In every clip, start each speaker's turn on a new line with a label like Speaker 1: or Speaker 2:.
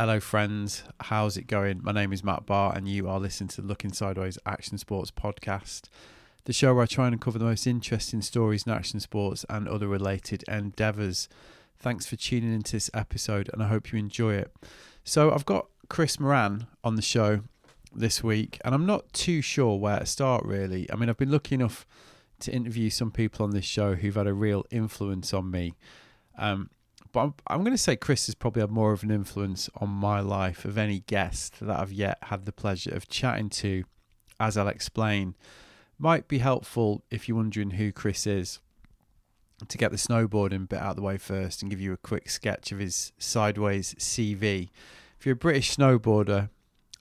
Speaker 1: Hello, friends. How's it going? My name is Matt Barr, and you are listening to the Looking Sideways Action Sports podcast, the show where I try and cover the most interesting stories in action sports and other related endeavours. Thanks for tuning into this episode, and I hope you enjoy it. So, I've got Chris Moran on the show this week, and I'm not too sure where to start really. I mean, I've been lucky enough to interview some people on this show who've had a real influence on me. Um, but I'm, I'm going to say Chris has probably had more of an influence on my life of any guest that I've yet had the pleasure of chatting to, as I'll explain. Might be helpful if you're wondering who Chris is to get the snowboarding bit out of the way first and give you a quick sketch of his sideways CV. If you're a British snowboarder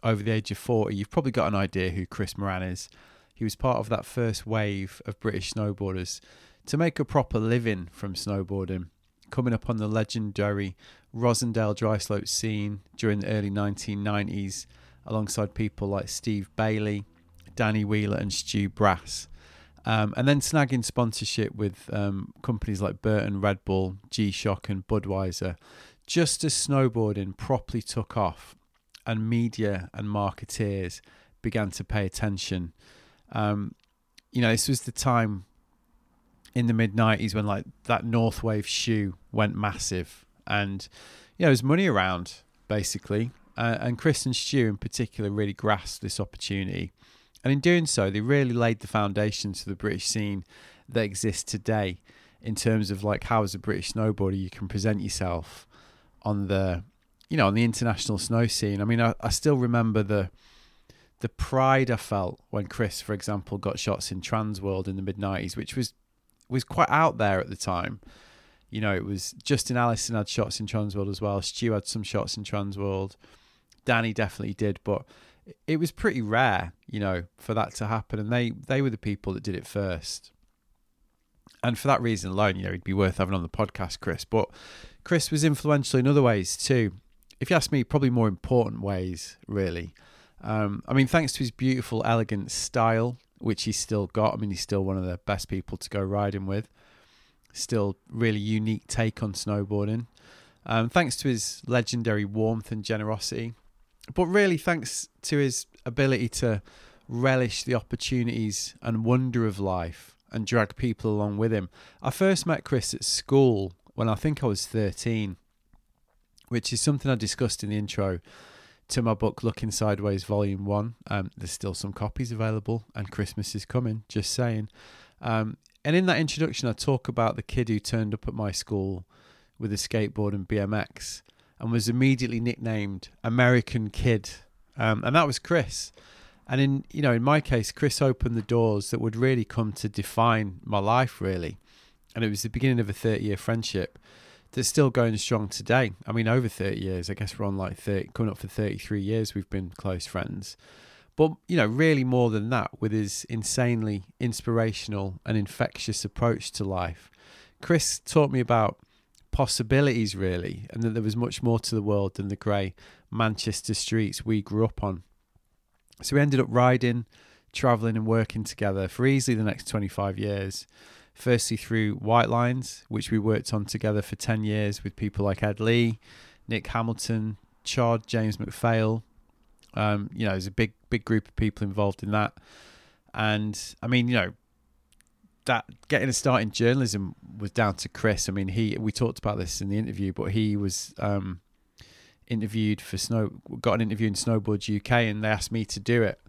Speaker 1: over the age of 40, you've probably got an idea who Chris Moran is. He was part of that first wave of British snowboarders to make a proper living from snowboarding coming up on the legendary Rossendale dry slope scene during the early 1990s, alongside people like Steve Bailey, Danny Wheeler, and Stu Brass. Um, and then snagging sponsorship with um, companies like Burton, Red Bull, G Shock, and Budweiser, just as snowboarding properly took off and media and marketeers began to pay attention. Um, you know, this was the time in the mid 90s when like that Northwave shoe went massive and you know there's money around basically. Uh, and Chris and Stu in particular really grasped this opportunity. And in doing so they really laid the foundations for the British scene that exists today in terms of like how as a British snowboarder you can present yourself on the you know on the international snow scene. I mean I, I still remember the the pride I felt when Chris, for example, got shots in Transworld in the mid 90s, which was was quite out there at the time. You know, it was Justin Allison had shots in Transworld as well. Stu had some shots in Transworld. Danny definitely did, but it was pretty rare, you know, for that to happen. And they they were the people that did it first. And for that reason alone, you know, it'd be worth having on the podcast, Chris. But Chris was influential in other ways too. If you ask me, probably more important ways, really. Um, I mean, thanks to his beautiful, elegant style, which he's still got. I mean, he's still one of the best people to go riding with. Still, really unique take on snowboarding. Um, thanks to his legendary warmth and generosity, but really thanks to his ability to relish the opportunities and wonder of life and drag people along with him. I first met Chris at school when I think I was 13, which is something I discussed in the intro to my book Looking Sideways Volume 1. Um, there's still some copies available, and Christmas is coming, just saying. Um, and in that introduction, I talk about the kid who turned up at my school with a skateboard and BMX and was immediately nicknamed American Kid. Um, and that was Chris. And in you know, in my case, Chris opened the doors that would really come to define my life, really. And it was the beginning of a 30 year friendship that's still going strong today. I mean, over 30 years. I guess we're on like 30, coming up for 33 years. We've been close friends. But, you know, really more than that, with his insanely inspirational and infectious approach to life. Chris taught me about possibilities, really, and that there was much more to the world than the grey Manchester streets we grew up on. So we ended up riding, travelling, and working together for easily the next 25 years firstly through Whitelines, which we worked on together for 10 years with people like Ed Leigh, Nick Hamilton, Chad, James McPhail. Um, you know, there's a big, big group of people involved in that. And I mean, you know, that getting a start in journalism was down to Chris. I mean, he we talked about this in the interview, but he was um, interviewed for snow, got an interview in Snowboards UK, and they asked me to do it.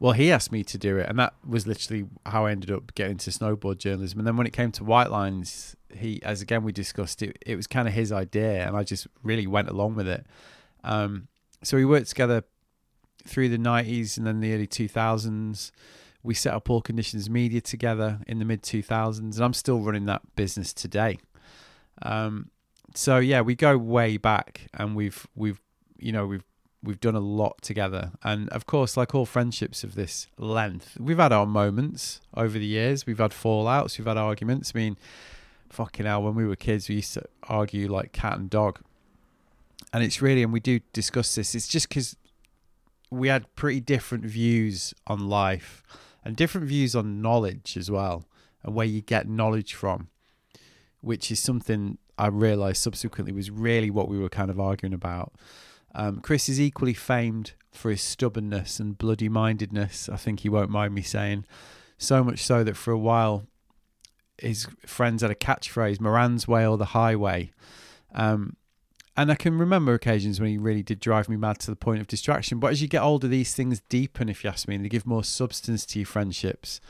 Speaker 1: Well, he asked me to do it, and that was literally how I ended up getting to snowboard journalism. And then when it came to Whitelines, he, as again we discussed, it it was kind of his idea, and I just really went along with it. Um, so we worked together through the '90s and then the early 2000s. We set up All Conditions Media together in the mid 2000s, and I'm still running that business today. Um, so yeah, we go way back, and we've we've you know we've we've done a lot together. And of course, like all friendships of this length, we've had our moments over the years. We've had fallouts, we've had arguments. I mean, fucking hell, when we were kids, we used to argue like cat and dog. And it's really, and we do discuss this, it's just because we had pretty different views on life and different views on knowledge as well, and where you get knowledge from, which is something I realized subsequently was really what we were kind of arguing about. Um, Chris is equally famed for his stubbornness and bloody mindedness. I think he won't mind me saying. So much so that for a while, his friends had a catchphrase Moran's Way or the Highway. Um, and I can remember occasions when he really did drive me mad to the point of distraction. But as you get older, these things deepen, if you ask me, and they give more substance to your friendships.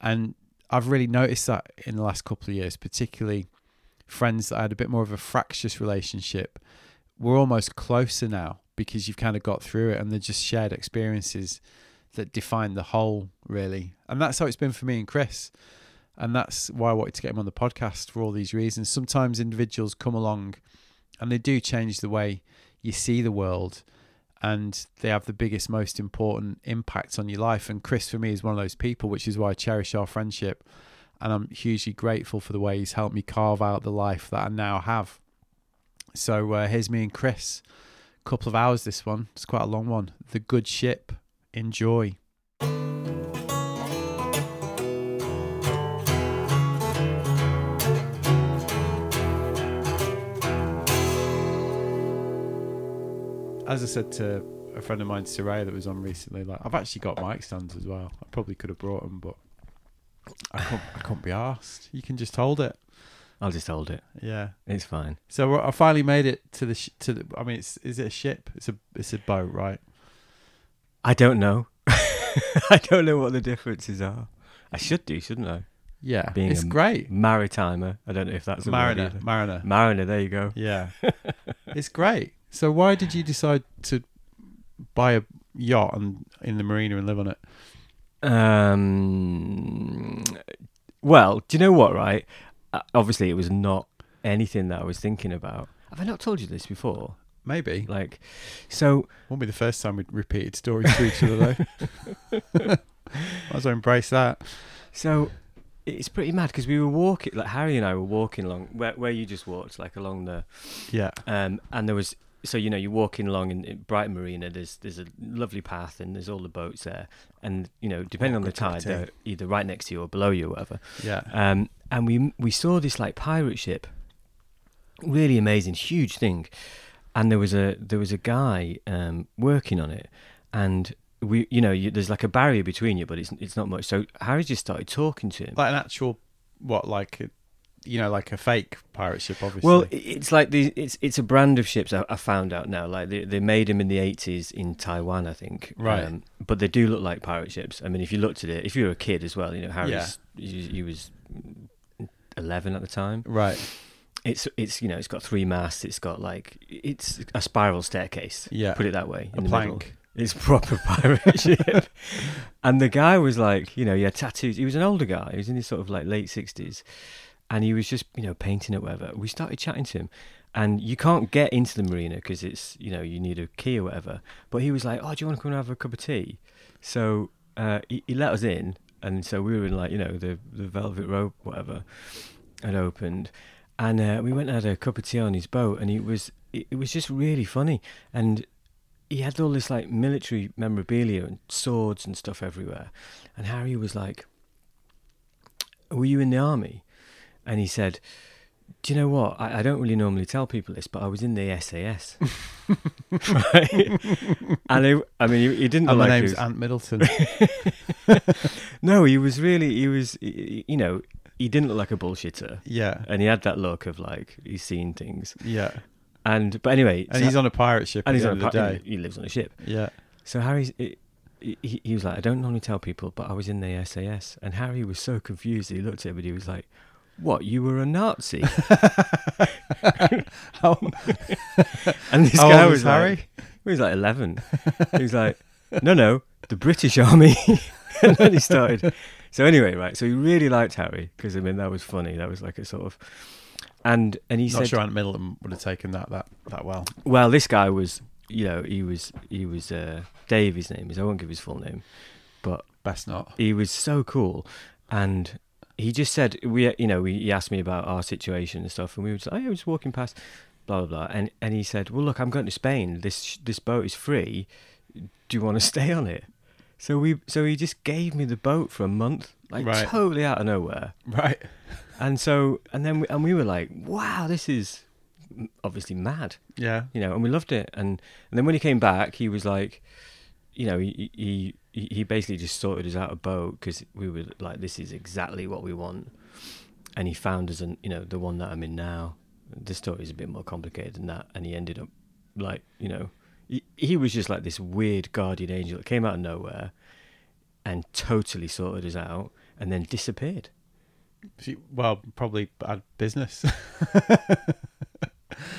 Speaker 1: And I've really noticed that in the last couple of years, particularly friends that I had a bit more of a fractious relationship. We're almost closer now because you've kind of got through it and they're just shared experiences that define the whole, really. And that's how it's been for me and Chris. And that's why I wanted to get him on the podcast for all these reasons. Sometimes individuals come along and they do change the way you see the world and they have the biggest, most important impact on your life. And Chris, for me, is one of those people, which is why I cherish our friendship. And I'm hugely grateful for the way he's helped me carve out the life that I now have. So uh, here's me and Chris. Couple of hours, this one. It's quite a long one. The Good Ship. Enjoy. as I said to a friend of mine, Soraya, that was on recently, like I've actually got mic stands as well. I probably could have brought them, but I can't. I can't be asked. You can just hold it.
Speaker 2: I'll just hold it.
Speaker 1: Yeah,
Speaker 2: it's fine.
Speaker 1: So I finally made it to the sh- to the. I mean, it's is it a ship? It's a it's a boat, right?
Speaker 2: I don't know. I don't know what the differences are. I should do, shouldn't I?
Speaker 1: Yeah, Being it's great.
Speaker 2: Maritimer. I don't know if that's a
Speaker 1: mariner. Mariner.
Speaker 2: Mariner. There you go.
Speaker 1: Yeah, it's great. So why did you decide to buy a yacht and in the marina and live on it?
Speaker 2: Um. Well, do you know what? Right. Uh, obviously, it was not anything that I was thinking about. Have I not told you this before?
Speaker 1: Maybe.
Speaker 2: Like, so
Speaker 1: won't be the first time we've repeated stories to each other though. Might as well embrace that.
Speaker 2: So it's pretty mad because we were walking, like Harry and I were walking along where where you just walked, like along the
Speaker 1: yeah.
Speaker 2: Um, and there was so you know you're walking along in, in, Brighton Marina. There's there's a lovely path and there's all the boats there, and you know depending oh, on the tide, they're either right next to you or below you or whatever.
Speaker 1: Yeah.
Speaker 2: Um, and we we saw this like pirate ship, really amazing, huge thing, and there was a there was a guy um, working on it, and we you know you, there's like a barrier between you, but it's it's not much. So Harry just started talking to him,
Speaker 1: like an actual what like you know, like a fake pirate ship, obviously.
Speaker 2: Well, it's like the it's it's a brand of ships I, I found out now. Like they they made them in the eighties in Taiwan, I think.
Speaker 1: Right. Um,
Speaker 2: but they do look like pirate ships. I mean, if you looked at it, if you were a kid as well, you know, Harry's yeah. he, he was eleven at the time.
Speaker 1: Right.
Speaker 2: It's it's you know it's got three masts. It's got like it's a spiral staircase.
Speaker 1: Yeah.
Speaker 2: Put it that way.
Speaker 1: In a the plank. Middle.
Speaker 2: It's proper pirate ship. And the guy was like, you know, he had tattoos. He was an older guy. He was in his sort of like late sixties and he was just you know painting it whatever. We started chatting to him and you can't get into the marina because it's you know you need a key or whatever. But he was like oh do you want to come and have a cup of tea? So uh, he, he, let us in and so we were in like you know the the velvet rope whatever had opened. And uh, we went and had a cup of tea on his boat and it was it, it was just really funny. And he had all this like military memorabilia and swords and stuff everywhere. And harry was like were you in the army and he said, "Do you know what? I, I, don't really normally tell people this, but I was in the SAS, right?" and he, I mean, he, he didn't.
Speaker 1: And
Speaker 2: my
Speaker 1: name's
Speaker 2: was,
Speaker 1: Ant Middleton.
Speaker 2: no, he was really. He was. You know, he didn't look like a bullshitter.
Speaker 1: Yeah,
Speaker 2: and he had that look of like he's seen things.
Speaker 1: Yeah.
Speaker 2: And but anyway,
Speaker 1: and so he's on a pirate ship. And he's on a
Speaker 2: day. He lives on a ship.
Speaker 1: Yeah.
Speaker 2: So Harry's. he, he was like, I don't normally tell people, but I was in the SAS. And Harry was so confused. He looked at and he was like, what you were a Nazi? and this
Speaker 1: How
Speaker 2: guy
Speaker 1: was,
Speaker 2: was
Speaker 1: Harry.
Speaker 2: Like, he was like eleven. he was like, no, no, the British Army. and then he started. So anyway, right. So he really liked Harry because I mean that was funny. That was like a sort of. And and he
Speaker 1: Not
Speaker 2: said,
Speaker 1: sure Ant Middleton would have taken that that that well.
Speaker 2: Well, this guy was, you know, he was he was uh, Dave. His name is. I won't give his full name, but
Speaker 1: best not.
Speaker 2: He was so cool, and he just said we you know we, he asked me about our situation and stuff and we were just like, oh, I was walking past blah blah blah. And and he said well look I'm going to Spain. This this boat is free. Do you want to stay on it? So we so he just gave me the boat for a month like right. totally out of nowhere.
Speaker 1: Right.
Speaker 2: And so and then we, and we were like wow this is obviously mad,
Speaker 1: Yeah.
Speaker 2: you know, and we loved it. And and then when he came back, he was like, you know, he he he basically just sorted us out a boat because we were like, this is exactly what we want, and he found us, and you know, the one that I'm in now. The story is a bit more complicated than that, and he ended up like, you know, he, he was just like this weird guardian angel that came out of nowhere, and totally sorted us out, and then disappeared.
Speaker 1: She- Well, probably bad business.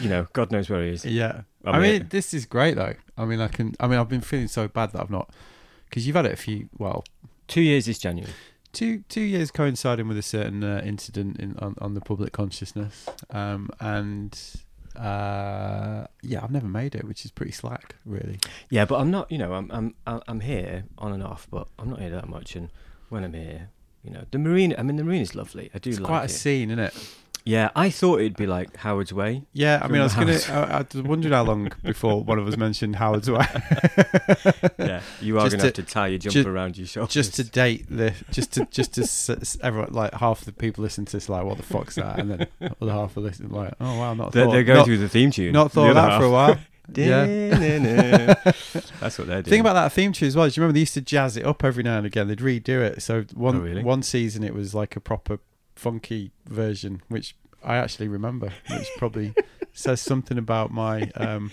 Speaker 2: You know, God knows where he is.
Speaker 1: yeah.
Speaker 2: I
Speaker 1: mean,
Speaker 2: mean-
Speaker 1: this is great though. I mean, I can. I mean, I've been feeling so bad that I've not because you've had it a few. Well,
Speaker 2: Two years this January.
Speaker 1: two two years coinciding with a certain uh, incident in on, on the public consciousness, um, and uh, yeah, I've never made it, which is pretty slack, really.
Speaker 2: Yeah, but I'm not. You know, I'm I'm I'm- I'm here on and off, but I'm not here that much. And when I'm here, you know, the marina. I mean, the marina is lovely. I do
Speaker 1: It's
Speaker 2: like
Speaker 1: quite a
Speaker 2: it.
Speaker 1: scene, isn't it?
Speaker 2: Yeah, I thought it'd be like Howard's Way.
Speaker 1: Yeah, I mean, I was gonna. I, I was wondering how long before one of us mentioned Howard's Way.
Speaker 2: Yeah, you are
Speaker 1: Just
Speaker 2: going to have to tie your jumper
Speaker 1: ju-
Speaker 2: around your shoulders.
Speaker 1: just to date the just to just to s- everyone like half the people listen to this like what the fuck's that and then the other half are listening like oh wow not
Speaker 2: they're,
Speaker 1: thought,
Speaker 2: they're going
Speaker 1: not,
Speaker 2: through the theme tune.
Speaker 1: not thought of that for a while yeah
Speaker 2: That's what they're doing.
Speaker 1: the thing about that theme tune as well is you remember they used to jazz it up every now and again they'd redo it so one
Speaker 2: Oh, really?
Speaker 1: one season it was like a proper funky version which I actually remember which probably says something about my um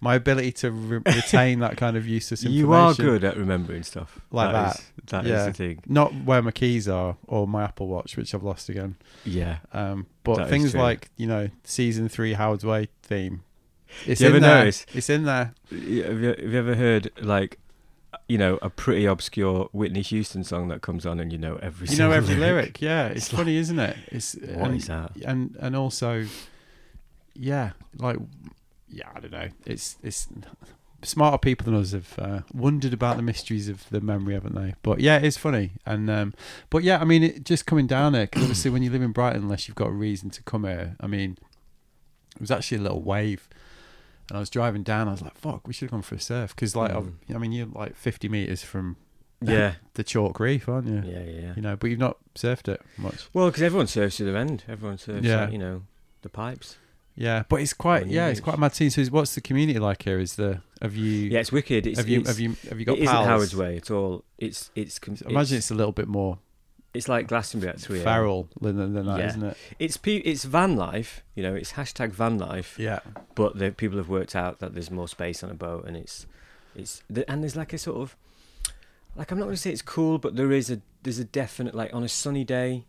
Speaker 1: my ability to re- retain that kind of useless information
Speaker 2: you are good at remembering stuff
Speaker 1: Like
Speaker 2: that. is- that is
Speaker 1: Yeah.
Speaker 2: the thing.
Speaker 1: not where my keys are or my Apple Watch which I've lost again
Speaker 2: Yeah.
Speaker 1: Um, but
Speaker 2: That is
Speaker 1: things like you know season three Howard's Way theme, it's
Speaker 2: you
Speaker 1: in there. It's in there.
Speaker 2: Have you, have you ever heard like, you know, a pretty obscure Whitney Houston song that comes on and you know every
Speaker 1: You know every lyric. Yeah, it's,
Speaker 2: It's like-
Speaker 1: funny, isn't it? It's
Speaker 2: What
Speaker 1: and,
Speaker 2: is that?
Speaker 1: and and also, yeah, like yeah, I don't know. It's it's smarter people than us have uh, wondered about the mysteries of the memory, haven't they? But yeah, it's funny. And um, but yeah, I mean, it, just coming down there because obviously when you live in Brighton, unless you've got a reason to come here, I mean, it was actually a little wave. And I was driving down. I was like, "Fuck, we should have gone for a surf." Because, like,
Speaker 2: Mm.
Speaker 1: I've- I mean, you're like 50 meters from
Speaker 2: Yeah.
Speaker 1: the chalk reef, aren't you?
Speaker 2: Yeah, yeah, yeah.
Speaker 1: You know, but you've not surfed it much.
Speaker 2: Well, because everyone surfs to the end. Everyone surfs,
Speaker 1: Yeah.
Speaker 2: like, you know, the pipes.
Speaker 1: Yeah, but it's quite yeah, it's quite a mad scene. So, what's the community like here? Is the have you
Speaker 2: Yeah, it's wicked. It's,
Speaker 1: have you
Speaker 2: it's,
Speaker 1: have you have you got
Speaker 2: it isn't
Speaker 1: pals?
Speaker 2: Howard's Way at all. It's it's com-
Speaker 1: I imagine
Speaker 2: it's,
Speaker 1: it's a little bit more
Speaker 2: it's like Glastonbury at three. a.m.
Speaker 1: feral than, than that,
Speaker 2: Yeah.
Speaker 1: not it?
Speaker 2: It's pe- it's van life. You know, it's hashtag van life.
Speaker 1: Yeah,
Speaker 2: But the people have worked out that there's more space on a boat, and it's it's the, and there's like a sort of like I'm not going to say it's cool, but there is a there's a definite like on a sunny day,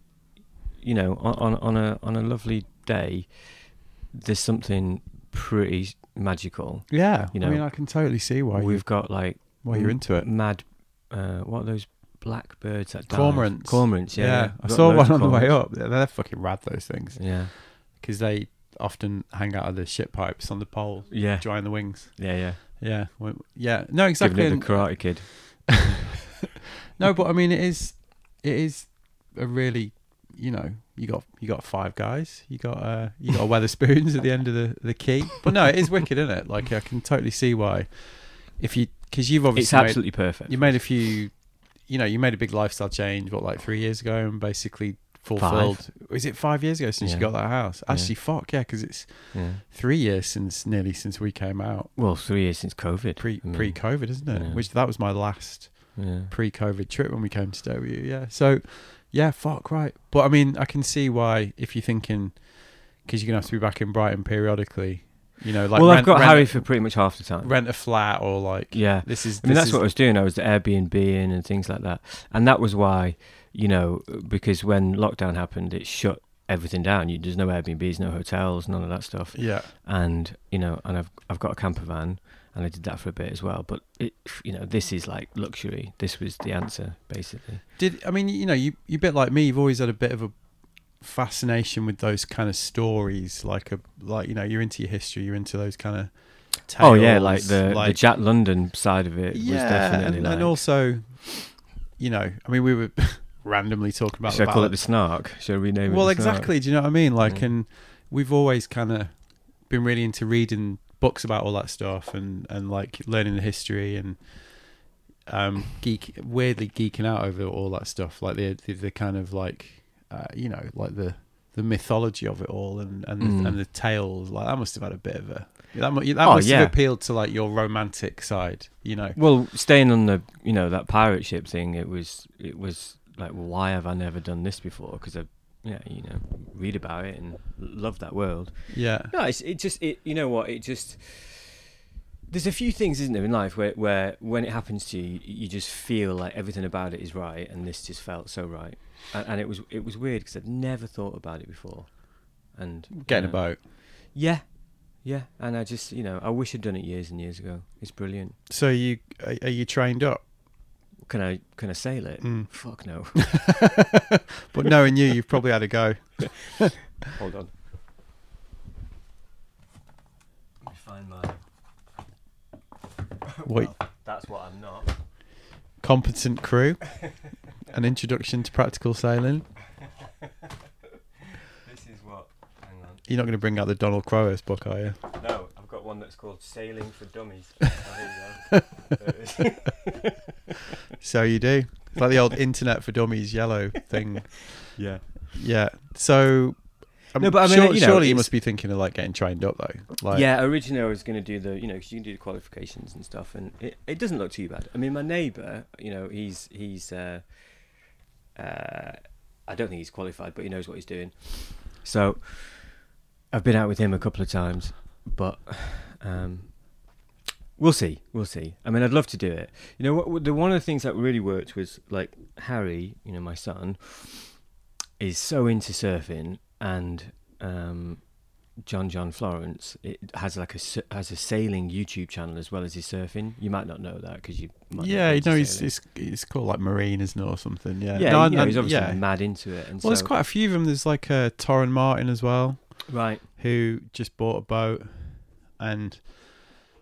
Speaker 2: you know, on on, on a on a lovely day, there's something pretty magical.
Speaker 1: yeah.
Speaker 2: You know, I
Speaker 1: mean, I can totally see why
Speaker 2: We've got like
Speaker 1: why you're into it.
Speaker 2: mad. Uh, what are those black birds that dive?
Speaker 1: Cormorants.
Speaker 2: Cormorants, yeah.
Speaker 1: Yeah, I saw one on the way up. They're, they're fucking rad. Those things
Speaker 2: Yeah,
Speaker 1: because they often hang out of the ship pipes on the pole,
Speaker 2: yeah,
Speaker 1: drying the wings.
Speaker 2: yeah, yeah.
Speaker 1: Yeah, well, yeah. No, exactly.
Speaker 2: Giving it the Karate Kid.
Speaker 1: no, but I mean, it is, it is a really, you know, you got you got five guys, you got uh, you got Wetherspoons at the end of the the quay. But no, it is wicked, isn't it? Like I can totally see why, if you because you've obviously
Speaker 2: It's
Speaker 1: made,
Speaker 2: absolutely perfect.
Speaker 1: you made a few, you know, you made a big lifestyle change. What like three years ago, and basically fulfilled. Is it five years ago since you got that house?
Speaker 2: Yeah.
Speaker 1: Actually, fuck yeah, because it's
Speaker 2: Yeah.
Speaker 1: three years since nearly since we came out
Speaker 2: Well, three years since COVID.
Speaker 1: pre
Speaker 2: I mean,
Speaker 1: pre COVID, isn't it?
Speaker 2: yeah.
Speaker 1: Which that was my last
Speaker 2: Yeah.
Speaker 1: pre-COVID trip when we came to stay with you. Yeah. So, yeah, fuck right. But I mean, I can see why if you're thinking because you're gonna have to be back in Brighton periodically. You know, like
Speaker 2: well,
Speaker 1: rent,
Speaker 2: I've got
Speaker 1: rent,
Speaker 2: Harry for pretty much half the time.
Speaker 1: rent a flat or like
Speaker 2: Yeah.
Speaker 1: This is.
Speaker 2: I mean, that's
Speaker 1: is,
Speaker 2: what I was doing. I was Airbnb and things like that. And that was why, you know, because when lockdown happened, it shut everything down. You, there's no Airbnbs, no hotels, none of that stuff.
Speaker 1: Yeah.
Speaker 2: And, you know, and I've, I've got a camper van and I did that for a bit as well. But, it, you know, this is like luxury. This was the answer, basically.
Speaker 1: Did I mean you know you you bit like me? You've always had a bit of a fascination with those kind of stories, like a like you know you're into your history, you're into those kind of. Tales,
Speaker 2: oh, yeah. Like the, the Jack London side of it was
Speaker 1: yeah,
Speaker 2: definitely
Speaker 1: and,
Speaker 2: like.
Speaker 1: and also, you know, I mean, we were randomly talking about.
Speaker 2: should I call it the snark? Should we rename it?
Speaker 1: well exactly do you know what i mean like
Speaker 2: Yeah.
Speaker 1: and we've always kind of been really into reading books about all that stuff and and like learning the history and um geek weirdly geeking out over all that stuff like the the, the kind of like uh, you know like the the mythology of it all and and,
Speaker 2: Mm.
Speaker 1: the, and the tales. Like that must have had a bit of a that, mu- that
Speaker 2: Oh,
Speaker 1: must
Speaker 2: yeah.
Speaker 1: have appealed to like your romantic side. You know.
Speaker 2: Well, staying on the you know that pirate ship thing, it was it was like, why have I never done this before? Because I, yeah, you know, read about it and love that world.
Speaker 1: Yeah.
Speaker 2: No, it's, it just it you know what it just. There's a few things, isn't there, in life where, where when it happens to you, you just feel like everything about it is right, and this just felt so right, and, and it was it was weird because I'd never thought about it before, and
Speaker 1: Getting
Speaker 2: you
Speaker 1: a boat.
Speaker 2: yeah, yeah, and I just you know I wish I'd done it years and years ago. It's brilliant.
Speaker 1: So you are, are you trained up?
Speaker 2: Can I can I sail it?
Speaker 1: Mm.
Speaker 2: Fuck no.
Speaker 1: But knowing you, you've probably had a go.
Speaker 2: Hold on. Let me find my.
Speaker 1: Wait.
Speaker 2: Well, that's what I'm not.
Speaker 1: Competent crew. An introduction to practical sailing.
Speaker 2: This is what. Hang on.
Speaker 1: You're not going to bring out the Donald Crowhurst book, are you?
Speaker 2: No, I've got one that's called Sailing for Dummies. oh, here we go. There it is.
Speaker 1: So you do. It's like the old Internet for Dummies yellow thing.
Speaker 2: yeah.
Speaker 1: Yeah. So. um,
Speaker 2: No, but I mean,
Speaker 1: sure-
Speaker 2: you know,
Speaker 1: surely you must be thinking of like getting trained up though. Like,
Speaker 2: yeah, originally I was going to do the, you know, because you can do the qualifications and stuff, and it, it doesn't look too bad. I mean, my neighbour, you know, he's he's, uh, uh, I don't think he's qualified, but he knows what he's doing. So, I've been out with him a couple of times, but um, we'll see, we'll see. I mean, I'd love to do it. You know, what, the one of the things that really worked was like Harry, you know, my son, is so into surfing and. Um, John John Florence it has like a has a sailing YouTube channel as well as his surfing. You might not know that because you. Might
Speaker 1: Yeah, you know,
Speaker 2: he's,
Speaker 1: it's it's called like Marine, isn't it, or something? Yeah.
Speaker 2: yeah,
Speaker 1: No,
Speaker 2: you know, he's obviously
Speaker 1: yeah.
Speaker 2: mad into it. And
Speaker 1: Well, there's quite a few of them. There's like uh, Torren Martyn as well,
Speaker 2: right.
Speaker 1: who just bought a boat, and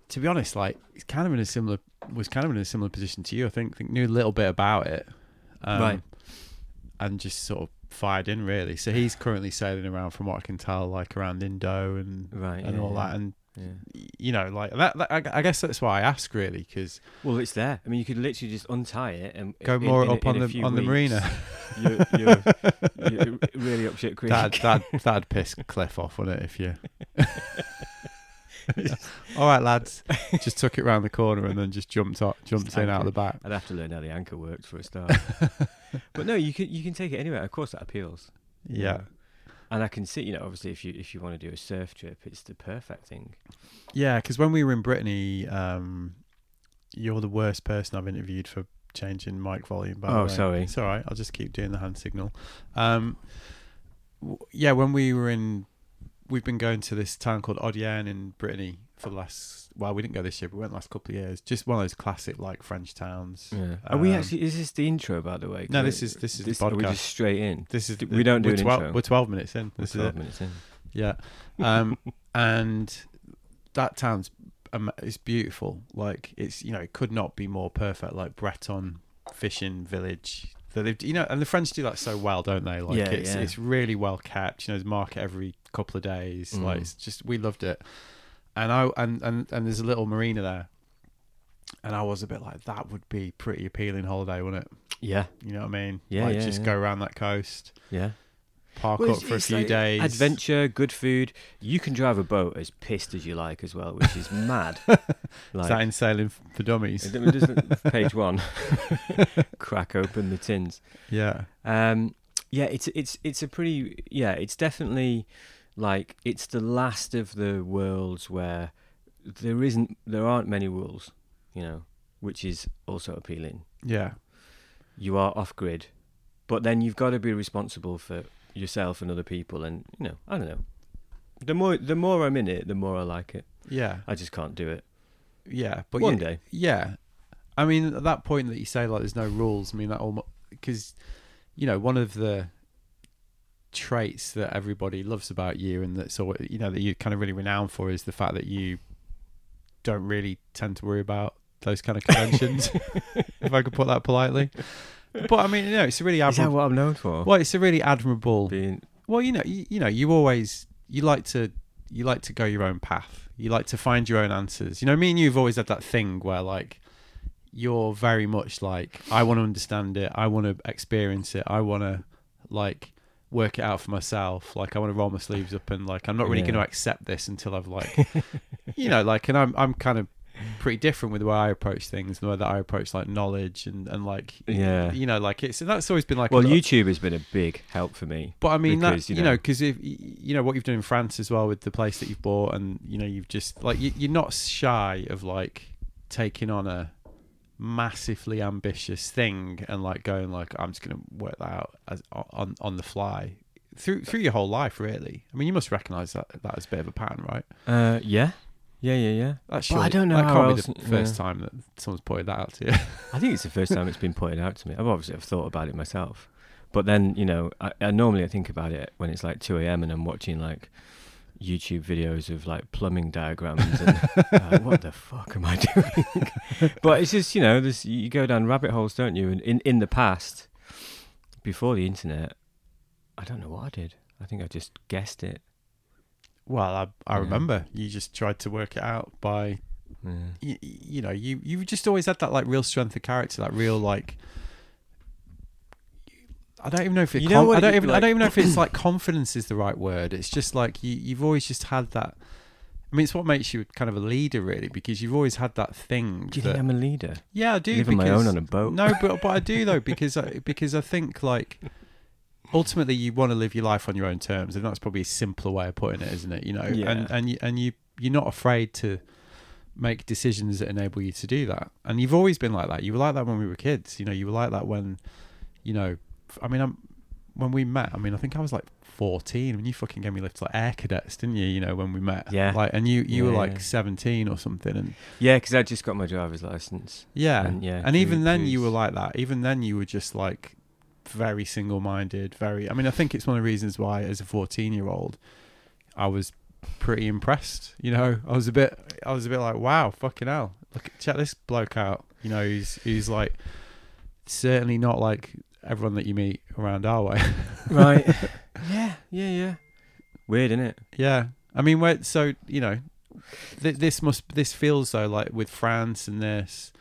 Speaker 1: to be honest, like he's kind of in a similar was kind of in a similar position to you. I think think knew a little bit about it, um,
Speaker 2: Right.
Speaker 1: and just sort of fired in really. So he's currently sailing around, from what I can tell, like around Indo and
Speaker 2: Right,
Speaker 1: and
Speaker 2: yeah,
Speaker 1: all
Speaker 2: yeah.
Speaker 1: that, and
Speaker 2: Yeah.
Speaker 1: you know, like that. that I, I guess that's why I ask really, because
Speaker 2: Well, it's there. I mean, you could literally just untie it and
Speaker 1: go
Speaker 2: in-
Speaker 1: more
Speaker 2: in
Speaker 1: up
Speaker 2: in
Speaker 1: on the on the marina.
Speaker 2: You're, you're, you're really up shit creek.
Speaker 1: That that that'd piss Cliff off, wouldn't it? If you. All right, lads. Just took it round the corner and then just jumped up, jumped
Speaker 2: Just
Speaker 1: in out of the back.
Speaker 2: I'd have to learn how the anchor works for a start. But no, you can you can take it anywhere. Of course, that appeals. you
Speaker 1: Yeah,
Speaker 2: know. And I can see, you know, obviously, if you if you want to do a surf trip, it's the perfect thing.
Speaker 1: yeah. Because when we were in Brittany, um, you're the worst person I've interviewed for changing mic volume. By the
Speaker 2: Oh, sorry.
Speaker 1: It's all right. I'll just keep doing the hand signal. Um, w- yeah, when we were in, we've been going to this town called Audierne in Brittany for the last. Well, we didn't go this year, but we went last couple of years. Just one of those classic like French towns.
Speaker 2: Yeah. Are we
Speaker 1: Um,
Speaker 2: actually? Is this the intro, by the way?
Speaker 1: No, this is- this is the
Speaker 2: Are we
Speaker 1: podcast.
Speaker 2: just straight in?
Speaker 1: This is
Speaker 2: Do- we don't do
Speaker 1: we're
Speaker 2: an
Speaker 1: 12,
Speaker 2: intro.
Speaker 1: We're twelve minutes in.
Speaker 2: We're
Speaker 1: This is
Speaker 2: Twelve
Speaker 1: it.
Speaker 2: minutes in.
Speaker 1: Yeah, um, and that town's um, it's beautiful. Like it's you know it could not be more perfect. Like Breton fishing village. That they've you know, and the French do that so well, don't they? Like
Speaker 2: Yeah,
Speaker 1: it's
Speaker 2: yeah.
Speaker 1: it's really well kept. You know, there's market every couple of days. Like
Speaker 2: Mm.
Speaker 1: it's just we loved it. And I and and and there's a little marina there. And I was a bit like that would be pretty appealing holiday, wouldn't it?
Speaker 2: Yeah,
Speaker 1: You know what I mean?
Speaker 2: Yeah,
Speaker 1: like
Speaker 2: yeah,
Speaker 1: just
Speaker 2: yeah.
Speaker 1: go around that coast,
Speaker 2: yeah.
Speaker 1: park
Speaker 2: Well,
Speaker 1: up for a few
Speaker 2: like
Speaker 1: days.
Speaker 2: Adventure, good food. You can drive a boat as pissed as you like as well, which is mad.
Speaker 1: Is
Speaker 2: Like,
Speaker 1: that in sailing for dummies?
Speaker 2: page one. Crack open the tins.
Speaker 1: Yeah.
Speaker 2: Um, yeah, it's it's it's a pretty yeah. It's definitely like it's the last of the worlds where there isn't there aren't many rules, you know, which is also appealing.
Speaker 1: Yeah.
Speaker 2: You are off grid, but then you've got to be responsible for yourself and other people, and you know I don't know. The more the more I'm in it, the more I like it.
Speaker 1: Yeah.
Speaker 2: I just can't do it.
Speaker 1: Yeah. But
Speaker 2: One
Speaker 1: yeah,
Speaker 2: day.
Speaker 1: Yeah. I mean, at that point that you say like there's no rules, I mean that almost because you know one of the traits that everybody loves about you and that's all you know that you're kind of really renowned for is the fact that you don't really tend to worry about those kind of conventions, if I could put that politely. But I mean, you know, it's a really
Speaker 2: Is that
Speaker 1: admirable.
Speaker 2: what I'm known for?
Speaker 1: Well, it's a really admirable
Speaker 2: Being
Speaker 1: Well, you know, you, you know, you always you like to you like to go your own path. You like to find your own answers. You know, me and you've always had that thing where like you're very much like I want to understand it. I want to experience it. I want to like work it out for myself. Like I want to roll my sleeves up and like I'm not really
Speaker 2: Yeah.
Speaker 1: going to accept this until I've like, you know, like and I'm I'm kind of pretty different with the way I approach things, the way that I approach like knowledge and and like
Speaker 2: Yeah.
Speaker 1: you know, like it's and that's always been like
Speaker 2: well, YouTube has been a big help for me.
Speaker 1: But I mean,
Speaker 2: because,
Speaker 1: that,
Speaker 2: you
Speaker 1: know- because if you know what you've done in France as well with the place that you've bought, and you know, you've just like you, you're not shy of like taking on a massively ambitious thing and like going like I'm just gonna work that out as on on the fly through through your whole life, really. I mean, you must recognise that that as a bit of a pattern, right?
Speaker 2: Uh, yeah, yeah, yeah, yeah.
Speaker 1: That's
Speaker 2: Well, I don't know
Speaker 1: That
Speaker 2: how
Speaker 1: can't
Speaker 2: else-
Speaker 1: be the first
Speaker 2: yeah.
Speaker 1: time that someone's pointed that out to you.
Speaker 2: I think it's the first time it's been pointed out to me. I've obviously I've thought about it myself, but then you know, I, I normally I think about it when it's like two a.m. and I'm watching like YouTube videos of like plumbing diagrams and like, uh, what the fuck am I doing? but it's just you know, this you go down rabbit holes, don't you? And in in the past, before the internet, I don't know what I did. I think I just guessed it.
Speaker 1: well, I I
Speaker 2: Yeah.
Speaker 1: remember you just tried to work it out by
Speaker 2: Yeah.
Speaker 1: you, you know you you just always had that like real strength of character that real like I don't even know if it
Speaker 2: You know
Speaker 1: con-
Speaker 2: what
Speaker 1: I don't even I don't even know if it's like confidence is the right word it's just like you you've always just had that I mean it's what makes you kind of a leader really because you've always had that thing
Speaker 2: Do you
Speaker 1: that,
Speaker 2: think I'm a leader?
Speaker 1: yeah I do
Speaker 2: Live on my own on a boat.
Speaker 1: no but but I do though because I, because I think like ultimately you want to live your life on your own terms and that's probably a simpler way of putting it isn't it you know
Speaker 2: Yeah.
Speaker 1: and and you, and you you're not afraid to make decisions that enable you to do that and you've always been like that you were like that when we were kids you know you were like that when you know I mean I'm when we met I mean I think I was like 14 when you fucking gave me lifts like air cadets didn't you you know when we met
Speaker 2: Yeah.
Speaker 1: like and you you were like
Speaker 2: yeah.
Speaker 1: 17 or something and
Speaker 2: Yeah, because I just got my driver's license.
Speaker 1: yeah,
Speaker 2: And, yeah,
Speaker 1: and even then you were like that. Even then you were just like very single-minded. Very. I mean, I think it's one of the reasons why, as a fourteen-year-old, I was pretty impressed. You know, I was a bit. I was a bit like, wow, fucking hell! Look, check this bloke out. You know, he's he's like certainly not like everyone that you meet around our way.
Speaker 2: Right. yeah, yeah, yeah. Weird, isn't it?
Speaker 1: yeah. I mean, where so you know, th- this must this feels though like with France and this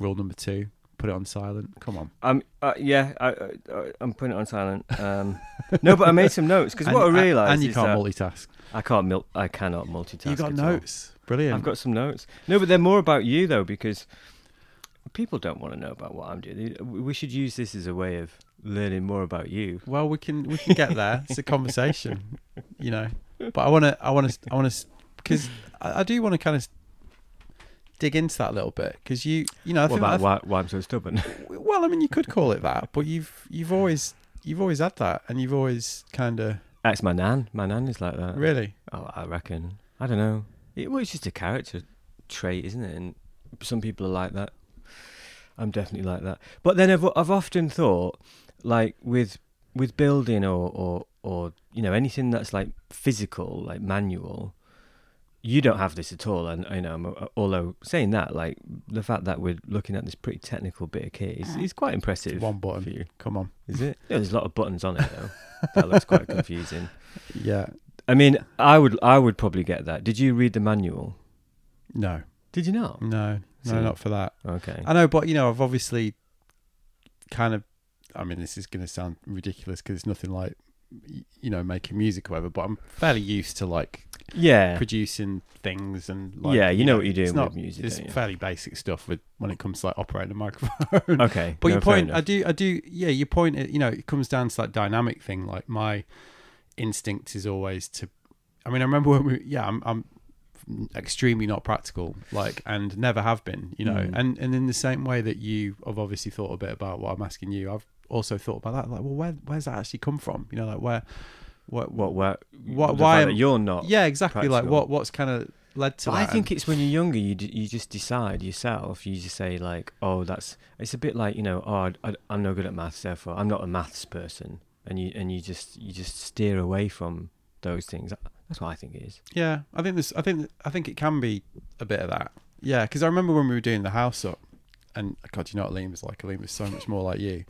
Speaker 1: rule number two. Put it on silent. Come on.
Speaker 2: Um, uh, yeah, I, I, I- I'm putting it on silent. Um, no, but I made some notes because what I realised
Speaker 1: and you
Speaker 2: is
Speaker 1: can't
Speaker 2: that
Speaker 1: multitask.
Speaker 2: I can't mil- I cannot multitask.
Speaker 1: You got
Speaker 2: at all.
Speaker 1: notes. Brilliant.
Speaker 2: I've got some notes. No, but they're more about you though because people don't want to know about what I'm doing. We should use this as a way of learning more about you.
Speaker 1: well, we can we can get there. it's a conversation, you know. But I want to I want to I want to because I, I do want to kind of dig into that a little bit because you you know I
Speaker 2: what
Speaker 1: think
Speaker 2: about why, why I'm so stubborn?
Speaker 1: well I mean you could call it that, but you've you've always you've always had that and you've always kind of
Speaker 2: That's my nan. My nan is like that.
Speaker 1: really
Speaker 2: Oh, I reckon. I don't know. It, well, it's just a character trait, isn't it? And some people are like that. I'm definitely like that. But then I've I've often thought, like with with building or or or you know anything that's like physical, like manual. You don't have this at all, and you know. I'm- uh, Although saying that, like the fact that we're looking at this pretty technical bit of kit is, uh-huh. is quite impressive.
Speaker 1: one button.
Speaker 2: for you,
Speaker 1: Come on,
Speaker 2: is it? Yeah, there's a lot of buttons on it though. that looks quite confusing.
Speaker 1: yeah,
Speaker 2: I mean, I would I would probably get that. Did you read the manual?
Speaker 1: no,
Speaker 2: Did you not?
Speaker 1: no, no, not for that.
Speaker 2: Okay.
Speaker 1: I know, but you know I've obviously kind of. I mean, this is going to sound ridiculous because it's nothing like you know making music or whatever. But I'm fairly used to like
Speaker 2: Yeah.
Speaker 1: producing things and like,
Speaker 2: yeah, you know what you're
Speaker 1: it's
Speaker 2: doing
Speaker 1: not
Speaker 2: with music.
Speaker 1: it's
Speaker 2: don't you?
Speaker 1: fairly basic stuff with when it comes to like operating a microphone.
Speaker 2: Okay.
Speaker 1: but
Speaker 2: no,
Speaker 1: your
Speaker 2: fair
Speaker 1: point, I do, I do, yeah, your point, you know, it comes down to that dynamic thing. Like my instinct is always to. I mean, I remember when we, yeah, I'm, I'm extremely not practical, like, and never have been, you know,
Speaker 2: Mm.
Speaker 1: and and in the same way that you have obviously thought a bit about what I'm asking you, I've also thought about that. Like, well, where where's that actually come from? You know, like where, what,
Speaker 2: What? Where?
Speaker 1: What- why am-
Speaker 2: you're not?
Speaker 1: yeah, exactly. Like, what what's kind of led to
Speaker 2: I think it's when you're younger, you d- you just decide yourself. You just say like, oh, that's. It's a bit like you know, oh, I, I'm no good at maths, therefore I'm not a maths person, and you and you just you just steer away from those things. That's what I think it is.
Speaker 1: Yeah, I think this. I think I think it can be a bit of that. Yeah, because I remember when we were doing the house up, and God, you know what Liam was like. Liam was so much more like you,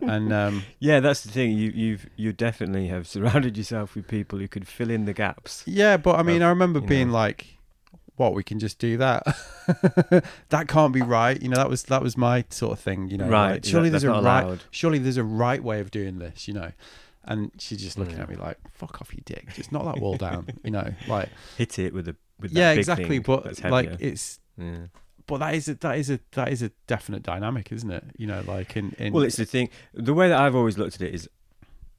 Speaker 1: and um,
Speaker 2: Yeah, that's the thing. You you've you definitely have surrounded yourself with people who could fill in the gaps.
Speaker 1: yeah. But I mean,
Speaker 2: Well,
Speaker 1: I remember being
Speaker 2: know.
Speaker 1: like, "What? We can just do that? that can't be right." You know, that was that was my sort of thing. You know,
Speaker 2: right.
Speaker 1: like, surely
Speaker 2: that-
Speaker 1: there's a right.
Speaker 2: allowed.
Speaker 1: Surely there's a right way of doing this. You know, And she's just looking
Speaker 2: Yeah.
Speaker 1: at me like, "Fuck off, you dick! Just knock that wall down." You know, like
Speaker 2: Hit it with a with that
Speaker 1: yeah, exactly. But like, it's
Speaker 2: yeah.
Speaker 1: but that is a, that is a that is a definite dynamic, isn't it? You know, like in, in
Speaker 2: Well, it's the thing. The way that I've always looked at it is,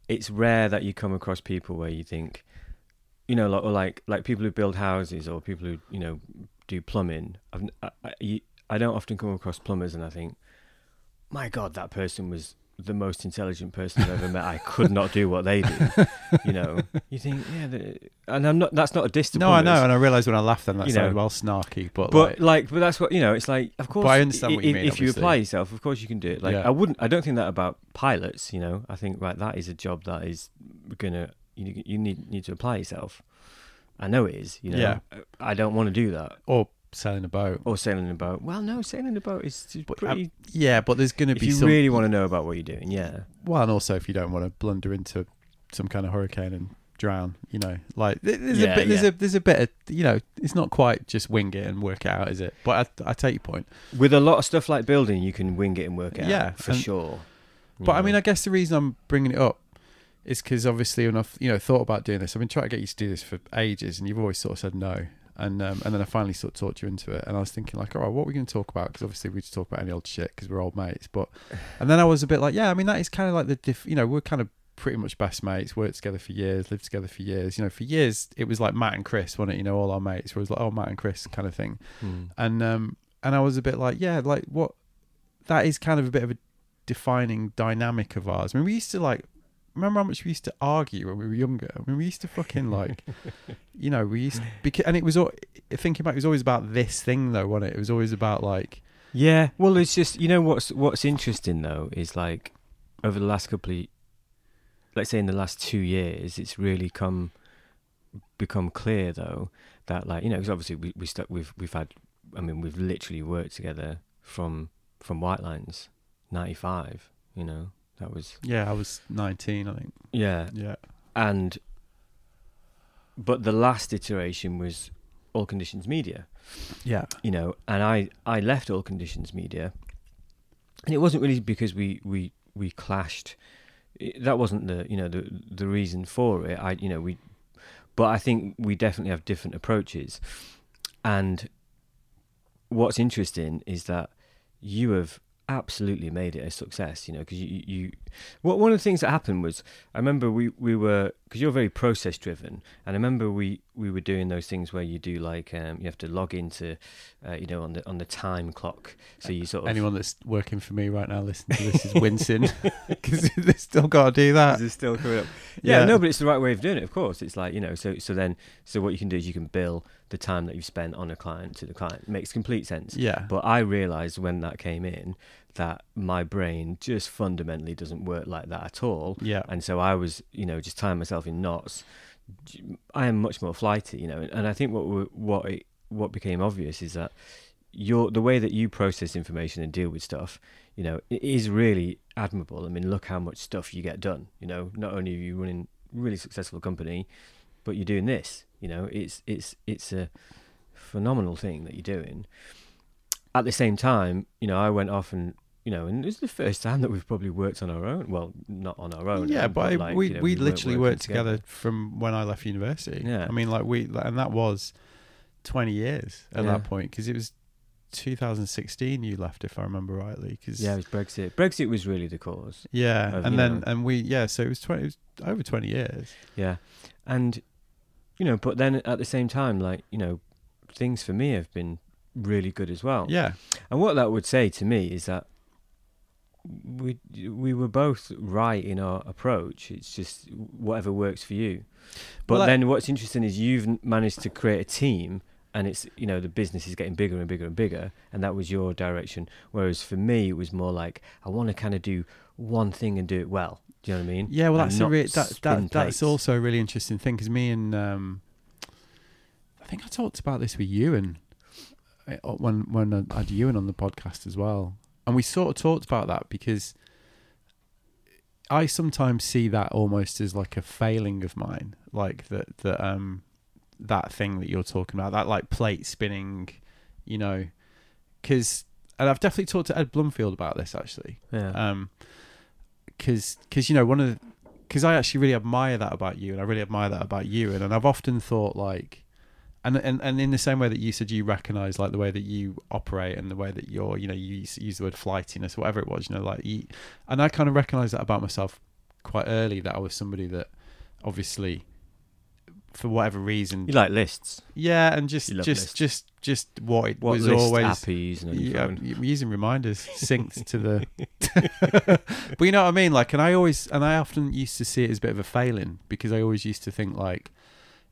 Speaker 2: it's rare that you come across people where you think, you know, like or like like people who build houses or people who you know do plumbing. I've, I, I, you- I don't often come across plumbers and I think, my God, that person was the most intelligent person I've ever met. I could not do what they do. You know, you think, yeah, and I'm not. That's not a diss
Speaker 1: no, I know, and I realised when I laughed then that
Speaker 2: You
Speaker 1: sounded
Speaker 2: know.
Speaker 1: well snarky, but,
Speaker 2: But
Speaker 1: like,
Speaker 2: like, but that's what you know. It's like, of course,
Speaker 1: I understand what you
Speaker 2: if,
Speaker 1: mean,
Speaker 2: If you apply yourself, of course you can do it. Like,
Speaker 1: Yeah.
Speaker 2: I wouldn't. I don't think that about pilots. You know, I think right that is a job that is gonna you you need need to apply yourself. I know it is. You know,
Speaker 1: Yeah.
Speaker 2: I don't want to do that
Speaker 1: or sailing a boat.
Speaker 2: or sailing a boat. Well, no, sailing a boat is is
Speaker 1: But, uh,
Speaker 2: pretty.
Speaker 1: Yeah, but there's going to
Speaker 2: if
Speaker 1: be
Speaker 2: you
Speaker 1: some.
Speaker 2: really want to know about what you're doing, yeah,
Speaker 1: well, and also if you don't want to blunder into some kind of hurricane and drown, you know, like there's
Speaker 2: Yeah,
Speaker 1: a bit, there's
Speaker 2: yeah.
Speaker 1: a there's a bit of you know, it's not quite just wing it and work it out, is it? But I, I take your point.
Speaker 2: with a lot of stuff like building, you can wing it and work it
Speaker 1: Yeah,
Speaker 2: out for
Speaker 1: and-
Speaker 2: sure.
Speaker 1: But I mean. I guess the reason I'm bringing it up is because obviously enough, you know, thought about doing this. I've been trying to get you to do this for ages, and you've always sort of said no. And um, and then I finally sort of talked you into it, and I was thinking like, all right, what are we going to talk about? Because obviously we just talk about any old shit because we're old mates. But and then I was a bit like, yeah, I mean that is kind of like the diff. You know, we're kind of pretty much best mates. Worked together for years, lived together for years. You know, for years it was like Matt and Chris, wasn't it? You know, all our mates. Where it was like, oh, Matt and Chris kind of thing
Speaker 2: Hmm.
Speaker 1: and um and I was a bit like yeah like what that is kind of a bit of a defining dynamic of ours. I mean we used to like remember how much we used to argue when we were younger. I mean we used to fucking like you know we used to, because and it was all thinking back it was always about this thing though wasn't it? It was always about like
Speaker 2: Yeah, well, it's just you know what's what's interesting though is like over the last couple of, let's say in the last two years, it's really come become clear though that like you know because obviously we we stuck we've we've had I mean we've literally worked together from from Whitelines ninety five you know that was
Speaker 1: yeah I was 19 I think.
Speaker 2: Yeah.
Speaker 1: Yeah.
Speaker 2: And but the last iteration was All Conditions Media.
Speaker 1: Yeah.
Speaker 2: You know, and I I left All Conditions Media, and it wasn't really because we we we clashed. That wasn't the you know the the reason for it. I you know we, but I think we definitely have different approaches, and what's interesting is that you have absolutely made it a success. You know, because you you what one of the things that happened was I remember we we were because you're very process driven, and I remember we we were doing those things where you do like um, you have to log into, uh, you know, on the on the time clock. So you sort of
Speaker 1: anyone that's working for me right now listening to this is wincing because they still got to do that
Speaker 2: it still coming up? Yeah,
Speaker 1: Yeah.
Speaker 2: no, but it's the right way of doing it. Of course, it's like you know. So so then so what you can do is you can bill the time that you've spent on a client to the client. makes complete sense.
Speaker 1: yeah
Speaker 2: But I realised when that came in that my brain just fundamentally doesn't work like that at all.
Speaker 1: yeah
Speaker 2: and so I was, you know, just tying myself in knots. I am much more flighty, you know, and I think what what it, what became obvious is that your the way that you process information and deal with stuff, you know, it is really admirable. I mean, look how much stuff you get done. You know, not only are you running really successful company, but you're doing this. You know, it's it's it's a phenomenal thing that you're doing. At the same time, you know, I went off and you know, and this is the first time that we've probably worked on our own. Well, not on our own.
Speaker 1: Yeah,
Speaker 2: um,
Speaker 1: but, I-
Speaker 2: like,
Speaker 1: we
Speaker 2: you know,
Speaker 1: we
Speaker 2: weren't
Speaker 1: literally
Speaker 2: working
Speaker 1: worked together. from when I left university.
Speaker 2: Yeah.
Speaker 1: I mean, like we and that was twenty years at
Speaker 2: Yeah.
Speaker 1: that point because it was 2016 you left, if I remember rightly. Cause,
Speaker 2: Yeah, it was Brexit. Brexit was really the cause.
Speaker 1: yeah,
Speaker 2: Of,
Speaker 1: and then
Speaker 2: know-
Speaker 1: and we yeah, so it was 20. It was over 20 years.
Speaker 2: Yeah, and you know, but then at the same time, like you know, things for me have been really good as well.
Speaker 1: Yeah,
Speaker 2: And what that would say to me is that we we were both right in our approach. It's just whatever works for you. But
Speaker 1: Well,
Speaker 2: then what's interesting is you've managed to create a team and it's you know the business is getting bigger and bigger and bigger and that was your direction whereas for me it was more like I want to kind of do one thing and do it well. Do you know what I mean?
Speaker 1: yeah. Well, that's a re- that, that that's also a really interesting thing because me and um, I think I talked about this with Ewan uh, when when I had Ewan on the podcast as well, and we sort of talked about that because I sometimes see that almost as like a failing of mine, like that that um that thing that you're talking about, that like plate spinning, you know, because and I've definitely talked to Ed Blomfield about this actually,
Speaker 2: Yeah.
Speaker 1: um, because because you know one of the because I actually really admire that about you, and I really admire that about you, and, and I've often thought like, and and and in the same way that you said you recognise like the way that you operate and the way that you're, you know, you use, use the word flightiness, whatever it was, you know, like, you, and I kind of recognise that about myself quite early that I was somebody that obviously for whatever reason
Speaker 2: You like lists.
Speaker 1: yeah and just just
Speaker 2: lists.
Speaker 1: just just what it
Speaker 2: What
Speaker 1: was always
Speaker 2: app are you using on your
Speaker 1: yeah,
Speaker 2: phone?
Speaker 1: Using reminders synced to the but you know what I mean like and I always and I often used to see it as a bit of a failing because I always used to think like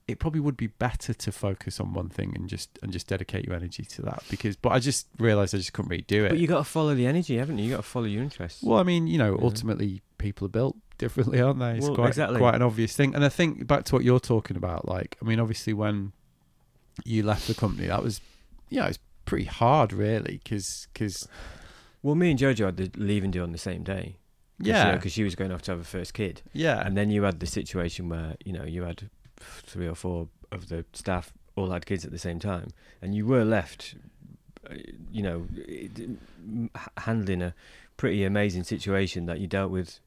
Speaker 1: it probably would be better to focus on one thing and just and just dedicate your energy to that because but I just realized I just couldn't really do it
Speaker 2: But you got to follow the energy, haven't you? You got to follow your interests.
Speaker 1: well I mean you know
Speaker 2: Yeah.
Speaker 1: ultimately people are built differently aren't they? It's
Speaker 2: Well,
Speaker 1: quite
Speaker 2: exactly.
Speaker 1: quite an obvious thing. And I think back to what you're talking about like I mean obviously when you left the company that was yeah it's pretty hard really because because
Speaker 2: Well, me and Jojo had the leaving do on the same day.
Speaker 1: Yeah.
Speaker 2: because she was going off to have a first kid,
Speaker 1: yeah.
Speaker 2: And then you had the situation where you know you had three or four of the staff all had kids at the same time, and you were left, uh, you know, it- m- h- handling a pretty amazing situation that you dealt with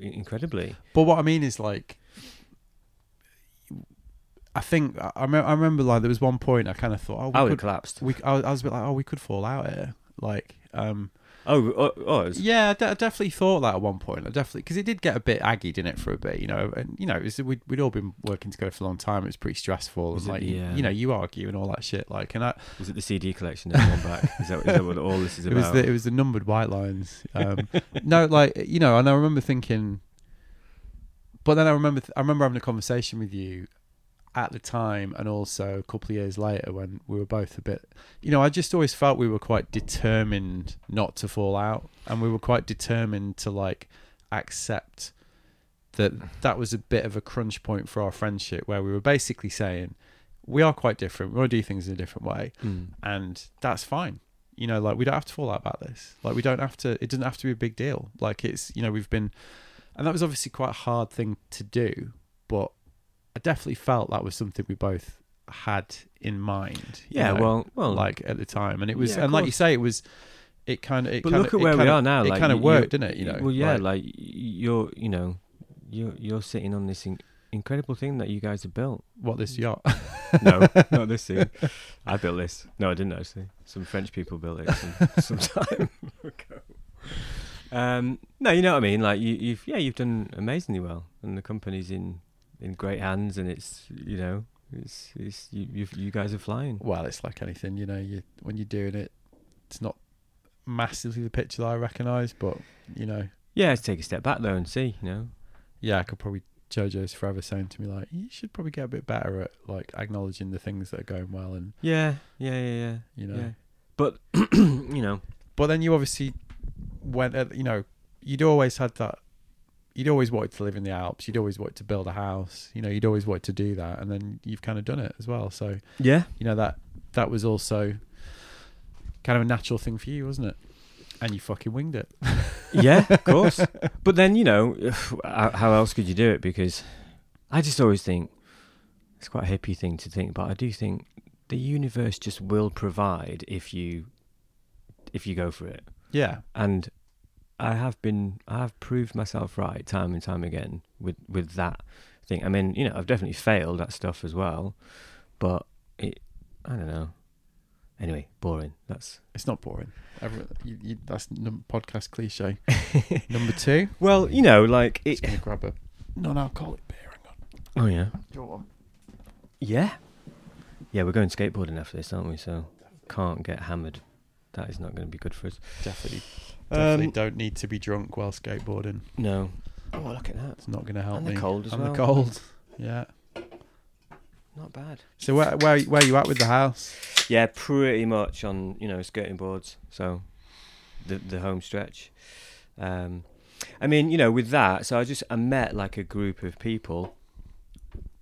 Speaker 2: incredibly.
Speaker 1: But what I mean is like, I think I, I, remember, I remember like there was one point I kind of thought, oh,
Speaker 2: I
Speaker 1: we
Speaker 2: would have
Speaker 1: could,
Speaker 2: collapsed.
Speaker 1: we, I, was- I was a bit like, oh, we could fall out here, like, um,
Speaker 2: Oh, oh, us?
Speaker 1: yeah, I, definitely thought that at one point. I definitely because it did get a bit aggy, didn't it, for a bit, you know, and you know, it was, we'd we'd all been working together for a long time. It was pretty stressful,
Speaker 2: Was
Speaker 1: and
Speaker 2: it
Speaker 1: like,
Speaker 2: the,
Speaker 1: you,
Speaker 2: um,
Speaker 1: you know, you argue and all that shit, like, and I,
Speaker 2: Was it the CD collection that one back? Is that, is that what all this is
Speaker 1: it
Speaker 2: about?
Speaker 1: was the it was the numbered Whitelines. Um, no, like you know, and I remember thinking, but then I remember I remember having a conversation with you at the time, and also a couple of years later when we were both a bit, you know, I just always felt we were quite determined not to fall out, and we were quite determined to like accept that that was a bit of a crunch point for our friendship, where we were basically saying we are quite different, we want to do things in a different way,
Speaker 2: Mm.
Speaker 1: and that's fine. You know, like we don't have to fall out about this. Like we don't have to. It doesn't have to be a big deal. Like it's you know we've been, and that was obviously quite a hard thing to do, but I definitely felt that was something we both had in mind.
Speaker 2: Yeah,
Speaker 1: know,
Speaker 2: well, well,
Speaker 1: like at the time, and it was,
Speaker 2: Yeah, of
Speaker 1: and like you say, it was. It kind of. It
Speaker 2: but
Speaker 1: kinda,
Speaker 2: look at where we
Speaker 1: kinda-
Speaker 2: are now.
Speaker 1: It
Speaker 2: like,
Speaker 1: kind of worked, didn't it? You know.
Speaker 2: Well, yeah,
Speaker 1: like-
Speaker 2: like, you're, you know, you're you're sitting on this in- incredible thing that you guys have built.
Speaker 1: what this yacht.
Speaker 2: No, not this thing. I built this. No, I didn't actually. Some French people built it some, some time ago. Um, no, you know what I mean. Like you, you've yeah, you've done amazingly well, and the company's in in great hands, and it's you know, it's it's you you, you guys are flying.
Speaker 1: well, it's like anything, you know. You when you're doing it, it's not massively the picture that I recognise, but you know,
Speaker 2: Yeah, let's take a step back though and see. You know,
Speaker 1: yeah, I could probably JoJo's forever saying to me like, you should probably get a bit better at like acknowledging the things that are going well, and
Speaker 2: yeah, yeah, yeah, yeah.
Speaker 1: you know.
Speaker 2: Yeah. But you know,
Speaker 1: But then you obviously went, at, you know, you'd always had that. You'd always wanted to live in the Alps. You'd always wanted to build a house. You know, you'd always wanted to do that, and then you've kind of done it as well. So
Speaker 2: yeah,
Speaker 1: you know that that was also kind of a natural thing for you, wasn't it? And you fucking winged it.
Speaker 2: yeah, of course. But then you know, how how else could you do it? Because I just always think it's quite a hippie thing to think, but I do think the universe just will provide if you if you go for it.
Speaker 1: Yeah,
Speaker 2: And I have been, I have proved myself right time and time again with with that thing. I mean, you know, I've definitely failed at stuff as well, but it, I don't know. Anyway, boring. That's
Speaker 1: it's not boring. Everyone, you, you, that's num- podcast cliche. Number two.
Speaker 2: well, you know, like it.
Speaker 1: Just gonna grab a non-alcoholic beer.
Speaker 2: Oh yeah. Yeah. Yeah, we're going skateboarding after this, aren't we? So can't get hammered. That is not going to be good for us.
Speaker 1: Definitely, definitely
Speaker 2: Um,
Speaker 1: don't need to be drunk while skateboarding.
Speaker 2: No. Oh, look at that.
Speaker 1: It's not going to help
Speaker 2: And
Speaker 1: me.
Speaker 2: the cold as
Speaker 1: and
Speaker 2: well.
Speaker 1: the cold. Yeah.
Speaker 2: Not bad.
Speaker 1: So where where where are you at with the house?
Speaker 2: Yeah, pretty much on you know skirting boards. So the the home stretch. Um, I mean, you know, with that, so I just I met like a group of people.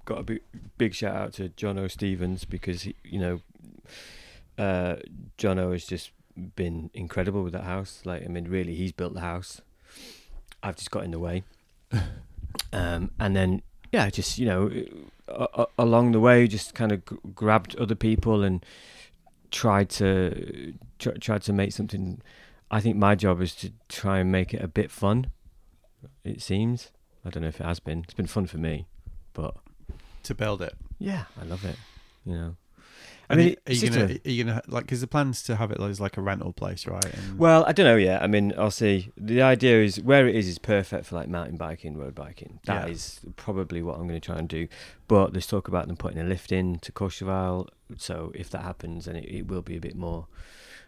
Speaker 2: Got a big big shout out to John O Stevens because he, you know, uh, John O is just been incredible with that house. Like, I mean, really, he's built the house. I've just got in the way. um, and then yeah, just you know, a- a- along the way, just kind of g- grabbed other people and tried to tr- tried to make something. I think my job is to try and make it a bit fun. It seems, I don't know if it has been. It's been fun for me, but
Speaker 1: to build it.
Speaker 2: yeah, I love it. You know, I mean,
Speaker 1: are you gonna are you gonna like because the plans to have it as like a rental place, right? And
Speaker 2: Well, I don't know yet. I mean, I'll see. The idea is where it is is perfect for like mountain biking, road biking. That is
Speaker 1: Yeah.
Speaker 2: probably what I'm going to try and do. But there's talk about them putting a lift in to Courchevel. So if that happens, then it, it will be a bit more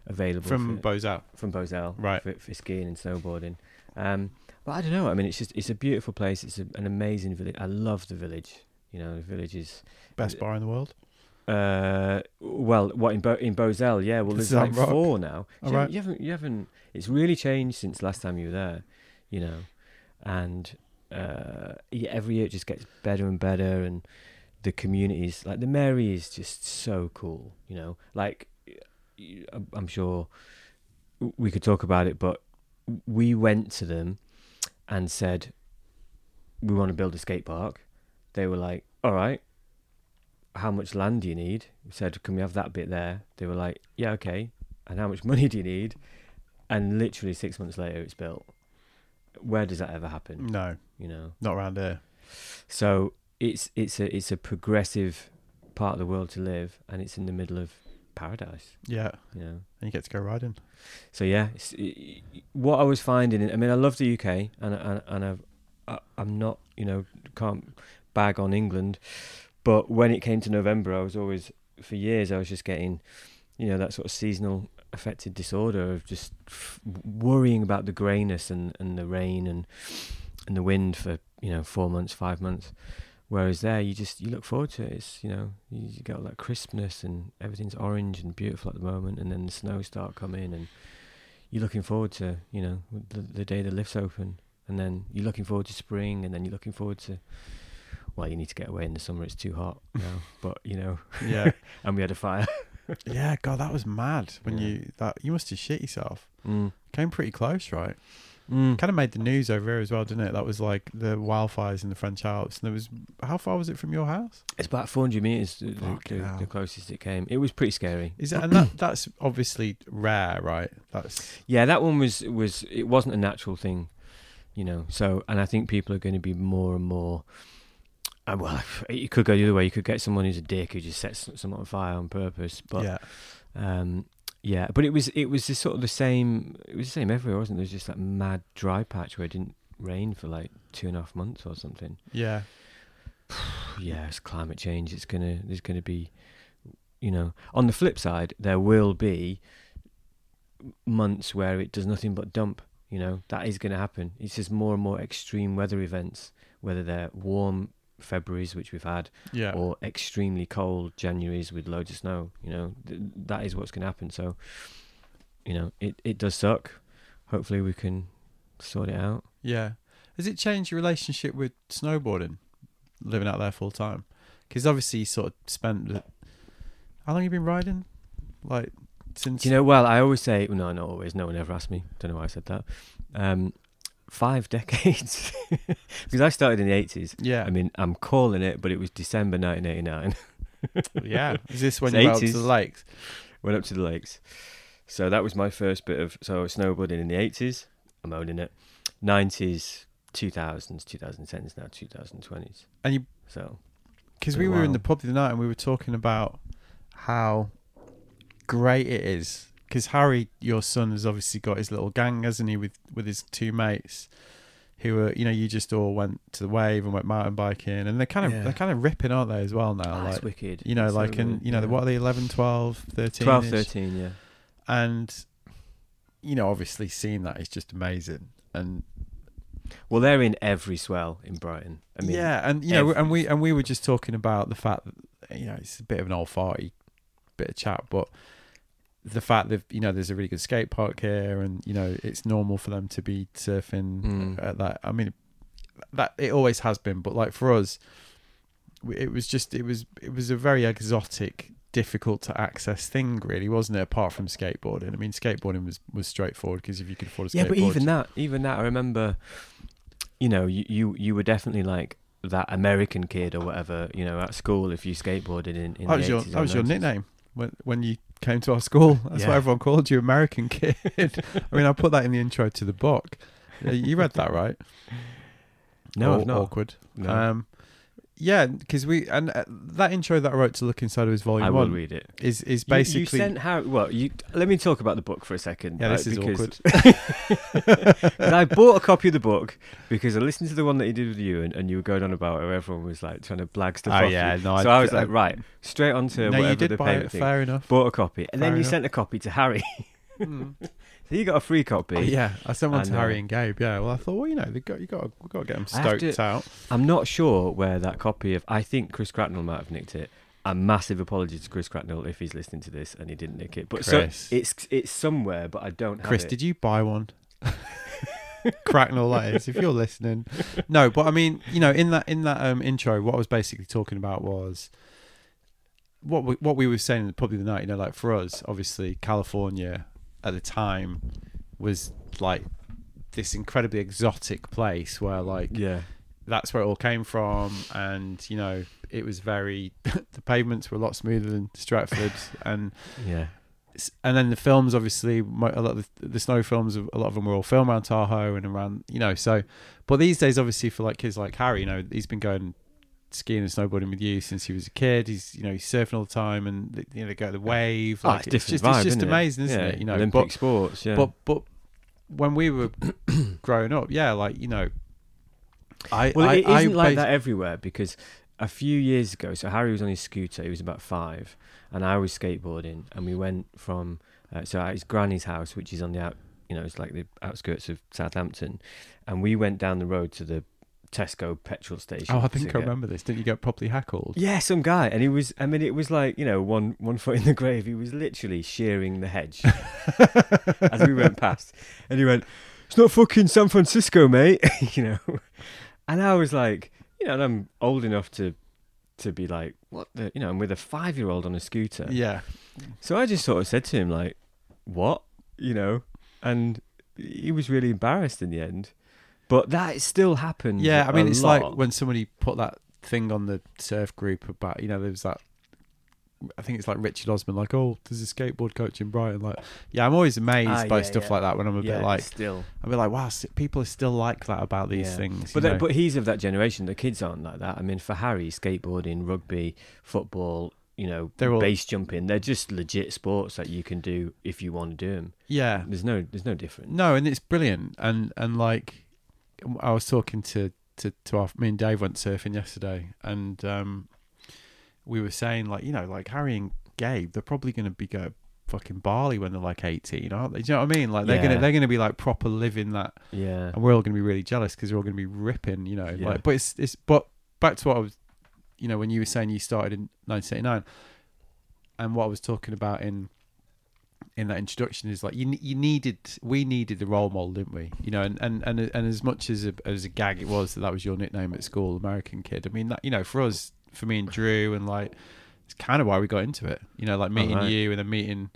Speaker 2: available
Speaker 1: from Bozel,
Speaker 2: from Bozel
Speaker 1: Right.
Speaker 2: for, for skiing and snowboarding. Um, but I don't know. I mean, it's just it's a beautiful place. It's a, an amazing village. I love the village. You know, the village is
Speaker 1: best bar in the world.
Speaker 2: Uh, well, what in Bo- in Bozel? Yeah, well, there's like
Speaker 1: Rock.
Speaker 2: four now.
Speaker 1: Right.
Speaker 2: you haven't, you haven't. It's really changed since last time you were there, you know, and uh, yeah, every year it just gets better and better, and the communities, like the Mary, is just so cool, you know. Like, I'm sure we could talk about it, but we went to them and said we want to build a skate park. They were like, "All right." How much land do you need? We said, can we have that bit there? They were like, yeah, okay. And how much money do you need? And literally six months later, it's built. Where does that ever happen?
Speaker 1: No,
Speaker 2: You know.
Speaker 1: not around here.
Speaker 2: So it's it's a it's a progressive part of the world to live, and it's in the middle of paradise.
Speaker 1: Yeah,
Speaker 2: You know.
Speaker 1: and you get to go riding.
Speaker 2: So yeah, it's, i what I was finding. I mean, I love the UK, and and and I've, I, I'm not, you know, can't bag on England, but when it came to November, I was always for years I was just getting, you know, that sort of seasonal affected disorder of just f- worrying about the greyness and and the rain and and the wind for you know four months, five months. Whereas there, you just you look forward to it. It's you know you, you get all that crispness and everything's orange and beautiful at the moment, and then the snow start coming, and you're looking forward to you know the, the day the lifts open, and then you're looking forward to spring, and then you're looking forward to. Well, you need to get away in the summer; it's too hot now. but you know,
Speaker 1: Yeah,
Speaker 2: and we had a fire.
Speaker 1: yeah. God, that was mad. When
Speaker 2: Yeah.
Speaker 1: you that you must have shit yourself.
Speaker 2: Mm.
Speaker 1: Came pretty close, right?
Speaker 2: Mm.
Speaker 1: Kind of made the news over here as well, didn't it? That was like the wildfires in the French Alps, and there was how far was it from your house?
Speaker 2: It's about 400 meters, the, the,
Speaker 1: Fucking
Speaker 2: the,
Speaker 1: hell.
Speaker 2: the closest it came. It was pretty scary.
Speaker 1: Is that and that that's obviously rare, right? That's
Speaker 2: Yeah, that one was was it wasn't a natural thing, you know. So, and I think people are going to be more and more. Uh, well, you could go the other way. You could get someone who's a dick who just sets someone on fire on purpose. But
Speaker 1: yeah,
Speaker 2: um, yeah, but it was it was the sort of the same. It was the same everywhere, wasn't it? There was just that mad dry patch where it didn't rain for like two and a half months or something.
Speaker 1: yeah,
Speaker 2: Yeah, it's climate change. It's gonna there's gonna be, you know. On the flip side, there will be months where it does nothing but dump. You know that is going to happen. It's just more and more extreme weather events, whether they're warm Februarys, which we've had,
Speaker 1: yeah.
Speaker 2: or extremely cold Januaries with loads of snow. You know th- that is what's going to happen. So, you know, it it does suck. Hopefully, we can sort it out.
Speaker 1: Yeah. Has it changed your relationship with snowboarding, living out there full time? Because obviously you sort of spent. The, how long have you been riding? Like since.
Speaker 2: Do you know? Well, I always say no, not always. No one ever asked me. Don't know why I said that. Um, five decades because I started in the eighties.
Speaker 1: Yeah.
Speaker 2: I mean, I'm calling it, but it was December 1989.
Speaker 1: yeah. Is this when
Speaker 2: It's
Speaker 1: you went out to the lakes?
Speaker 2: Went up to the lakes. So that was my first bit of. So snowboarding in the eighties. I'm owning it. Nineties, two thousands, two thousand tens, now two thousand twenties.
Speaker 1: And you,
Speaker 2: So
Speaker 1: because we were in the pub the other night and we were talking about how great it is. Because Harry, your son, has obviously got his little gang, hasn't he, with with his two mates, who were, you know, you just all went to the wave and went mountain biking, and they're kind of
Speaker 2: Yeah.
Speaker 1: they're kind of ripping, aren't they, as well now?
Speaker 2: oh,
Speaker 1: like
Speaker 2: it's wicked.
Speaker 1: you know,
Speaker 2: so
Speaker 1: like and
Speaker 2: good,
Speaker 1: you know,
Speaker 2: yeah.
Speaker 1: what are they, 11, 12, 13?
Speaker 2: 12, 13, yeah.
Speaker 1: and you know, obviously seeing that is just amazing. And
Speaker 2: Well, they're in every swell in Brighton. I mean,
Speaker 1: yeah, and you know, and we and we were just talking about the fact that you know it's a bit of an old farty bit of chat, but the fact that you know there's a really good skate park here, and you know it's normal for them to be surfing
Speaker 2: Mm.
Speaker 1: at that. I mean, that it always has been, but like for us, it was just it was it was a very exotic. Difficult to access thing, really, wasn't it? Apart from skateboarding, I mean, skateboarding was was straightforward because if you could afford a skateboard,
Speaker 2: Yeah, but even that, even that, I remember, you know, you, you, you were definitely like that American kid or whatever, you know, at school if you skateboarded in, in
Speaker 1: that
Speaker 2: the
Speaker 1: was your
Speaker 2: 80s
Speaker 1: that was your nickname when when you came to our school. That's
Speaker 2: Yeah.
Speaker 1: what everyone called you, American kid. I mean, I put that in the intro to the book. You read that, right?
Speaker 2: No, not.
Speaker 1: awkward.
Speaker 2: No.
Speaker 1: Um, yeah, because we and uh, that intro that I wrote to look inside of his volume
Speaker 2: I will
Speaker 1: one
Speaker 2: read it.
Speaker 1: is is basically
Speaker 2: you, sent how well you let me talk about the book for a second
Speaker 1: yeah. This is
Speaker 2: because-
Speaker 1: awkward.
Speaker 2: I bought a copy of the book because I listened to the one that you did with you and, and you were going on about how everyone was like trying to blag stuff
Speaker 1: Oh
Speaker 2: off
Speaker 1: yeah,
Speaker 2: you.
Speaker 1: no.
Speaker 2: so I was like right straight on to
Speaker 1: no,
Speaker 2: whatever
Speaker 1: you did
Speaker 2: the
Speaker 1: buy it.
Speaker 2: thing
Speaker 1: Fair enough.
Speaker 2: bought a copy and then you
Speaker 1: enough.
Speaker 2: sent a copy to Harry
Speaker 1: Mm.
Speaker 2: so you got a free copy
Speaker 1: Oh, yeah, I sent one
Speaker 2: And,
Speaker 1: to Harry
Speaker 2: uh,
Speaker 1: and Gabe. Yeah, well, I thought, well, you know, they got you got we got to get them stoked
Speaker 2: to-
Speaker 1: out.
Speaker 2: I'm not sure where that copy of I think Chris Cracknell might have nicked it a massive apology to Chris Cracknell if he's listening to this and he didn't nick it but so it's it's somewhere but I don't have
Speaker 1: Chris,
Speaker 2: it
Speaker 1: did you buy one? Cracknell, that is. If you're listening, no. But I mean, you know, in that in that um, intro, what I was basically talking about was what we, what we were saying probably the night. You know, like for us, obviously, California at the time was like this incredibly exotic place where like
Speaker 2: yeah.
Speaker 1: that's where it all came from. And you know it was very the pavements were a lot smoother than Stratford and
Speaker 2: yeah.
Speaker 1: and then the films obviously a lot of the, the snow films a lot of them were all filmed around Tahoe and around you know so but these days obviously for like kids like Harry you know he's been going skiing and snowboarding with you since he was a kid. He's you know he's surfing all the time and you know they go to the wave
Speaker 2: Oh,
Speaker 1: like
Speaker 2: it's
Speaker 1: just
Speaker 2: vibe,
Speaker 1: it's just
Speaker 2: isn't
Speaker 1: amazing isn't
Speaker 2: yeah,
Speaker 1: it? You know
Speaker 2: Olympic
Speaker 1: but
Speaker 2: sports yeah.
Speaker 1: but but when we were growing up yeah like you know I
Speaker 2: well
Speaker 1: I,
Speaker 2: it
Speaker 1: I
Speaker 2: isn't like
Speaker 1: bas-
Speaker 2: that everywhere because a few years ago so Harry was on his scooter he was about five and I was skateboarding and we went from uh, so at his granny's house which is on the out you know it's like the outskirts of Southampton and we went down the road to the Tesco petrol station
Speaker 1: Oh, I think I remember this. Didn't you get properly heckled?
Speaker 2: Yeah, some guy, and he was. I mean, it was like you know, one one foot in the grave. He was literally shearing the hedge as we went past, and he went, "It's not fucking San Francisco, mate," you know. And I was like, you know, and I'm old enough to to be like, what the, you know, I'm with a five year old on a scooter.
Speaker 1: Yeah.
Speaker 2: So I just sort of said to him like, "What?" You know, and he was really embarrassed in the end. But that still happens.
Speaker 1: Yeah, I mean, it's
Speaker 2: lot.
Speaker 1: like when somebody put that thing on the surf group about, you know, there was that. I think it's like Richard Osman, like, oh, there's a skateboard coach in Brighton. Like, yeah, I'm always amazed
Speaker 2: Ah,
Speaker 1: by
Speaker 2: yeah,
Speaker 1: stuff
Speaker 2: yeah.
Speaker 1: like that when I'm a
Speaker 2: yeah,
Speaker 1: bit like,
Speaker 2: still.
Speaker 1: I'm bit like, wow, people are still like that about these things.
Speaker 2: But
Speaker 1: know?
Speaker 2: but he's of that generation. The kids aren't like that. I mean, for Harry, skateboarding, rugby, football, you know,
Speaker 1: They're all-
Speaker 2: base jumping, they're just legit sports that you can do if you want to do them.
Speaker 1: yeah,
Speaker 2: There's no, there's no difference.
Speaker 1: no, and it's brilliant. And and like, I was talking to to to our me and Dave went surfing yesterday, and um, we were saying like, you know, like Harry and Gabe, they're probably going to be go fucking Bali when they're like 18, aren't they? Do you know what I mean? Like they're gonna they're gonna be like proper living that,
Speaker 2: Yeah,
Speaker 1: and we're all gonna be really jealous because they're all gonna be ripping, you know.
Speaker 2: Yeah.
Speaker 1: Like, but it's it's but back to what I was, you know, when you were saying you started in 1989, and what I was talking about in in that introduction is like you you needed we needed the role model didn't we you know and and and, and as much as a, as a gag it was that that was your nickname at school American kid I mean that you know for us for me and Drew and like it's kind of why we got into it you know like meeting
Speaker 2: right.
Speaker 1: you and then meeting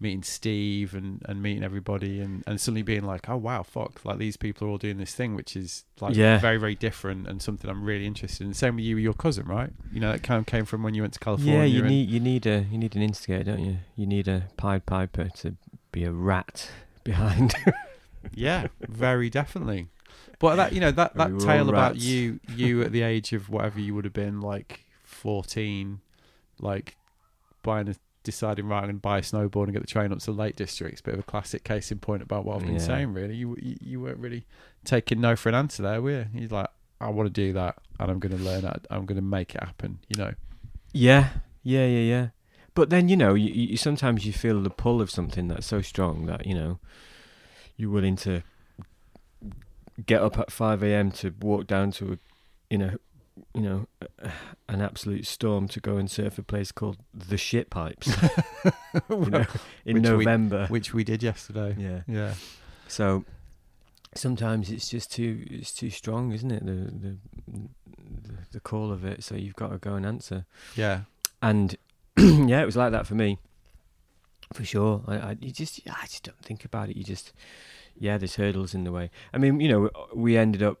Speaker 1: meeting Steve and and meeting everybody and and suddenly being like oh wow fuck like these people are all doing this thing which is like
Speaker 2: Yeah.
Speaker 1: very very different and something I'm really interested in same with you your cousin right you know that kind of came from when you went to California
Speaker 2: yeah. You need, you need a, you need an instigator, don't you? You need a Pied Piper to be a rat behind.
Speaker 1: Yeah, very definitely. But that you know that that tale about
Speaker 2: rats.
Speaker 1: you you at the age of whatever you would have been like fourteen, like buying a deciding right I'm going to buy a snowboard and get the train up to the Lake District's bit of a classic case in point about what I've been
Speaker 2: Yeah.
Speaker 1: saying. Really, you, you you weren't really taking no for an answer there, were you? You're like, I want to do that, and I'm going to learn that. I'm going to make it happen. You know.
Speaker 2: Yeah, yeah, yeah, yeah. But then you know, you, you sometimes you feel the pull of something that's so strong that you know you're willing to get up at five a.m. to walk down to a, you know, you know, an absolute storm to go and surf a place called the Shit Pipes. you know, in
Speaker 1: Which we-
Speaker 2: November.
Speaker 1: Which we did yesterday.
Speaker 2: yeah.
Speaker 1: Yeah.
Speaker 2: So sometimes it's just too it's too strong, isn't it? The the the, the call of it. So you've got to go and answer.
Speaker 1: Yeah.
Speaker 2: And yeah, it was like that for me, for sure. I, I you just I just don't think about it. You just yeah, there's hurdles in the way. I mean, you know, we ended up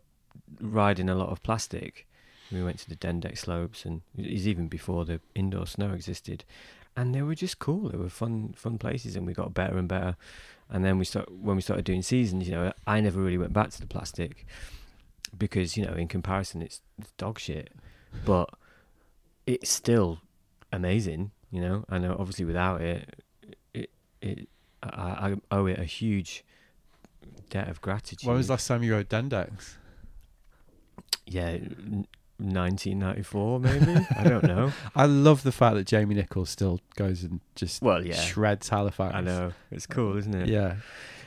Speaker 2: riding a lot of plastic. We went to the Dendix slopes, and it was even before the indoor snow existed, and they were just cool. They were fun, fun places, and we got better and better. And then we start when we started doing seasons. You know, I never really went back to the plastic, because you know in comparison it's, it's dog shit, but it's still amazing. You know, and obviously without it, it it I, I owe it a huge debt of gratitude.
Speaker 1: When was the last time you rode Dendix?
Speaker 2: Yeah, 1994 maybe. I don't know.
Speaker 1: I love the fact that Jamie Nichols still goes and just
Speaker 2: Well, yeah,
Speaker 1: shreds Halifax.
Speaker 2: I know it's cool, isn't it?
Speaker 1: Yeah.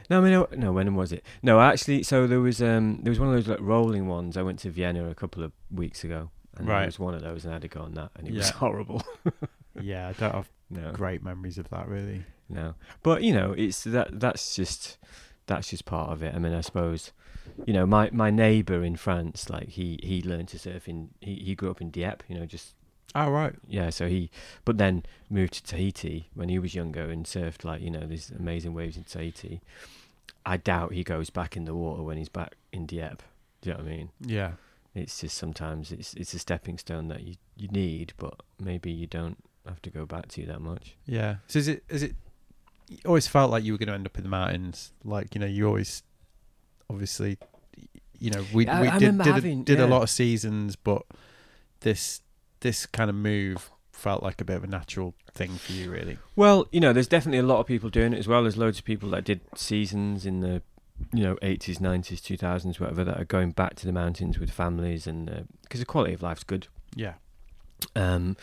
Speaker 2: No, I mean, no, no, when was it? No, actually, so there was um there was one of those like rolling ones. I went to Vienna a couple of weeks ago, and
Speaker 1: Right.
Speaker 2: there was one of those, and I had to go on that, and it was horrible.
Speaker 1: Yeah, I don't have
Speaker 2: no,
Speaker 1: great memories of that really.
Speaker 2: no, but you know, it's that that's just that's just part of it. I mean, I suppose, you know, my my neighbour in France, like he he learned to surf in he he grew up in Dieppe, you know, just
Speaker 1: Oh right.
Speaker 2: yeah. So he, but then moved to Tahiti when he was younger and surfed like you know these amazing waves in Tahiti. I doubt he goes back in the water when he's back in Dieppe. Do you know what I mean?
Speaker 1: Yeah.
Speaker 2: It's just sometimes it's it's a stepping stone that you, you need, but maybe you don't have to go back to you that much.
Speaker 1: Yeah. So is it is it you always felt like you were going to end up in the mountains? Like you know, you always obviously you know we
Speaker 2: I-
Speaker 1: we
Speaker 2: I
Speaker 1: did did,
Speaker 2: having-
Speaker 1: a, did a lot of seasons, but this this kind of move felt like a bit of a natural thing for you, really.
Speaker 2: Well, you know, there's definitely a lot of people doing it as well. There's loads of people that did seasons in the you know 80s, 90s, 2000s, whatever that are going back to the mountains with families and because the quality of life's good.
Speaker 1: Yeah.
Speaker 2: Um,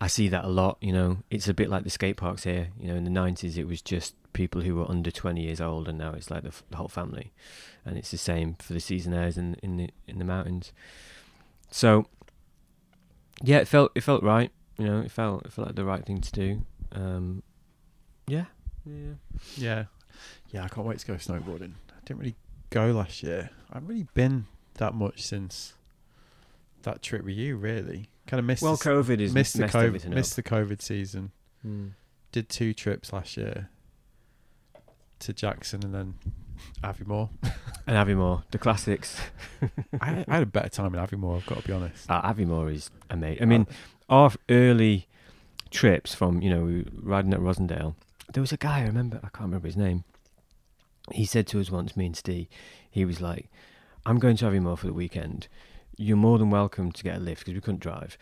Speaker 2: I see that a lot. You know, it's a bit like the skate parks here. You know, in the nineties, it was just people who were under twenty years old, and now it's like the, f- the whole family. And it's the same for the seasonaires in in the in the mountains. So, yeah, it felt it felt right. You know, it felt it felt like the right thing to do. Um, yeah, yeah.
Speaker 1: Yeah. Yeah, I can't wait to go snowboarding. I didn't really go last year. I haven't really been that much since that trip with you, really. Kind of missed
Speaker 2: Well,
Speaker 1: the,
Speaker 2: COVID is
Speaker 1: missed the COVID, missed the COVID season.
Speaker 2: Mm.
Speaker 1: Did two trips last year to Jackson and then Aviemore.
Speaker 2: And Aviemore, the classics.
Speaker 1: I, I had a better time in Aviemore, I've got to be honest.
Speaker 2: Uh, Aviemore is amazing. I mean, our early trips from you know riding at Rossendale. There was a guy I remember. I can't remember his name. He said to us once, me and Steve, he was like, "I'm going to Aviemore for the weekend. You're more than welcome to get a lift because we couldn't drive.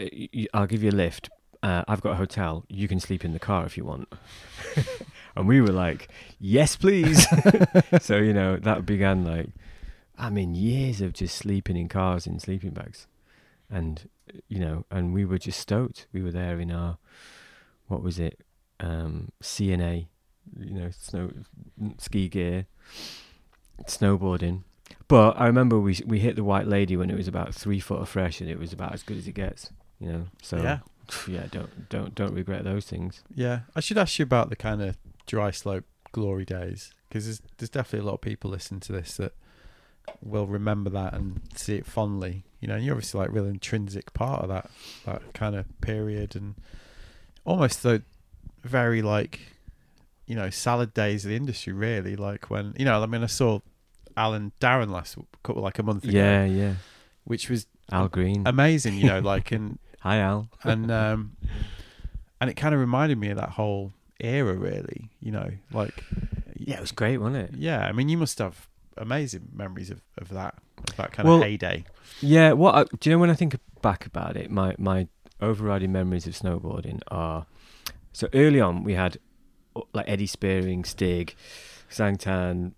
Speaker 2: Uh, I'll give you a lift. Uh, I've got a hotel. You can sleep in the car if you want." and we were like, "Yes, please." so you know that began like, I mean, years of just sleeping in cars in sleeping bags, and you know, and we were just stoked. We were there in our, what was it, um, C&A, you know, snow ski gear, snowboarding. But I remember we we hit the White Lady when it was about three foot of fresh, and it was about as good as it gets. You know, so
Speaker 1: yeah.
Speaker 2: yeah, don't don't don't regret those things.
Speaker 1: Yeah. I should ask you about the kind of dry slope glory days because there's, there's definitely a lot of people listening to this that will remember that and see it fondly. You know, and you're obviously like real intrinsic part of that that kind of period and almost the very like you know salad days of the industry really like when you know I mean I saw Alan Darren last couple like a month ago
Speaker 2: Yeah, yeah.
Speaker 1: which was
Speaker 2: Al Green.
Speaker 1: amazing you know like and
Speaker 2: Hi, Al.
Speaker 1: and um and it kind of reminded me of that whole era really you know like
Speaker 2: Yeah, it was great, wasn't it?
Speaker 1: yeah i mean you must have amazing memories of, of that of that kind
Speaker 2: Well,
Speaker 1: of heyday
Speaker 2: Yeah, what I, do you know when I think back about it? My my overriding memories of snowboarding are so early on we had like Eddie Spearing, Stig, Zangtan,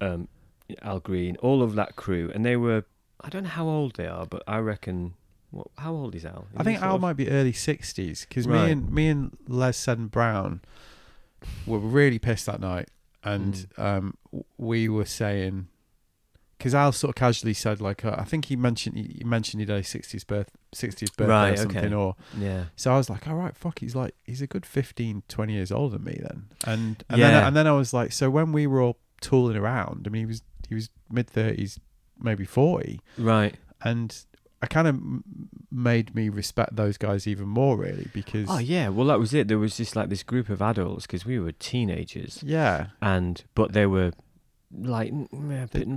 Speaker 2: um, Al Green, all of that crew, and they were I don't know how old they are, but I reckon what, how old is Al? Is
Speaker 1: i think al
Speaker 2: of-
Speaker 1: might be early 60s because
Speaker 2: Right.
Speaker 1: me and me and les Seddon brown were really pissed that night and
Speaker 2: Mm.
Speaker 1: um we were saying because al sort of casually said like uh, i think he mentioned he mentioned he had 60th birth 60th birthday
Speaker 2: Right,
Speaker 1: or something
Speaker 2: okay.
Speaker 1: or
Speaker 2: yeah.
Speaker 1: So I was like, all right, fuck, he's like, he's a good 15, 20 years older than me then. And and then
Speaker 2: Yeah.
Speaker 1: and then I was like, so when we were all tooling around, I mean, he was he was mid thirties, maybe forty,
Speaker 2: Right.
Speaker 1: and I kind of made me respect those guys even more, really, because
Speaker 2: Oh yeah. Well, that was it. There was just like this group of adults because we were teenagers,
Speaker 1: yeah,
Speaker 2: and but they were like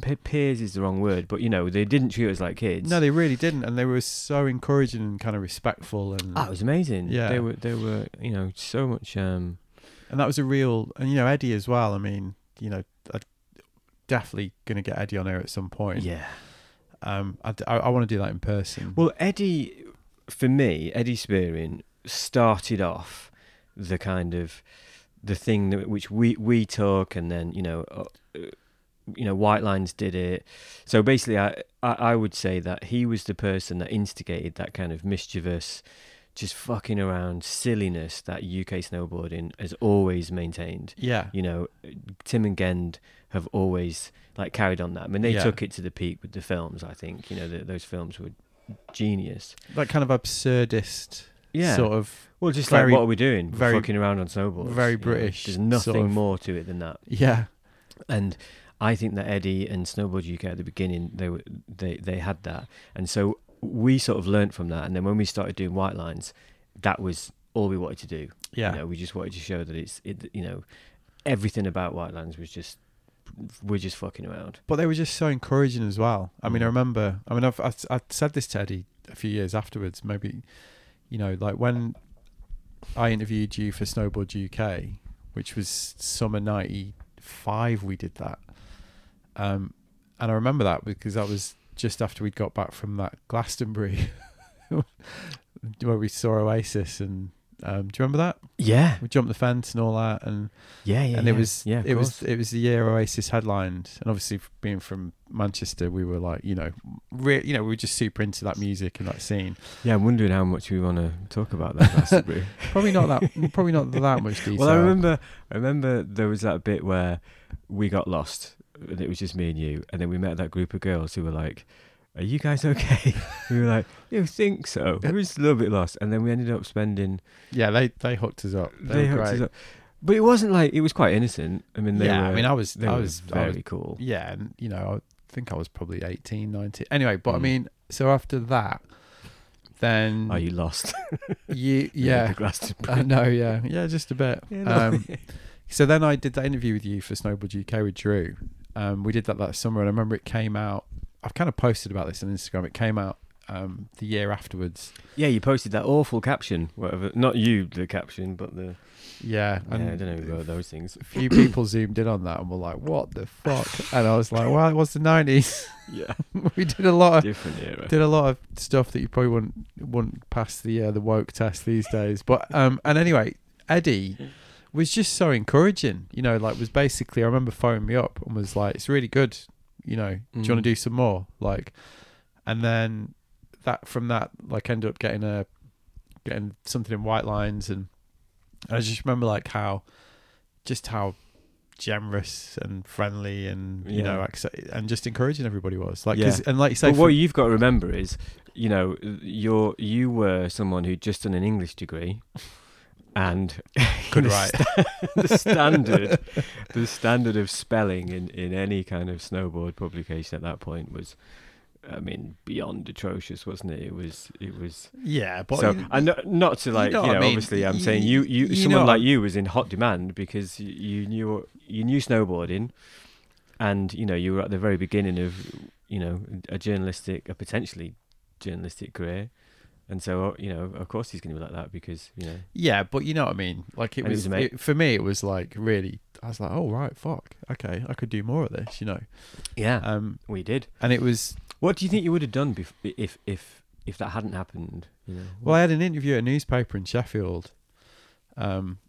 Speaker 2: pe- peers is the wrong word, but you know they didn't treat us like kids.
Speaker 1: no, they really didn't, and they were so encouraging and kind of respectful, and
Speaker 2: Oh, it was amazing.
Speaker 1: Yeah.
Speaker 2: they were they were you know so much. um
Speaker 1: and that was a real, and you know Eddie as well. I mean, you know, I'm definitely gonna get Eddie on here at some point.
Speaker 2: Yeah,
Speaker 1: Um, I, I, want to do that in person.
Speaker 2: Well, Eddie, for me, Eddie Spearing started off the kind of the thing that which we we took, and then you know, uh, you know, Whitelines did it. So basically, I, I I would say that he was the person that instigated that kind of mischievous, just fucking around silliness that UK snowboarding has always maintained.
Speaker 1: yeah,
Speaker 2: You know, Tim and Gend have always like carried on that. I mean, they
Speaker 1: Yeah.
Speaker 2: took it to the peak with the films. I think you know the, those films were genius.
Speaker 1: that kind of absurdist
Speaker 2: Yeah.
Speaker 1: sort of.
Speaker 2: Well, just
Speaker 1: very-
Speaker 2: like what are we doing? We're
Speaker 1: very-
Speaker 2: fucking around on snowboards.
Speaker 1: very
Speaker 2: you know?
Speaker 1: British
Speaker 2: There's nothing
Speaker 1: sort of-
Speaker 2: more to it than that.
Speaker 1: Yeah,
Speaker 2: And I think that Eddie and Snowboard UK at the beginning they were they they had that, and so we sort of learnt from that. And then when we started doing Whitelines, that was all we wanted to do.
Speaker 1: yeah.
Speaker 2: You know, we just wanted to show that it's it. You know, everything about Whitelines was just we're just fucking around.
Speaker 1: But they were just so encouraging as well. I mean, I
Speaker 2: Mm.
Speaker 1: remember. I mean, I've I, I said this to Eddie a few years afterwards. Maybe, you know, like when I interviewed you for Snowboard UK, which was summer '95. We did that, um, and I remember that because that was just after we'd got back from that Glastonbury, where we saw Oasis, and um, do you remember that?
Speaker 2: Yeah,
Speaker 1: We jumped the fence and all that, and
Speaker 2: yeah, yeah.
Speaker 1: and it
Speaker 2: yeah.
Speaker 1: was
Speaker 2: yeah,
Speaker 1: it was it was the year Oasis headlined, and obviously being from Manchester, we were like, you know, re- you know, we were just super into that music and that scene.
Speaker 2: yeah. I'm wondering how much we want to talk about that.
Speaker 1: Probably not that, probably not that much detail.
Speaker 2: Well, I remember, I remember there was that bit where we got lost, and it was just me and you, and then we met that group of girls who were like, "Are you guys okay?" we were like, "You think so?" We were just a little bit lost, and then we ended up spending.
Speaker 1: Yeah, they they hooked us up. They,
Speaker 2: They hooked
Speaker 1: great.
Speaker 2: us up, but it wasn't like it was quite innocent. I mean, they
Speaker 1: yeah,
Speaker 2: were,
Speaker 1: I mean, I was,
Speaker 2: they
Speaker 1: I was, I was,
Speaker 2: cool.
Speaker 1: yeah, and you know, I think I was probably 18, 19. Anyway, but I
Speaker 2: Mm.
Speaker 1: mean, so after that, then
Speaker 2: Are you lost?
Speaker 1: you, yeah. I know, yeah, yeah, just a bit.
Speaker 2: Yeah, no.
Speaker 1: Um, so then I did that interview with you for Snowboard UK with Drew. Um, we did that that summer, and I remember it came out. I've kind of posted about this on Instagram. It came out um, the year afterwards.
Speaker 2: yeah, you posted that awful caption, whatever. Not you, the caption, but the.
Speaker 1: Yeah,
Speaker 2: Yeah, I don't know who wrote those things.
Speaker 1: a few people zoomed in on that and were like, "What the fuck?" And I was like, "Well, it was the '90s.
Speaker 2: Yeah,
Speaker 1: we did a lot of
Speaker 2: different era.
Speaker 1: did a lot of stuff that you probably wouldn't wouldn't pass the uh, the woke test these days. But um, and anyway, Eddie was just so encouraging. You know, like was basically I remember phoning me up and was like, "It's really good. You know, do you want
Speaker 2: Mm.
Speaker 1: to do some more?" Like, and then that from that like ended up getting a getting something in Whitelines and I just remember like how just how generous and friendly and you know
Speaker 2: Yeah.
Speaker 1: accept, and just encouraging everybody was like
Speaker 2: Yeah.
Speaker 1: and like you say
Speaker 2: but what you've got to remember is, you know, you're you were someone who'd just done an English degree, and
Speaker 1: Could
Speaker 2: the
Speaker 1: write.
Speaker 2: the standard, the standard of spelling in in any kind of snowboard publication at that point was, I mean, beyond atrocious, wasn't it? It was it was.
Speaker 1: Yeah, but
Speaker 2: so
Speaker 1: you-
Speaker 2: and not, not to like
Speaker 1: know
Speaker 2: you know,
Speaker 1: I mean.
Speaker 2: obviously I'm
Speaker 1: Y-
Speaker 2: saying you you,
Speaker 1: you
Speaker 2: someone like you was in hot demand because you, you knew you knew snowboarding, and you know you were at the very beginning of you know a journalistic a potentially journalistic career, and so you know of course he's going to be like that because you know
Speaker 1: yeah, but you know what I mean. Like it
Speaker 2: And
Speaker 1: was, it, for me. It was like really. I was like, oh right, fuck, okay, I could do more of this, you know.
Speaker 2: yeah
Speaker 1: Um,
Speaker 2: we did.
Speaker 1: and it was
Speaker 2: What do you think you would have done bef- if if if that hadn't happened? You know,
Speaker 1: well, I had an interview at a newspaper in Sheffield, um,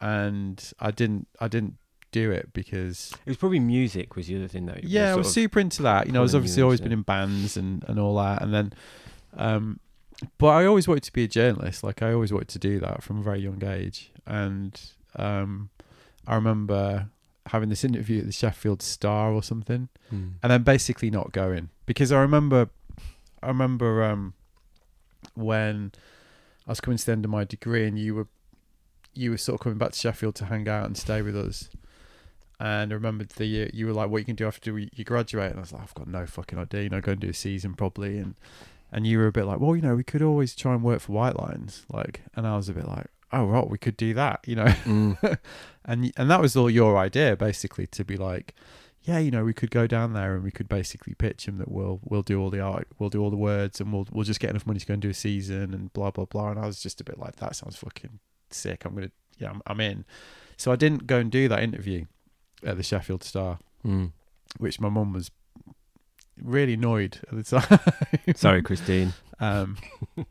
Speaker 1: and I didn't, I didn't do it because
Speaker 2: it was probably music was the other thing that
Speaker 1: yeah, I was super into that. You know, I was obviously always been in bands and and all that, and then, um, but I always wanted to be a journalist. Like I always wanted to do that from a very young age, and um, I remember having this interview at the Sheffield Star or something,
Speaker 2: Hmm.
Speaker 1: and then basically not going because I remember, I remember um, when I was coming to the end of my degree, and you were, you were sort of coming back to Sheffield to hang out and stay with us. And I remember the year you were like, "What you can do after you graduate?" And I was like, "I've got no fucking idea. You know, go and do a season probably." And and you were a bit like, "Well, you know, we could always try and work for Whitelines." Like, and I was a bit like, "Oh, right, we could do that." You know,
Speaker 2: Mm.
Speaker 1: and and that was all your idea basically to be like yeah you know we could go down there and we could basically pitch him that we'll we'll do all the art we'll do all the words and we'll we'll just get enough money to go and do a season and blah blah blah and i was just a bit like that sounds fucking sick i'm gonna yeah i'm, I'm in so i didn't go and do that interview at the sheffield star
Speaker 2: Mm.
Speaker 1: which my mum was really annoyed at the time.
Speaker 2: Sorry, Christine.
Speaker 1: Um,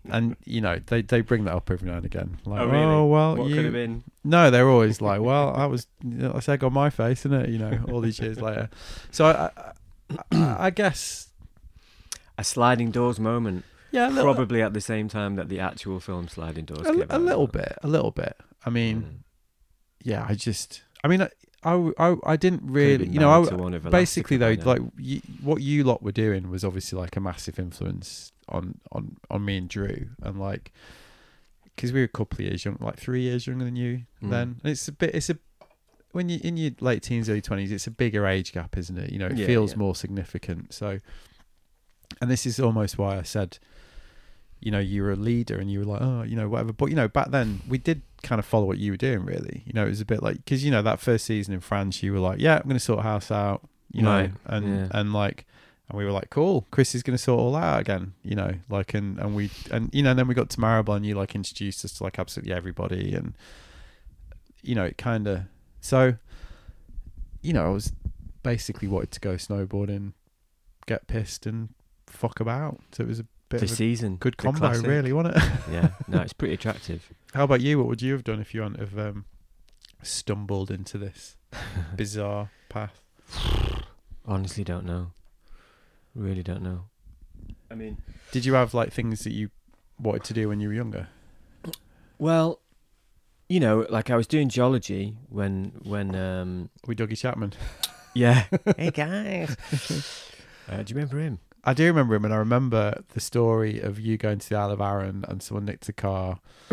Speaker 1: and you know they they bring that up every now and again. Like,
Speaker 2: Oh, really?
Speaker 1: oh well,
Speaker 2: what
Speaker 1: you
Speaker 2: could have been?
Speaker 1: no, they're always like, well, I was that's egg on my face, isn't it? You know, all these years later. So I, I, I, I guess,
Speaker 2: A sliding doors moment,
Speaker 1: yeah, little,
Speaker 2: probably at the same time that the actual film Sliding Doors
Speaker 1: a,
Speaker 2: came
Speaker 1: a
Speaker 2: out.
Speaker 1: little bit, a little bit. I mean,
Speaker 2: Mm.
Speaker 1: yeah, I just, I mean, I, I, I, didn't really, you know, I, basically though, like you, what you lot were doing was obviously like a massive influence on on on me and Drew, and like because we were a couple of years young, like three years younger than you
Speaker 2: Mm.
Speaker 1: then. And it's a bit, it's a when you in your late teens, early twenties, it's a bigger age gap, isn't it? You know, it
Speaker 2: Yeah,
Speaker 1: feels
Speaker 2: yeah.
Speaker 1: more significant. So, and this is almost why I said. You know, you were a leader, and you were like, oh, you know, whatever. But you know, back then we did kind of follow what you were doing. Really, you know, it was a bit like because you know that first season in France, you were like, yeah, I'm going to sort house out, you know,
Speaker 2: Right,
Speaker 1: and
Speaker 2: yeah.
Speaker 1: and like, and we were like, cool, Chris is going to sort all that out again, you know, like, and and we and you know, and then we got to Méribel, and you like introduced us to like absolutely everybody, and you know, it kind of so, you know, I was basically wanted to go snowboarding, get pissed, and fuck about. So it was a bit
Speaker 2: the
Speaker 1: of a
Speaker 2: season,
Speaker 1: good combo,
Speaker 2: classic.
Speaker 1: really, wasn't it?
Speaker 2: yeah, no, it's pretty attractive.
Speaker 1: How about you? What would you have done if you hadn't have um, stumbled into this bizarre path?
Speaker 2: Honestly, don't know. Really don't know. I mean,
Speaker 1: Did you have like things that you wanted to do when you were younger?
Speaker 2: well, you know, like I was doing geology when when um
Speaker 1: With Dougie Chapman?
Speaker 2: yeah. hey guys, uh, do you remember him?
Speaker 1: I do remember him, and I remember the story of you going to the Isle of Arran and someone nicked a car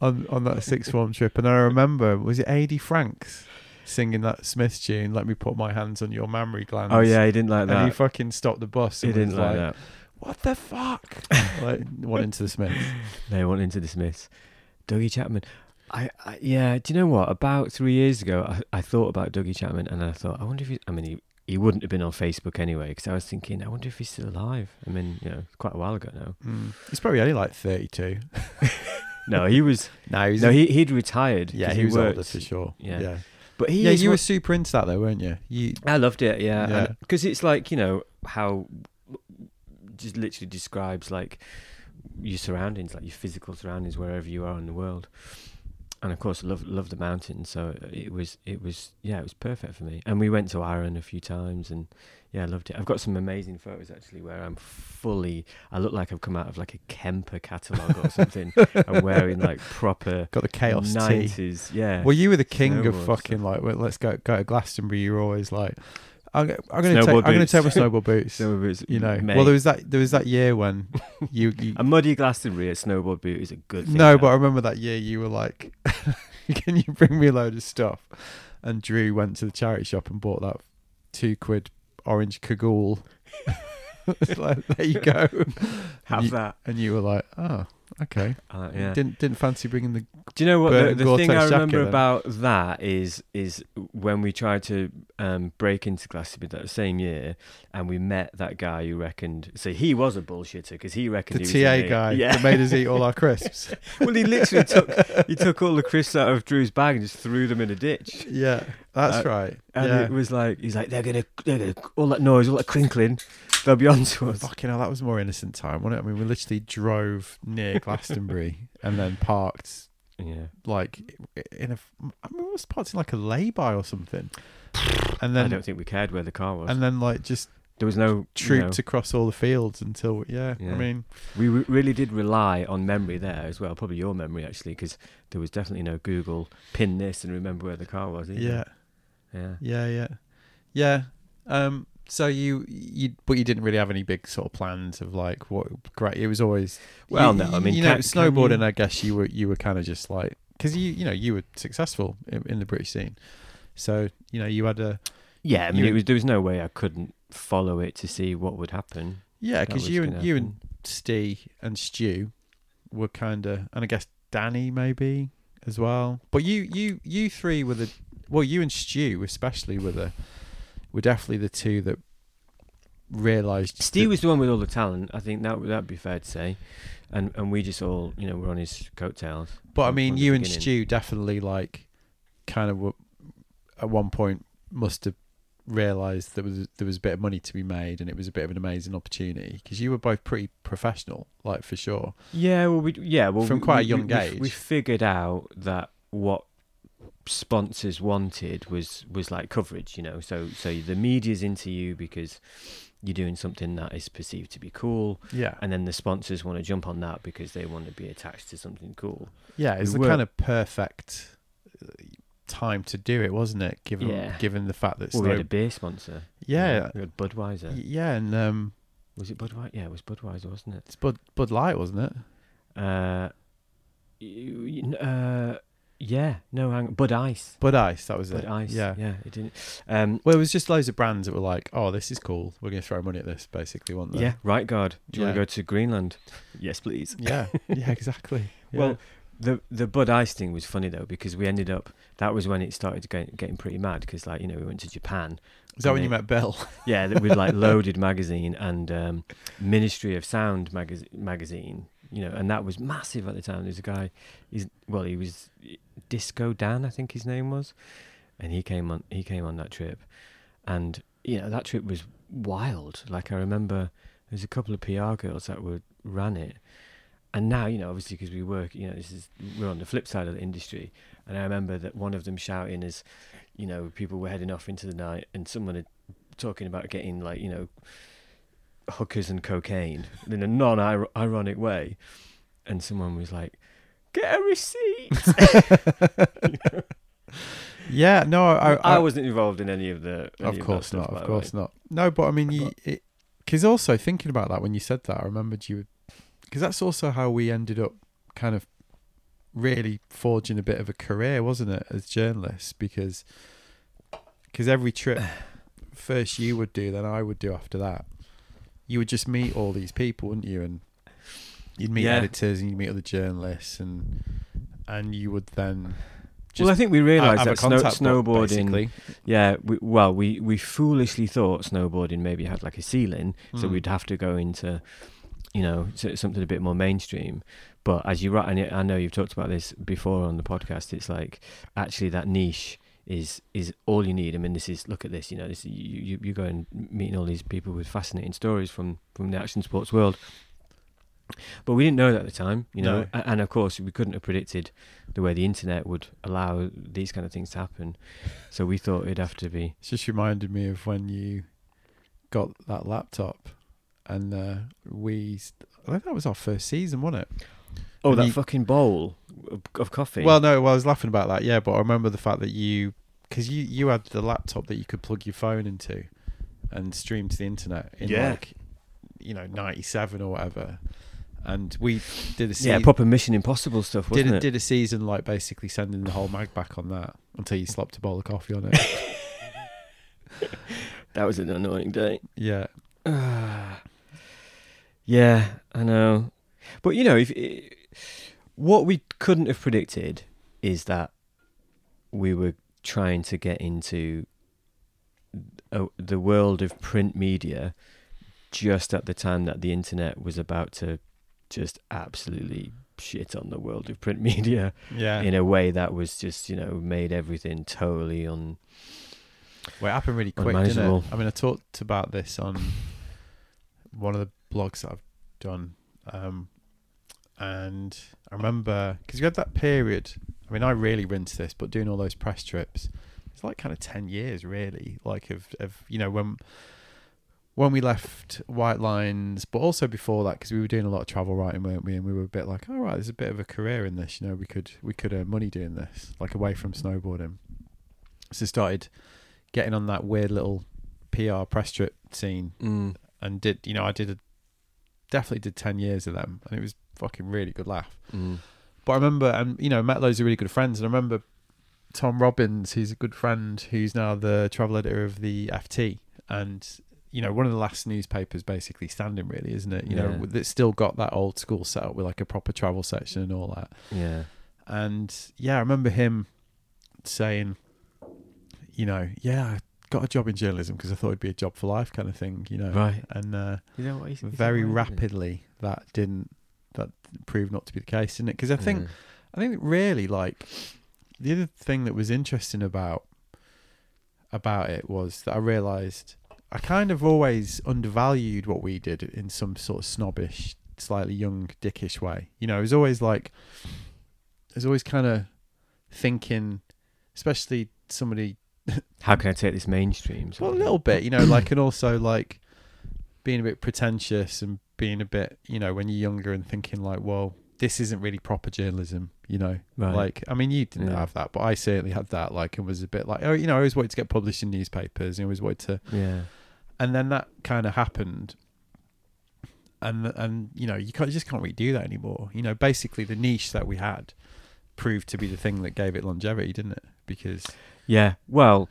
Speaker 1: on on that sixth form trip. And I remember, was it A.D. Franks singing that Smith tune? Let me put my hands on your mammary glands.
Speaker 2: Oh yeah, he didn't like that.
Speaker 1: and he fucking stopped the bus.
Speaker 2: He didn't like,
Speaker 1: like,
Speaker 2: that.
Speaker 1: What the fuck? like went into the Smiths.
Speaker 2: They went into the Smiths. Dougie Chapman. I, I yeah. Do you know what? About three years ago, I, I thought about Dougie Chapman, and I thought, I wonder if he. I mean, he, he wouldn't have been on Facebook anyway, because I was thinking, I wonder if he's still alive. I mean, you know, quite a while ago now.
Speaker 1: Mm. He's probably only like thirty-two.
Speaker 2: No, he was.
Speaker 1: No,
Speaker 2: no, he he'd retired.
Speaker 1: Yeah, he was older for sure.
Speaker 2: yeah.
Speaker 1: yeah.
Speaker 2: But he
Speaker 1: yeah, you were super into that though, weren't you? You
Speaker 2: I loved it, yeah,
Speaker 1: Yeah.
Speaker 2: because it's like you know how just literally describes like your surroundings, like your physical surroundings wherever you are in the world. And of course, love love the mountains, so it was it was yeah, it was perfect for me. And we went to Arran a few times, and yeah, I loved it. I've got some amazing photos actually where I'm fully. I look like I've come out of like a Kemper catalogue or something. I'm wearing like proper
Speaker 1: got the chaos tee.
Speaker 2: nineties, yeah.
Speaker 1: Well, you were the king of fucking
Speaker 2: stuff.
Speaker 1: like. Well, let's go go to Glastonbury. You're always like, I'm, I'm gonna
Speaker 2: Snowboard
Speaker 1: take. I'm gonna
Speaker 2: boots.
Speaker 1: take my snowboard boots.
Speaker 2: Was,
Speaker 1: you know.
Speaker 2: mate,
Speaker 1: Well, there was that. There was that year when you. you
Speaker 2: a muddy Glastonbury at snowboard boot is a good thing.
Speaker 1: no,
Speaker 2: to
Speaker 1: but I remember that year you were like, "Can you bring me a load of stuff?" And Drew went to the charity shop and bought that two quid orange cagoule. It's like, there you go.
Speaker 2: have
Speaker 1: you-
Speaker 2: that.
Speaker 1: And you were like, "Oh, okay."
Speaker 2: Uh, yeah.
Speaker 1: Didn't didn't fancy bringing the.
Speaker 2: Do you know what the, the thing I remember
Speaker 1: then.
Speaker 2: about that is is when we tried to um, break into Glastonbury that same year, and we met that guy who reckoned. So he was a bullshitter because he reckoned
Speaker 1: The
Speaker 2: he was
Speaker 1: TA
Speaker 2: the-
Speaker 1: guy
Speaker 2: Yeah.
Speaker 1: that made us eat all our crisps.
Speaker 2: well, he literally took he took all the crisps out of Drew's bag and just threw them in a ditch.
Speaker 1: Yeah, that's
Speaker 2: Uh,
Speaker 1: right.
Speaker 2: And
Speaker 1: yeah.
Speaker 2: it was like he's like they're gonna they're gonna all that noise, all that crinkling, they'll be on to us.
Speaker 1: Fucking hell, that was more innocent time, wasn't it? I mean, we literally drove near Glastonbury and then parked
Speaker 2: Yeah.
Speaker 1: like in a. I mean, we was parked in like a lay-by or something, and then I
Speaker 2: don't think we cared where the car was.
Speaker 1: and then like just
Speaker 2: there was no you
Speaker 1: trooped
Speaker 2: know,
Speaker 1: across all the fields until yeah. I mean,
Speaker 2: We re- really did rely on memory there as well, probably your memory actually, because there was definitely no Google pin this and remember where the car was. Either.
Speaker 1: yeah,
Speaker 2: yeah.
Speaker 1: yeah, yeah, yeah. Um. So you you but you didn't really have any big sort of plans of like what great. It was always
Speaker 2: Well,
Speaker 1: you-
Speaker 2: no, I mean,
Speaker 1: you know,
Speaker 2: can- can
Speaker 1: snowboarding.
Speaker 2: you-
Speaker 1: I guess you were you were kind of just like because you you know you were successful in, in the British scene, so you know you had a
Speaker 2: Yeah, I mean,
Speaker 1: You-
Speaker 2: it was, there was no way I couldn't follow it to see what would happen.
Speaker 1: yeah because you and
Speaker 2: gonna
Speaker 1: you and
Speaker 2: happen.
Speaker 1: Steve and Stu were kind of and I guess Danny maybe as well. But you you you three were the well you and Stu especially were the were definitely the two that realised.
Speaker 2: Steve was the one with all the talent. I think that that'd be fair to say, and and we just all you know were on his coattails.
Speaker 1: But I mean, you and
Speaker 2: beginning.
Speaker 1: Stu definitely like kind of were, at one point must have realised there was there was a bit of money to be made and it was a bit of an amazing opportunity because you were both pretty professional, like for sure.
Speaker 2: Yeah, well, we yeah, well,
Speaker 1: From
Speaker 2: we-
Speaker 1: quite a young
Speaker 2: we, we,
Speaker 1: age.
Speaker 2: we figured out that what sponsors wanted was was like coverage, you know. So so the media's into you because you're doing something that is perceived to be cool,
Speaker 1: Yeah,
Speaker 2: and then the sponsors want to jump on that because they want to be attached to something cool.
Speaker 1: yeah, it's the kind of perfect uh, time to do it, wasn't it? Given
Speaker 2: Yeah.
Speaker 1: given the fact that
Speaker 2: Well, we had a beer sponsor.
Speaker 1: yeah,
Speaker 2: we had Budweiser.
Speaker 1: yeah, and um,
Speaker 2: Was it Budweiser? Yeah, it was Budweiser, wasn't it?
Speaker 1: it's Bud Bud Light, wasn't it?
Speaker 2: Uh, uh, yeah, no, hang on. Bud Ice.
Speaker 1: Bud Ice, that was
Speaker 2: Bud
Speaker 1: it.
Speaker 2: Ice.
Speaker 1: yeah.
Speaker 2: yeah, it didn't. Um,
Speaker 1: Well, it was just loads of brands that were like, "Oh, this is cool. We're going to throw money at this." Basically, weren't they?
Speaker 2: yeah, right guard. Do you want to go to Greenland? Yes, please.
Speaker 1: yeah, yeah, exactly. Yeah.
Speaker 2: Well, the the Bud Ice thing was funny though because we ended up. That was when it started get, getting pretty mad because like you know we went to Japan.
Speaker 1: Is that when you met Bell?
Speaker 2: Yeah, with like Loaded magazine and um, Ministry of Sound magazine magazine. You know, and that was massive at the time. There's a guy. He's well, he was Disco Dan, I think his name was, and he came on. He came on that trip, and you know that trip was wild. Like I remember, there's a couple of PR girls that were ran it, and now you know obviously because we work, you know, this is we're on the flip side of the industry, and I remember that one of them shouting as, you know, people were heading off into the night, and someone had talking about getting like you know hookers and cocaine in a non-ironic way, and someone was like, "Get a receipt."
Speaker 1: yeah, no, I,
Speaker 2: I,
Speaker 1: I,
Speaker 2: wasn't involved in any of the. any
Speaker 1: of course
Speaker 2: stuff,
Speaker 1: not, of course not. No, but I mean, because also thinking about that when you said that, I remembered you, because that's also how we ended up, kind of, really forging a bit of a career, wasn't it, as journalists? Because, because every trip, first you would do, then I would do after that. You would just meet all these people, wouldn't you? And you'd meet
Speaker 2: Yeah.
Speaker 1: editors and you'd meet other journalists, and and you would then.
Speaker 2: well, I think we realised that snow,
Speaker 1: book,
Speaker 2: snowboarding. Yeah, we, well, we we foolishly thought snowboarding maybe had like a ceiling, so
Speaker 1: Mm.
Speaker 2: we'd have to go into, you know, something a bit more mainstream. But as you right, and I know you've talked about this before on the podcast. It's like actually that niche is is all you need. I mean, this is look at this. You know, this you you, you go and meeting all these people with fascinating stories from from the action sports world. But we didn't know that at the time, you know,
Speaker 1: No.
Speaker 2: and of course we couldn't have predicted the way the internet would allow these kind of things to happen. So we thought it'd have to be
Speaker 1: It's just reminded me of when you got that laptop, and uh, we I think that was our first season, wasn't it?
Speaker 2: Oh,
Speaker 1: And
Speaker 2: that
Speaker 1: you-
Speaker 2: fucking bowl of, of coffee.
Speaker 1: Well, no, well, I was laughing about that, yeah, but I remember the fact that you, because you you had the laptop that you could plug your phone into, and stream to the internet in
Speaker 2: Yeah.
Speaker 1: like, you know, ninety seven or whatever, and we did a se-
Speaker 2: yeah, proper Mission Impossible stuff,
Speaker 1: did
Speaker 2: it?
Speaker 1: did a season like basically sending the whole mag back on that until you slopped a bowl of coffee on it.
Speaker 2: That was an annoying day.
Speaker 1: yeah,
Speaker 2: yeah, I know. But you know, if what we couldn't have predicted is that we were trying to get into uh, the world of print media just at the time that the internet was about to just absolutely shit on the world of print media
Speaker 1: yeah.
Speaker 2: in a way that was just you know made everything totally un
Speaker 1: Well, it happened really quick, didn't it? I mean, I talked about this on one of the blogs that I've done, um, and I remember because you had that period. I mean, I really rinsed this, but doing all those press trips, it's like kind of ten years, really. Like of of you know when when we left Whitelines, but also before that, because we were doing a lot of travel writing, weren't we? And we were a bit like, all right, there's a bit of a career in this. You know, we could we could earn money doing this, like away from snowboarding. So started getting on that weird little PR press trip scene
Speaker 2: mm,
Speaker 1: and did you know I did a, definitely did 10 years of them and it was fucking really good laugh
Speaker 2: mm.
Speaker 1: but I remember and you know met loads of really good friends and I remember Tom Robbins who's a good friend who's now the travel editor of the FT and you know one of the last newspapers basically standing really isn't it you know
Speaker 2: Yeah.
Speaker 1: that's still got that old school setup with like a proper travel section and all that
Speaker 2: yeah
Speaker 1: and yeah, I remember him saying, you know, yeah, I got a job in journalism because I thought it'd be a job for life kind of thing, you know.
Speaker 2: Right.
Speaker 1: And uh,
Speaker 2: Is that what he's,
Speaker 1: very rapidly that didn't that proved not to be the case, didn't it? Because I think
Speaker 2: Yeah.
Speaker 1: I think really like the other thing that was interesting about about it was that I realised I kind of always undervalued what we did in some sort of snobbish, slightly young, dickish way. You know, it was always like, I was always kind of thinking, especially somebody,
Speaker 2: How can I take this mainstream?
Speaker 1: well, a little bit, you know, like, and also like being a bit pretentious and being a bit, you know, when you're younger and thinking like, well, this isn't really proper journalism, you know.
Speaker 2: Right.
Speaker 1: Like, I mean, you didn't
Speaker 2: Yeah.
Speaker 1: have that, but I certainly had that. Like, and was a bit like, oh, you know, I always wanted to get published in newspapers. And I always wanted to,
Speaker 2: Yeah.
Speaker 1: and then that kind of happened. And and you know, you can't you just can't really do that anymore. You know, basically the niche that we had proved to be the thing that gave it longevity, didn't it? Because
Speaker 2: Yeah. Well,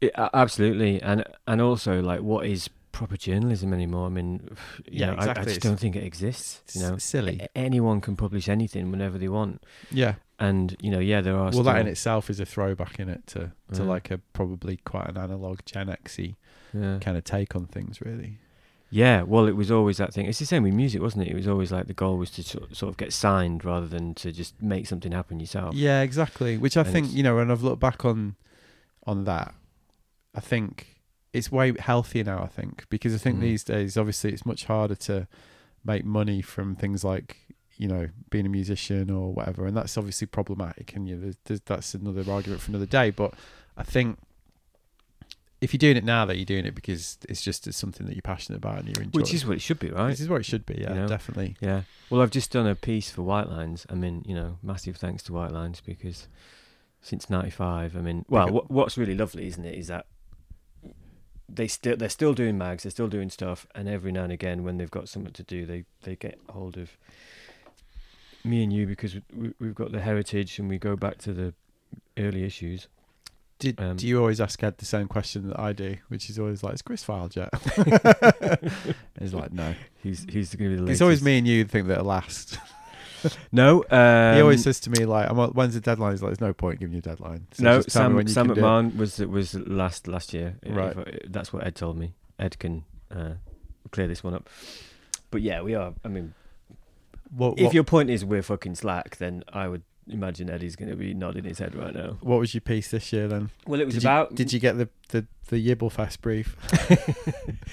Speaker 2: it, absolutely, and and also like, what is proper journalism anymore? I mean, you
Speaker 1: Yeah,
Speaker 2: know, I- I, just don't think it exists. You know,
Speaker 1: silly.
Speaker 2: A- anyone can publish anything whenever they want,
Speaker 1: yeah.
Speaker 2: and you know, yeah, there are.
Speaker 1: Well, that in itself is a throwback in it to to
Speaker 2: Yeah.
Speaker 1: like a probably quite an analog Gen Xy
Speaker 2: yeah.
Speaker 1: kind of take on things, really.
Speaker 2: Yeah, well, it was always that thing. It's the same with music, wasn't it? It was always like the goal was to sort sort of get signed rather than to just make something happen yourself.
Speaker 1: Yeah, exactly. Which I
Speaker 2: And
Speaker 1: think
Speaker 2: it's-
Speaker 1: you know, when I've looked back on on that, I think it's way healthier now. I think because I think
Speaker 2: Mm.
Speaker 1: these days, obviously, it's much harder to make money from things like you know being a musician or whatever, and that's obviously problematic. And you know, that's another argument for another day. But I think if you're doing it now, that you're doing it because it's just it's something that you're passionate about and you're enjoying.
Speaker 2: Which is what it should be, right?
Speaker 1: this is what it should be. Yeah,
Speaker 2: You know?
Speaker 1: definitely.
Speaker 2: Yeah. Well, I've just done a piece for Whitelines. I mean, you know, massive thanks to Whitelines because since '95, I mean, well, what, what's really lovely, isn't it, is that they still they're still doing mags, they're still doing stuff, and every now and again, when they've got something to do, they they get hold of me and you because we, we've got the heritage and we go back to the early issues.
Speaker 1: Did
Speaker 2: Um,
Speaker 1: do you always ask Ed the same question that I do, which is always like, "Is Chris filed yet?" He's like, "No."
Speaker 2: He's he's going to be the.
Speaker 1: It's always me and you think that are last.
Speaker 2: No, um,
Speaker 1: he always says to me like, I'm, "When's the deadline?" He's like, "There's no point giving you a deadline." So
Speaker 2: no,
Speaker 1: just tell me
Speaker 2: Sam Sam
Speaker 1: can it."
Speaker 2: McMahon was was last last year.
Speaker 1: Right.
Speaker 2: if- that's what Ed told me. Ed can uh, clear this one up. But yeah, we are. I mean,
Speaker 1: What,
Speaker 2: if your point is we're fucking slack, then I would imagine Eddie's going to be nodding his head right now.
Speaker 1: what was your piece this year then?
Speaker 2: Well, it was
Speaker 1: Did
Speaker 2: about
Speaker 1: you, did you get the the the Yibble Yibblefest brief?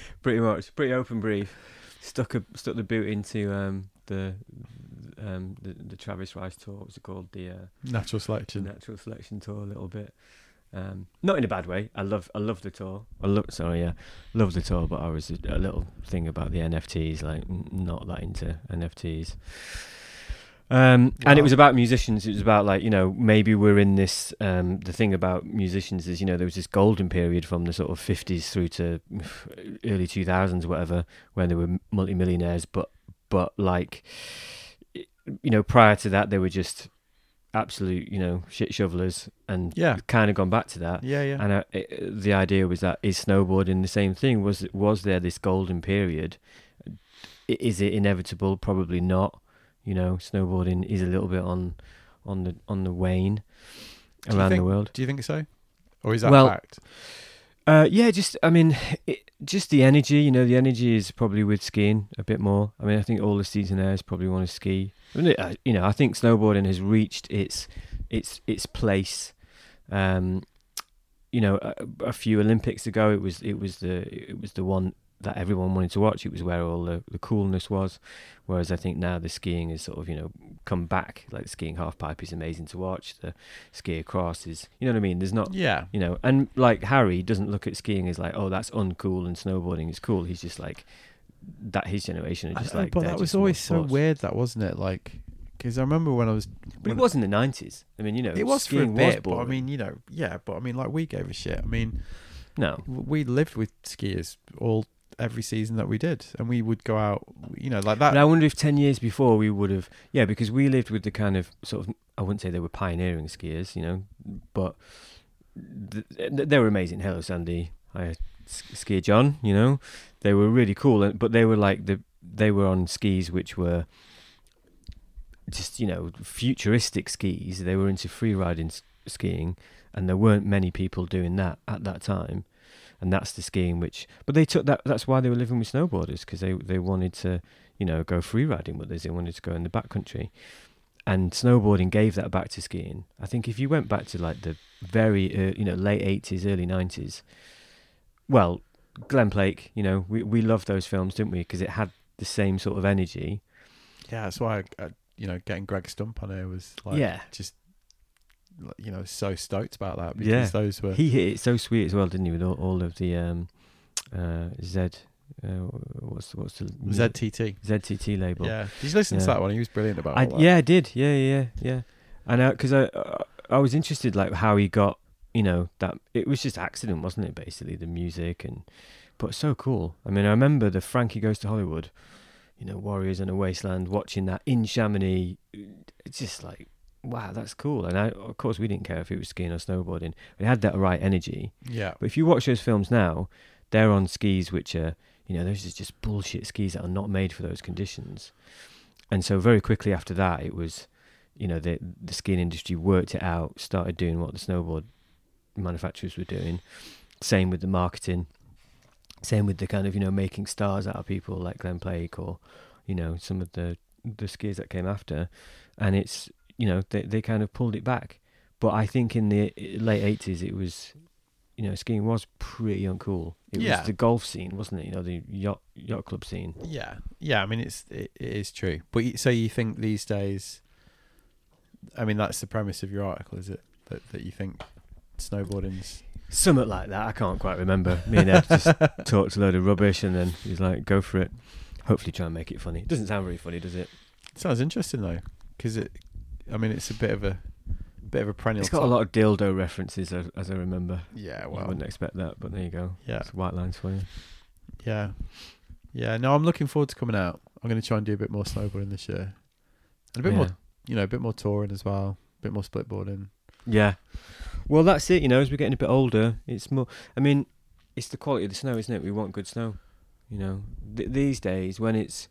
Speaker 2: pretty much pretty open brief. Stuck a stuck the boot into um, the um, the the Travis Rice tour. What was it called? The uh,
Speaker 1: Natural selection.
Speaker 2: natural selection tour a little bit. Um, not in a bad way. I love I love the tour. I love sorry yeah, love the tour. But I was a, a little thing about the NFTs. Like not that into NFTs. Um, and it was about musicians. It was about like you know maybe we're in this. Um, the thing about musicians is you know there was this golden period from the sort of fifties through to early two thousands, whatever, when they were multimillionaires. But but like you know prior to that they were just absolute you know shit shovelers and
Speaker 1: Yeah.
Speaker 2: kind of gone back to that.
Speaker 1: Yeah, yeah.
Speaker 2: And uh, it, the idea was that is snowboarding the same thing? Was was there this golden period? Is it inevitable? Probably not. You know, snowboarding is a little bit on on the on the wane
Speaker 1: Do
Speaker 2: around the world.
Speaker 1: Do you think so, or is that
Speaker 2: Well,
Speaker 1: fact?
Speaker 2: Uh, yeah, just I mean, it, just the energy. You know, the energy is probably with skiing a bit more. I mean, I think all the seasonaires probably want to ski. I uh, you know, I think snowboarding has reached its its its place. Um, you know, a, a few Olympics ago, it was it was the it was the one that everyone wanted to watch. It was where all the, the coolness was. Whereas I think now the skiing is sort of you know come back. Like the skiing half pipe is amazing to watch. The ski across is you know what I mean. There's not
Speaker 1: Yeah.
Speaker 2: you know and like harry doesn't look at skiing as like oh that's uncool and snowboarding is cool he's just like that his generation are just like
Speaker 1: but that was always so
Speaker 2: sports.
Speaker 1: weird, that wasn't it? Like, because I remember when I was.
Speaker 2: but it was in the 90s i mean you know
Speaker 1: It was for a bit, but I mean, you know, yeah, but I mean, like we gave a shit. I mean,
Speaker 2: no
Speaker 1: we lived with skiers all every season that we did, and we would go out, you know, like that.
Speaker 2: but i wonder if 10 years before we would have yeah because we lived with the kind of sort of i wouldn't say they were pioneering skiers you know but th- they were amazing hello sandy i skier john you know? They were really cool but they were like the they were on skis which were just you know futuristic skis. They were into free riding skiing and there weren't many people doing that at that time. And that's the skiing which but they took that that's why they were living with snowboarders because they they wanted to you know go free riding with us. They wanted to go in the backcountry. And snowboarding gave that back to skiing. I think if you went back to like the very you know late eighties, early nineties, well, Glen Plake, you know, we we loved those films, didn't we? Because it had the same sort of energy.
Speaker 1: Yeah, that's why I, I, you know getting Greg Stump on here was like
Speaker 2: yeah,
Speaker 1: just you know so stoked about that because
Speaker 2: Yeah.
Speaker 1: those were
Speaker 2: he hit it so sweet as well, didn't he? With all, all of the um, uh, Z, uh, what's what's the
Speaker 1: ZTT.
Speaker 2: ZTT label?
Speaker 1: Yeah, did you listen to that one? He was brilliant about
Speaker 2: I, yeah, I did. Yeah, yeah, yeah. And because I, uh, I was interested, like how he got, you know, that it was just accident, wasn't it? Basically, the music and, but so cool. I mean, I remember the Frankie Goes to Hollywood, you know, Warriors in a Wasteland, watching that in Chamonix. It's just like, wow, that's cool. And I, of course, we didn't care if it was skiing or snowboarding. It had that right energy.
Speaker 1: yeah,
Speaker 2: But if you watch those films now, they're on skis which are, you know, those are just bullshit skis that are not made for those conditions. And so very quickly after that, it was, you know, the the skiing industry worked it out, started doing what the snowboard manufacturers were doing. Same with the marketing. Same with the kind of you know making stars out of people like Glen Plake or, you know, some of the the skiers that came after, and it's you know they they kind of pulled it back. But I think in the eh, late eighties, it was, you know, skiing was pretty uncool. It
Speaker 1: Yeah.
Speaker 2: was the golf scene, wasn't it? You know, the yacht yacht club scene.
Speaker 1: yeah, yeah. I mean, it's it, it is true. But you, so you think these days? I mean, that's the premise of your article, is it? That that you think snowboarding's
Speaker 2: Something like that. I can't quite remember. Me and Ed just talked a load of rubbish, and then he's like, "Go for it." Hopefully, try and make it funny. It doesn't sound very funny, does it?
Speaker 1: sounds interesting though, because it. I mean, it's a bit of a bit of a perennial.
Speaker 2: It's got a lot of dildo references, as, as I remember.
Speaker 1: Yeah, well,
Speaker 2: wouldn't expect that, but there you go.
Speaker 1: yeah,
Speaker 2: It's Whitelines for you.
Speaker 1: yeah, yeah. No, I'm looking forward to coming out. I'm going to try and do a bit more snowboarding this year, and a bit more, you know, a bit more touring as well, a bit more splitboarding.
Speaker 2: Yeah. Well, that's it. You know, as we're getting a bit older, it's more. I mean, it's the quality of the snow, isn't it? We want good snow. You know, Th- these days when it's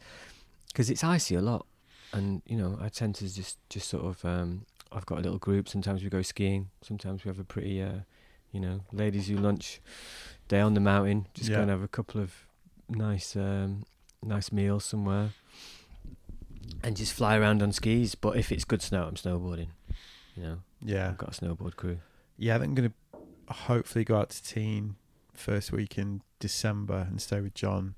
Speaker 2: because it's icy a lot, and you know, I tend to just just sort of. um I've got a little group. Sometimes we go skiing. Sometimes we have a pretty, uh, you know, ladies who lunch day on the mountain. Just go
Speaker 1: Yeah.
Speaker 2: and have a couple of nice, um, nice meals somewhere, and just fly around on skis. But if it's good snow, I'm snowboarding. You know,
Speaker 1: Yeah,
Speaker 2: I've got a snowboard crew.
Speaker 1: yeah. I think I'm going to hopefully go out to Tignes first week in December and stay with John.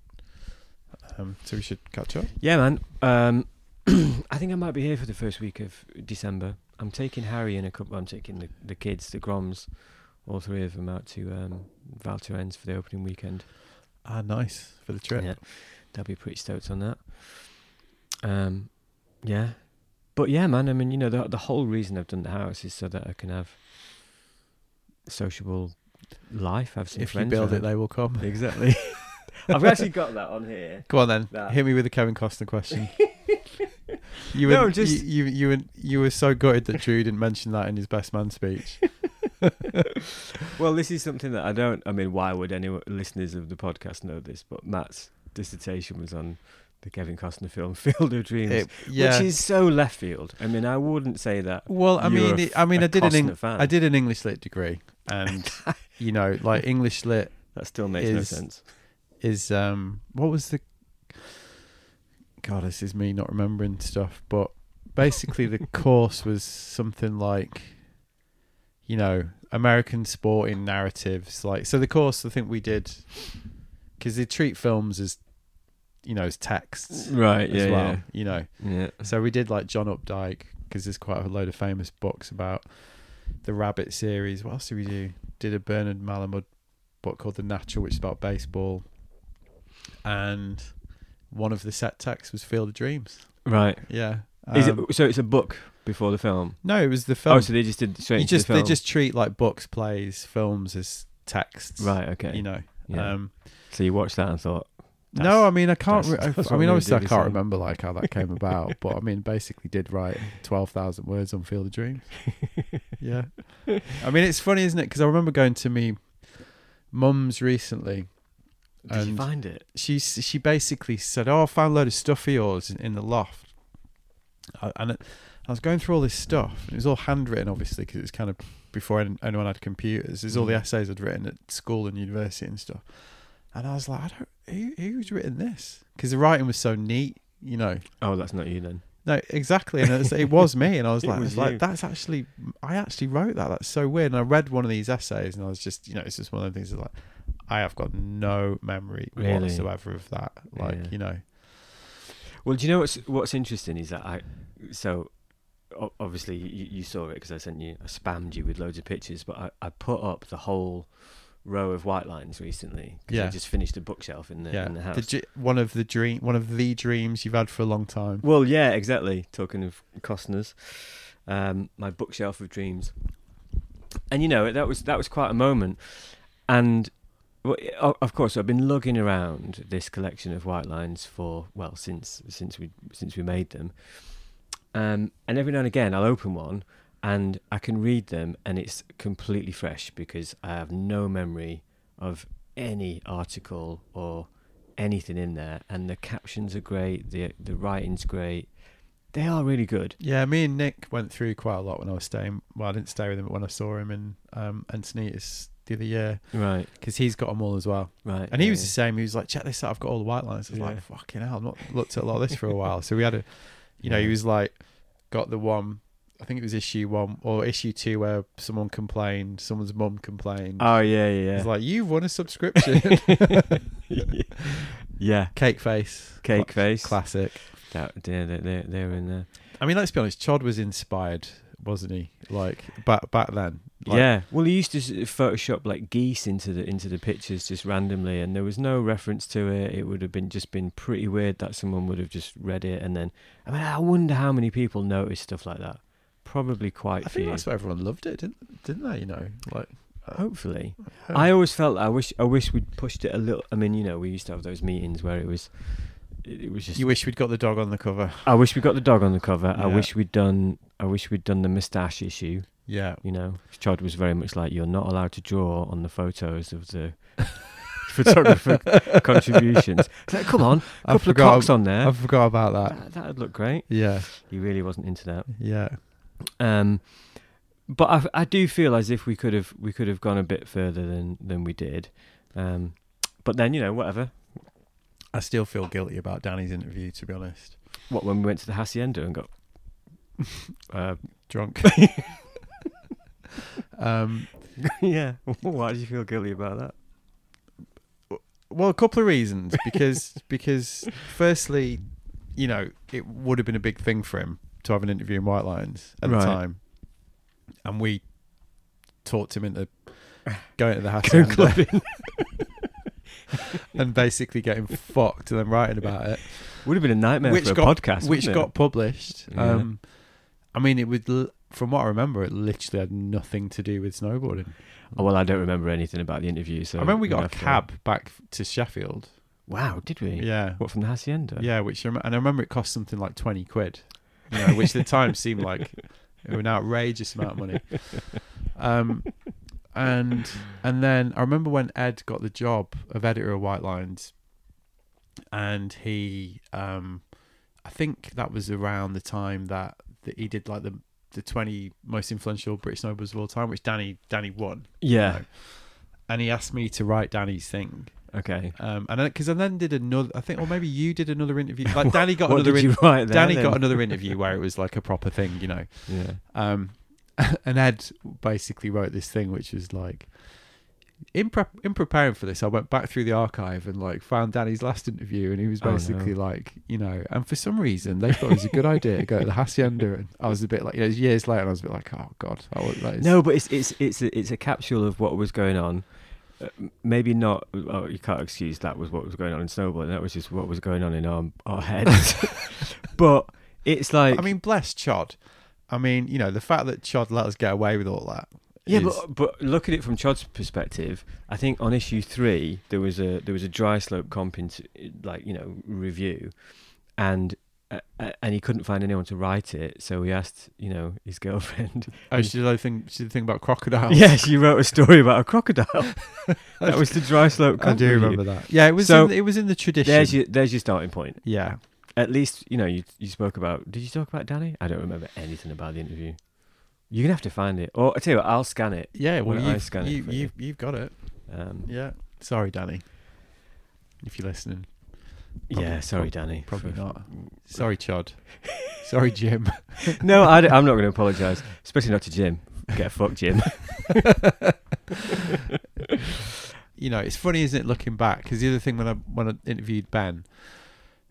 Speaker 1: Um, so we should catch up.
Speaker 2: Yeah, man. Um, I think I might be here for the first week of December. I'm taking Harry and a couple. I'm taking the, the kids, the Groms, all three of them out to um, Val Thorens for the opening weekend.
Speaker 1: Ah, nice for the trip.
Speaker 2: Yeah, they'll be pretty stoked on that. Um, yeah, but yeah, man. I mean, you know, the the whole reason I've done the house is so that I can have sociable life, have some
Speaker 1: If you
Speaker 2: friends.
Speaker 1: build it, they will come.
Speaker 2: exactly. I've actually got that on here.
Speaker 1: Go on then.
Speaker 2: That.
Speaker 1: Hit me with a Kevin Costner question. you
Speaker 2: No, just-
Speaker 1: you, you you were you were so gutted that Drew didn't mention that in his best man speech.
Speaker 2: Well, this is something that I don't. I mean, why would any listeners of the podcast know this? But Matt's dissertation was on the Kevin Costner film Field of Dreams,
Speaker 1: It- yeah.
Speaker 2: which is so left field. I mean, I wouldn't say that.
Speaker 1: well, I mean, it, I mean, I did an
Speaker 2: Costner
Speaker 1: Eng-
Speaker 2: fan.
Speaker 1: I did an English lit degree, and you know, like English lit
Speaker 2: That still makes no sense.
Speaker 1: is um what was the God, this is me not remembering stuff, but basically the course was something like you know, American sporting narratives like so the course I think we did cuz they treat films as you know, as texts
Speaker 2: Right.
Speaker 1: as
Speaker 2: Yeah.
Speaker 1: well, you know.
Speaker 2: Yeah. Yeah.
Speaker 1: So we did like John Updike because there's quite a load of famous books about the Rabbit series. What else did we do? Did a Bernard Malamud book called The Natural, which is about baseball, and one of the set texts was Field of Dreams.
Speaker 2: Right.
Speaker 1: Yeah.
Speaker 2: is
Speaker 1: Um,
Speaker 2: it so? It's a book before the film.
Speaker 1: no, it was the film.
Speaker 2: Oh, so they just did straight
Speaker 1: you just
Speaker 2: the
Speaker 1: they just treat like books, plays, films as texts.
Speaker 2: right. Okay.
Speaker 1: You know.
Speaker 2: Yeah.
Speaker 1: Um,
Speaker 2: so you watched that and thought,
Speaker 1: no, I mean I can't.
Speaker 2: that's-
Speaker 1: Re-
Speaker 2: that's
Speaker 1: I,
Speaker 2: what
Speaker 1: mean, obviously I can't
Speaker 2: it?
Speaker 1: remember like how that came about, but I mean, basically did write twelve thousand words on Field of Dreams. yeah, I mean it's funny, isn't it? Because I remember going to me mum's recently.
Speaker 2: did you find it?
Speaker 1: She she basically said, "Oh, I found a load of stuff of yours in, in the loft," I, and it, I was going through all this stuff, and it was all handwritten, obviously, because it was kind of before any- anyone had computers. There's all the
Speaker 2: Mm.
Speaker 1: essays I'd written at school and university and stuff, and I was like, "I don't who who's written this?" Because the writing was so neat, you know.
Speaker 2: Oh, that's not you then.
Speaker 1: No, exactly, and it's, it was me, and I was like,
Speaker 2: was
Speaker 1: like that's actually I actually wrote that. That's so weird. And I read one of these essays, and I was just, you know, it's just one of the things that like I have got no memory
Speaker 2: Really?
Speaker 1: whatsoever of that. Like,
Speaker 2: Yeah.
Speaker 1: you know,
Speaker 2: Well, do you know what's what's interesting is that I so obviously you, you saw it because I sent you I spammed you with loads of pictures, but I, I put up the whole row of Whitelines recently because I just finished a bookshelf in the
Speaker 1: yeah,
Speaker 2: in the
Speaker 1: the
Speaker 2: house.
Speaker 1: dr- one of the dream, one of the dreams you've had for a long time.
Speaker 2: well, yeah, exactly. Talking of Costner's, um, my bookshelf of dreams, and you know that was that was quite a moment, and. Well, of course, I've been lugging around this collection of Whitelines for well since since we since we made them, um, and every now and again I'll open one and I can read them and it's completely fresh because I have no memory of any article or anything in there, and the captions are great, the the writing's great, they are really good.
Speaker 1: Yeah, me and Nick went through quite a lot when I was staying. Well, I didn't stay with him, but when I saw him in um, Encinitas the other year,
Speaker 2: Right,
Speaker 1: because he's got them all as well.
Speaker 2: right.
Speaker 1: And he
Speaker 2: yeah,
Speaker 1: was the same. He was like, "Check this out! I've got all the Whitelines." I was
Speaker 2: Yeah.
Speaker 1: like, "Fucking hell! I've not looked at a lot of this for a while." So we had a, you know, he was like, got the one. I think it was issue one or issue two where someone complained, someone's mum complained.
Speaker 2: Oh yeah, yeah, yeah.
Speaker 1: like, "You've won a subscription."
Speaker 2: yeah,
Speaker 1: Cake face,
Speaker 2: cake face.
Speaker 1: classic.
Speaker 2: That, yeah, they they they were in there.
Speaker 1: I mean, let's be honest. Chod was inspired, wasn't he? Like back back then. Like,
Speaker 2: yeah, well, he used to Photoshop like geese into the into the pictures just randomly, and there was no reference to it. It would have been just been pretty weird that someone would have just read it, and then I mean, I wonder how many people notice stuff like that. Probably quite
Speaker 1: I think that's why everyone loved it, didn't didn't they? You know, like. uh,
Speaker 2: Hopefully. I always felt I wish I wish we'd pushed it a little. I mean, you know, we used to have those meetings where it was, it, it was just.
Speaker 1: you wish we'd got the dog on the cover.
Speaker 2: I wish we got the dog on the cover. I
Speaker 1: Yeah.
Speaker 2: wish we'd done. I wish we'd done the moustache issue.
Speaker 1: Yeah,
Speaker 2: You know, Chod was very much like you're not allowed to draw on the photos of the photographer contributions. It's like, come on,
Speaker 1: I
Speaker 2: couple of
Speaker 1: forgot.
Speaker 2: cocks on there.
Speaker 1: I forgot about that.
Speaker 2: That that'd look great.
Speaker 1: Yeah,
Speaker 2: He really wasn't into that.
Speaker 1: yeah.
Speaker 2: Um, but I, I do feel as if we could have we could have gone a bit further than than we did. Um, but then you know whatever.
Speaker 1: I still feel guilty about Danny's interview, to be honest.
Speaker 2: What when we went to the hacienda and got uh,
Speaker 1: Drunk. um,
Speaker 2: yeah. Why do you feel guilty about that?
Speaker 1: well, a couple of reasons. Because because firstly, you know, it would have been a big thing for him to have an interview in Whitelines at
Speaker 2: Right.
Speaker 1: the time, and we talked him into going to the
Speaker 2: Go
Speaker 1: hacienda
Speaker 2: clubbing.
Speaker 1: and basically getting fucked and then writing about it.
Speaker 2: Would have been a nightmare
Speaker 1: which
Speaker 2: for a
Speaker 1: got
Speaker 2: podcast.
Speaker 1: which got published.
Speaker 2: Yeah.
Speaker 1: Um, I mean, it would. L- from what I remember, it literally had nothing to do with snowboarding.
Speaker 2: Oh, well, I don't remember anything about the interview. So
Speaker 1: I remember we got a
Speaker 2: have to-
Speaker 1: cab back to Sheffield.
Speaker 2: Wow, did we?
Speaker 1: Yeah,
Speaker 2: What from the hacienda?
Speaker 1: yeah. Which and I remember it cost something like twenty quid, you know, which at the time seemed like an outrageous amount of money. Um, and and then I remember when Ed got the job of editor of Whitelines, and he, um, I think that was around the time that, that he did like the the twenty most influential British snowboarders of all time, which Danny Danny won.
Speaker 2: Yeah.
Speaker 1: know. And he asked me to write Danny's thing,
Speaker 2: Okay.
Speaker 1: um, and because I then did another, I think, or maybe you did another interview. Like Danny got
Speaker 2: what
Speaker 1: another,
Speaker 2: did
Speaker 1: in,
Speaker 2: write?
Speaker 1: Danny
Speaker 2: then?
Speaker 1: got another interview where it was like a proper thing, you know.
Speaker 2: Yeah.
Speaker 1: Um, and Ed basically wrote this thing, which was like, in prep in preparing for this, I went back through the archive and like found Danny's last interview, and he was
Speaker 2: Oh, no.
Speaker 1: basically like, you know, and for some reason they thought it was a good idea to go to the hacienda, and I was a bit like, you know, years later, and I was a bit like, oh god, I was, that is,
Speaker 2: No, but it's it's it's a, it's a capsule of what was going on. Maybe not. Oh, you can't excuse that was what was going on in snowboarding. That was just what was going on in our our heads. but it's like
Speaker 1: I mean, bless Chod. I mean, you know, the fact that Chod let us get away with all that.
Speaker 2: Yeah,
Speaker 1: is-
Speaker 2: but but look at it from Chod's perspective. I think on issue three there was a there was a dry slope comp into like you know review, and and he couldn't find anyone to write it, so he asked you know his girlfriend.
Speaker 1: oh, she did the thing. She did the thing about crocodiles.
Speaker 2: yeah, she wrote a story about a crocodile. that was the dry slope.
Speaker 1: I do remember that. Yeah, it was.
Speaker 2: So-
Speaker 1: in, it was in the tradition.
Speaker 2: There's your there's your starting point.
Speaker 1: yeah,
Speaker 2: At least you know you you spoke about. Did you talk about Danny? I don't remember anything about the interview. You're gonna have to find it, or I tell you what, I'll scan it.
Speaker 1: yeah. Well,
Speaker 2: Why don't I
Speaker 1: you've,
Speaker 2: scan it
Speaker 1: you,
Speaker 2: for you?
Speaker 1: you've you've got it.
Speaker 2: Um,
Speaker 1: Yeah. Sorry, Danny. If you're listening,
Speaker 2: yeah,
Speaker 1: Probably-
Speaker 2: sorry, Danny.
Speaker 1: probably not. Sorry, Chod. Sorry, Jim.
Speaker 2: no, I, am not going to apologise, especially not to Jim. Get a fuck, Jim.
Speaker 1: you know, it's funny, isn't it, looking back? Because the other thing when I when I interviewed Ben,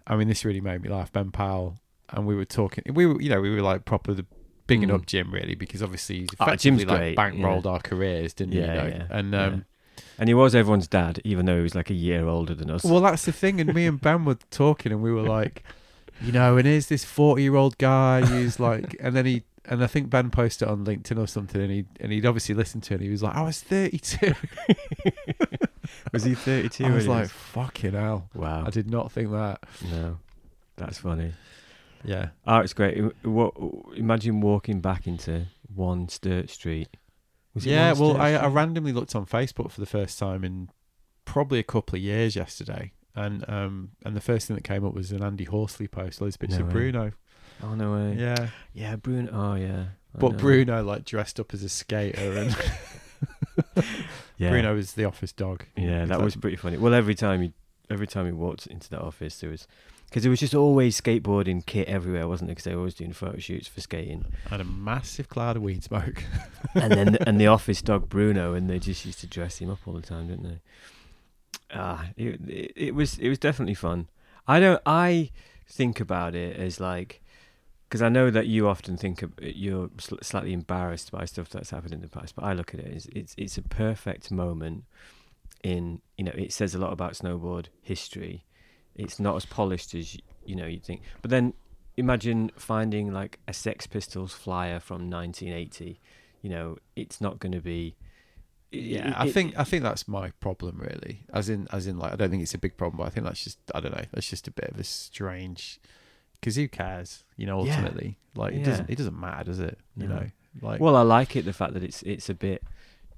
Speaker 1: I mean, this really made me laugh. Ben Powell, and we were talking. We were, you know, we were like proper the bigging
Speaker 2: Mm.
Speaker 1: up Jim really because obviously he's
Speaker 2: Oh, Jim's
Speaker 1: like
Speaker 2: great,
Speaker 1: bankrolled our careers, didn't he?
Speaker 2: Yeah,
Speaker 1: You know?
Speaker 2: yeah,
Speaker 1: And um,
Speaker 2: And he was everyone's dad, even though he was like a year older than us.
Speaker 1: well, that's the thing. And me and Ben were talking, and we were like, you know, and here's this forty-year-old guy who's like, and then he. And I think Ben posted on LinkedIn or something, and he and he'd obviously listened to it. and He was like, "I was 32."
Speaker 2: was he 32?
Speaker 1: I was like, "Fucking hell!"
Speaker 2: wow.
Speaker 1: I did not think that.
Speaker 2: No, that's funny.
Speaker 1: Yeah,
Speaker 2: Oh, it's great. What? Imagine walking back into One Sturt Street. Was
Speaker 1: yeah. Well, I, I randomly looked on Facebook for the first time in probably a couple of years yesterday, and um and the first thing that came up was an Andy Horsley post, loads of pictures
Speaker 2: No
Speaker 1: of. Bruno.
Speaker 2: Oh no way.
Speaker 1: Yeah,
Speaker 2: Yeah, Bruno. Oh yeah. I
Speaker 1: but
Speaker 2: know.
Speaker 1: Bruno like dressed up as a skater, and
Speaker 2: Yeah.
Speaker 1: Bruno was the office dog.
Speaker 2: Yeah,
Speaker 1: It's
Speaker 2: that was pretty funny. Well, every time he, every time he walked into that office, there was, because it was just always skateboarding kit everywhere, wasn't it? Because they were always doing photo shoots for skating.
Speaker 1: had a massive cloud of weed smoke.
Speaker 2: and then and the office dog Bruno, and they just used to dress him up all the time, didn't they? Ah, it, it, it was it was definitely fun. I don't. I think about it as like because I know that you often think of, you're sl- slightly embarrassed by stuff that's happened in the past, but I look at it as it's it's a perfect moment. In you know, it says a lot about snowboard history. It's not as polished as you know you'd think, but then imagine finding like a Sex Pistols flyer from 1980 you know it's not going to be
Speaker 1: Yeah,
Speaker 2: it-
Speaker 1: I think I think that's my problem really. As in, as in, like I don't think it's a big problem, but I think that's just I don't know. That's just a bit of a strange. Because who cares? You know,
Speaker 2: Yeah.
Speaker 1: ultimately, like it
Speaker 2: Yeah.
Speaker 1: doesn't it doesn't matter, does it? You
Speaker 2: No.
Speaker 1: know, like
Speaker 2: well i like it the fact that it's it's a bit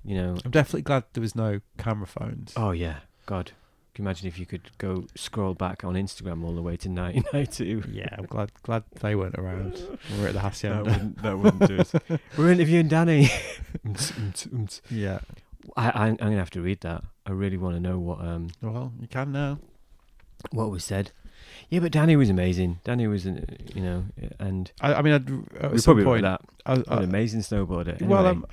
Speaker 2: you know
Speaker 1: I'm definitely glad there was no camera phones.
Speaker 2: oh yeah god you imagine if you could go scroll back on instagram all the way to 1992
Speaker 1: Yeah, I'm glad glad they weren't around. We were at the
Speaker 2: that
Speaker 1: hacienda.
Speaker 2: wouldn't, that wouldn't do it. We're interviewing danny.
Speaker 1: Yeah.
Speaker 2: I, I, i'm gonna have to read that. I really want to know what um
Speaker 1: Well, you can now.
Speaker 2: what was said. Yeah but danny was amazing. Danny was uh, you know and
Speaker 1: I, I mean, I'd, at some
Speaker 2: probably
Speaker 1: point,
Speaker 2: that.
Speaker 1: I,
Speaker 2: an amazing snowboarder.
Speaker 1: Well,
Speaker 2: Anyway,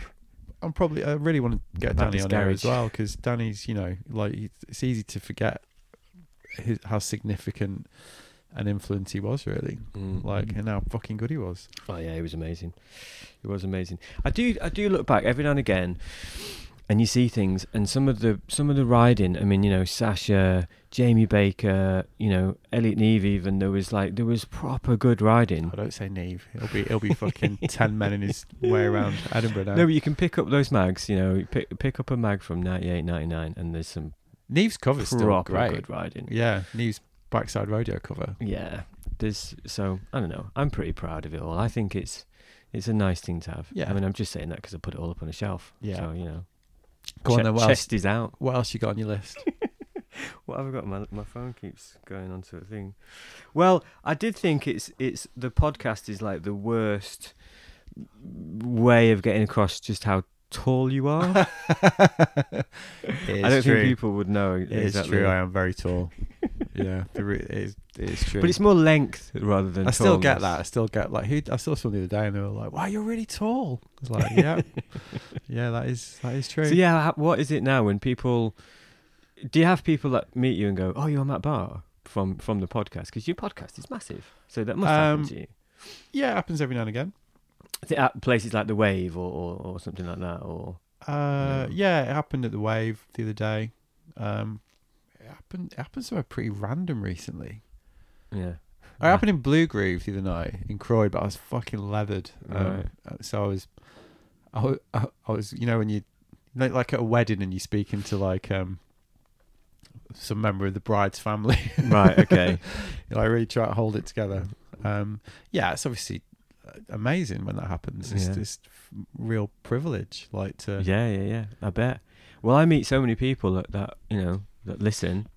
Speaker 1: I'm, probably. I really want to get Danny
Speaker 2: to
Speaker 1: on there as well because Danny's, you know, like it's easy to forget his, how significant an influence he was. Really,
Speaker 2: Mm.
Speaker 1: like, and how fucking good he was.
Speaker 2: Oh yeah, he was amazing. He was amazing. I do I do look back every now and again and you see things and some of the some of the riding, I mean, you know, Sasha, Jamie Baker, you know, Elliot Neve even there was like there was proper good riding.
Speaker 1: I don't say Neve. He'll be he'll be fucking ten men in his way around Edinburgh now.
Speaker 2: No, but you can pick up those mags, you know, pick pick up a mag from 98, 99 and there's some
Speaker 1: Neve's cover's still great.
Speaker 2: good riding.
Speaker 1: Yeah, Neve's backside rodeo cover.
Speaker 2: Yeah. There's so I don't know. I'm pretty proud of it all. I think it's it's a nice thing to have.
Speaker 1: Yeah.
Speaker 2: I mean, I'm just saying that because I put it all up on a shelf.
Speaker 1: Yeah.
Speaker 2: So you know,
Speaker 1: Go on
Speaker 2: che-
Speaker 1: then. What else,
Speaker 2: chest is out.
Speaker 1: what else you got on your list?
Speaker 2: What have I got? My my phone keeps going onto a thing. Well, I did think it's it's the podcast is like the worst way of getting across just how tall you are. I don't think people would know
Speaker 1: It's
Speaker 2: exactly.
Speaker 1: true. I am very tall. Yeah, the re- it is, it is true.
Speaker 2: But it's more length rather than.
Speaker 1: I still get that. I still get like who I saw someone the other day and they were like, "Wow, you're really tall." I was like, "Yeah, yeah, that is that is true."
Speaker 2: So yeah, what is it now when people? Do you have people that meet you and go, "Oh, you're Matt Barr from from the podcast"? Because your podcast is massive, so that must happen
Speaker 1: Um,
Speaker 2: to you.
Speaker 1: yeah, it happens every now and again.
Speaker 2: At places like the Wave or, or, or something like that, or
Speaker 1: Uh,
Speaker 2: Yeah.
Speaker 1: yeah, it happened at the Wave the other day. Um, it happened. It happened somewhere pretty random recently.
Speaker 2: yeah.
Speaker 1: I happened in Blue Groove the other night in Croyde, but I was fucking leathered. Um, So I was, I, wa- I, I was, you know, when you like, like at a wedding and you're speaking to like um some member of the bride's family.
Speaker 2: Right. Okay.
Speaker 1: you know, I really try to hold it together. Um, yeah, it's obviously uh, amazing when that happens. It's
Speaker 2: Yeah.
Speaker 1: just real privilege, like to.
Speaker 2: Yeah, yeah, yeah. I bet. Well, I meet so many people that, that you know that listen,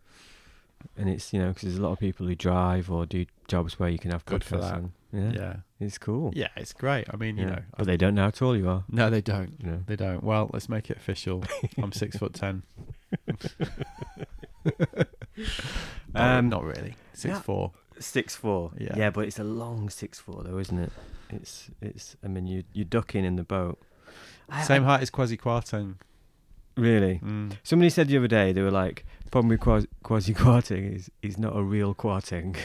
Speaker 2: and it's you know because there's a lot of people who drive or do jobs where you can have
Speaker 1: Good for
Speaker 2: podcasts
Speaker 1: that.
Speaker 2: on. Yeah,
Speaker 1: yeah,
Speaker 2: it's cool.
Speaker 1: yeah, it's great. I mean, you
Speaker 2: Yeah.
Speaker 1: know,
Speaker 2: but they don't know how tall you are.
Speaker 1: no, they don't.
Speaker 2: You know.
Speaker 1: They don't. Well, let's make it official. I'm six foot ten. Not,
Speaker 2: Um,
Speaker 1: not really. Six four.
Speaker 2: Six four.
Speaker 1: Yeah.
Speaker 2: Yeah, but it's a long six four though, isn't it? It's it's. I mean, you you're ducking in the boat. I-
Speaker 1: Same
Speaker 2: I-
Speaker 1: height as Kwasi Kwarteng.
Speaker 2: Really.
Speaker 1: Mm.
Speaker 2: Somebody said the other day they were like, problem with Kwasi, Kwasi Kwarteng is he's not a real quarting.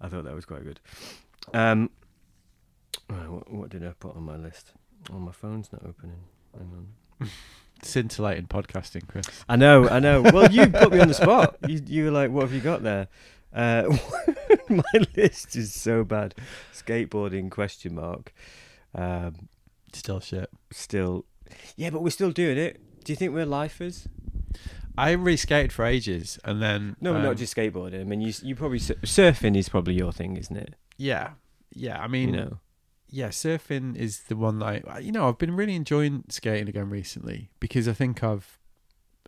Speaker 2: I thought that was quite good. Um, what, what did I put on my list? Oh, my phone's not opening. Hang on.
Speaker 1: Scintillating podcasting, Chris.
Speaker 2: I know, I know. Well, you put me on the spot. You, you were like, "What have you got there?" Uh, my list is so bad. Skateboarding question mark. Um,
Speaker 1: Still shit.
Speaker 2: still, yeah, but we're still doing it. Do you think we're lifers?
Speaker 1: I really skated for ages, and then
Speaker 2: No,
Speaker 1: um,
Speaker 2: not just skateboarding. I mean, you you probably surfing is probably your thing, isn't it?
Speaker 1: yeah, yeah. I mean,
Speaker 2: you know,
Speaker 1: yeah, surfing is the one that I, you know, I've been really enjoying skating again recently because I think I've,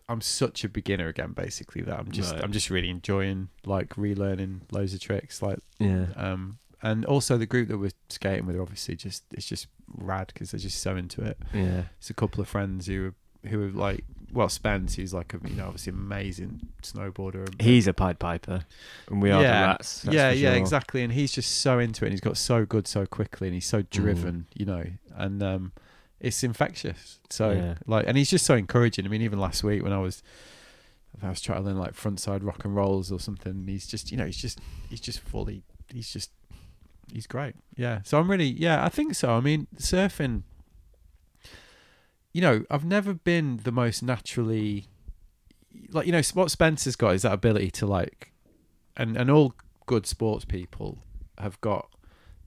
Speaker 1: I'm such a beginner again, basically that I'm just,
Speaker 2: Right.
Speaker 1: I'm just really enjoying like relearning loads of tricks, like,
Speaker 2: yeah,
Speaker 1: um, and also the group that we're skating with, are obviously, just it's just rad because they're just so into it.
Speaker 2: yeah.
Speaker 1: It's a couple of friends who are, who are like, well, Spence, who's like a, you know, obviously amazing snowboarder. and-
Speaker 2: He's a Pied Piper, and we are
Speaker 1: Yeah.
Speaker 2: the rats. that's
Speaker 1: yeah,
Speaker 2: for
Speaker 1: yeah, exactly. And he's just so into it. and He's got so good so quickly, and he's
Speaker 2: Mm.
Speaker 1: so driven, you know. And um, it's infectious. So
Speaker 2: Yeah.
Speaker 1: like, and he's just so encouraging. I mean, even last week when I was, I was trying to learn like frontside rock and rolls or something. He's just, you know, he's just, he's just fully, he's just, he's great. Yeah. So I'm really, yeah, I think so. I mean, surfing. You know, I've never been the most naturally, like you know, what Spencer's got is that ability to like and and all good sports people have got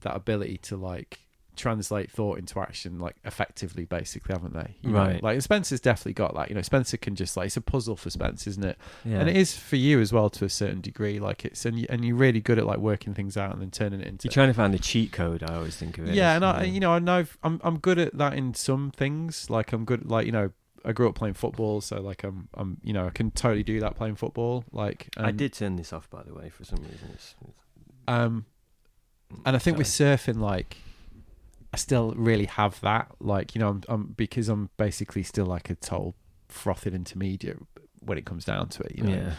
Speaker 1: that ability to like translate thought into action like effectively basically haven't they You know,
Speaker 2: Right.
Speaker 1: like spencer's definitely got that you know spencer can just like it's a puzzle for spencer isn't it
Speaker 2: Yeah.
Speaker 1: and it is for you as well to a certain degree like it's and, you, and you're really good at like working things out and then turning it into
Speaker 2: You're trying to find the cheat code. I always think of it.
Speaker 1: yeah
Speaker 2: as,
Speaker 1: and i you know i know i'm i'm good at that in some things like i'm good like you know i grew up playing football so like i'm i'm you know i can totally do that playing football like
Speaker 2: I did turn this off, by the way, for some reason. It's, it's,
Speaker 1: um and I think with surfing, like, I still really have that. Like, you know, I'm, I'm because I'm basically still like a total frothed intermediate when it comes down to it. You know,
Speaker 2: yeah,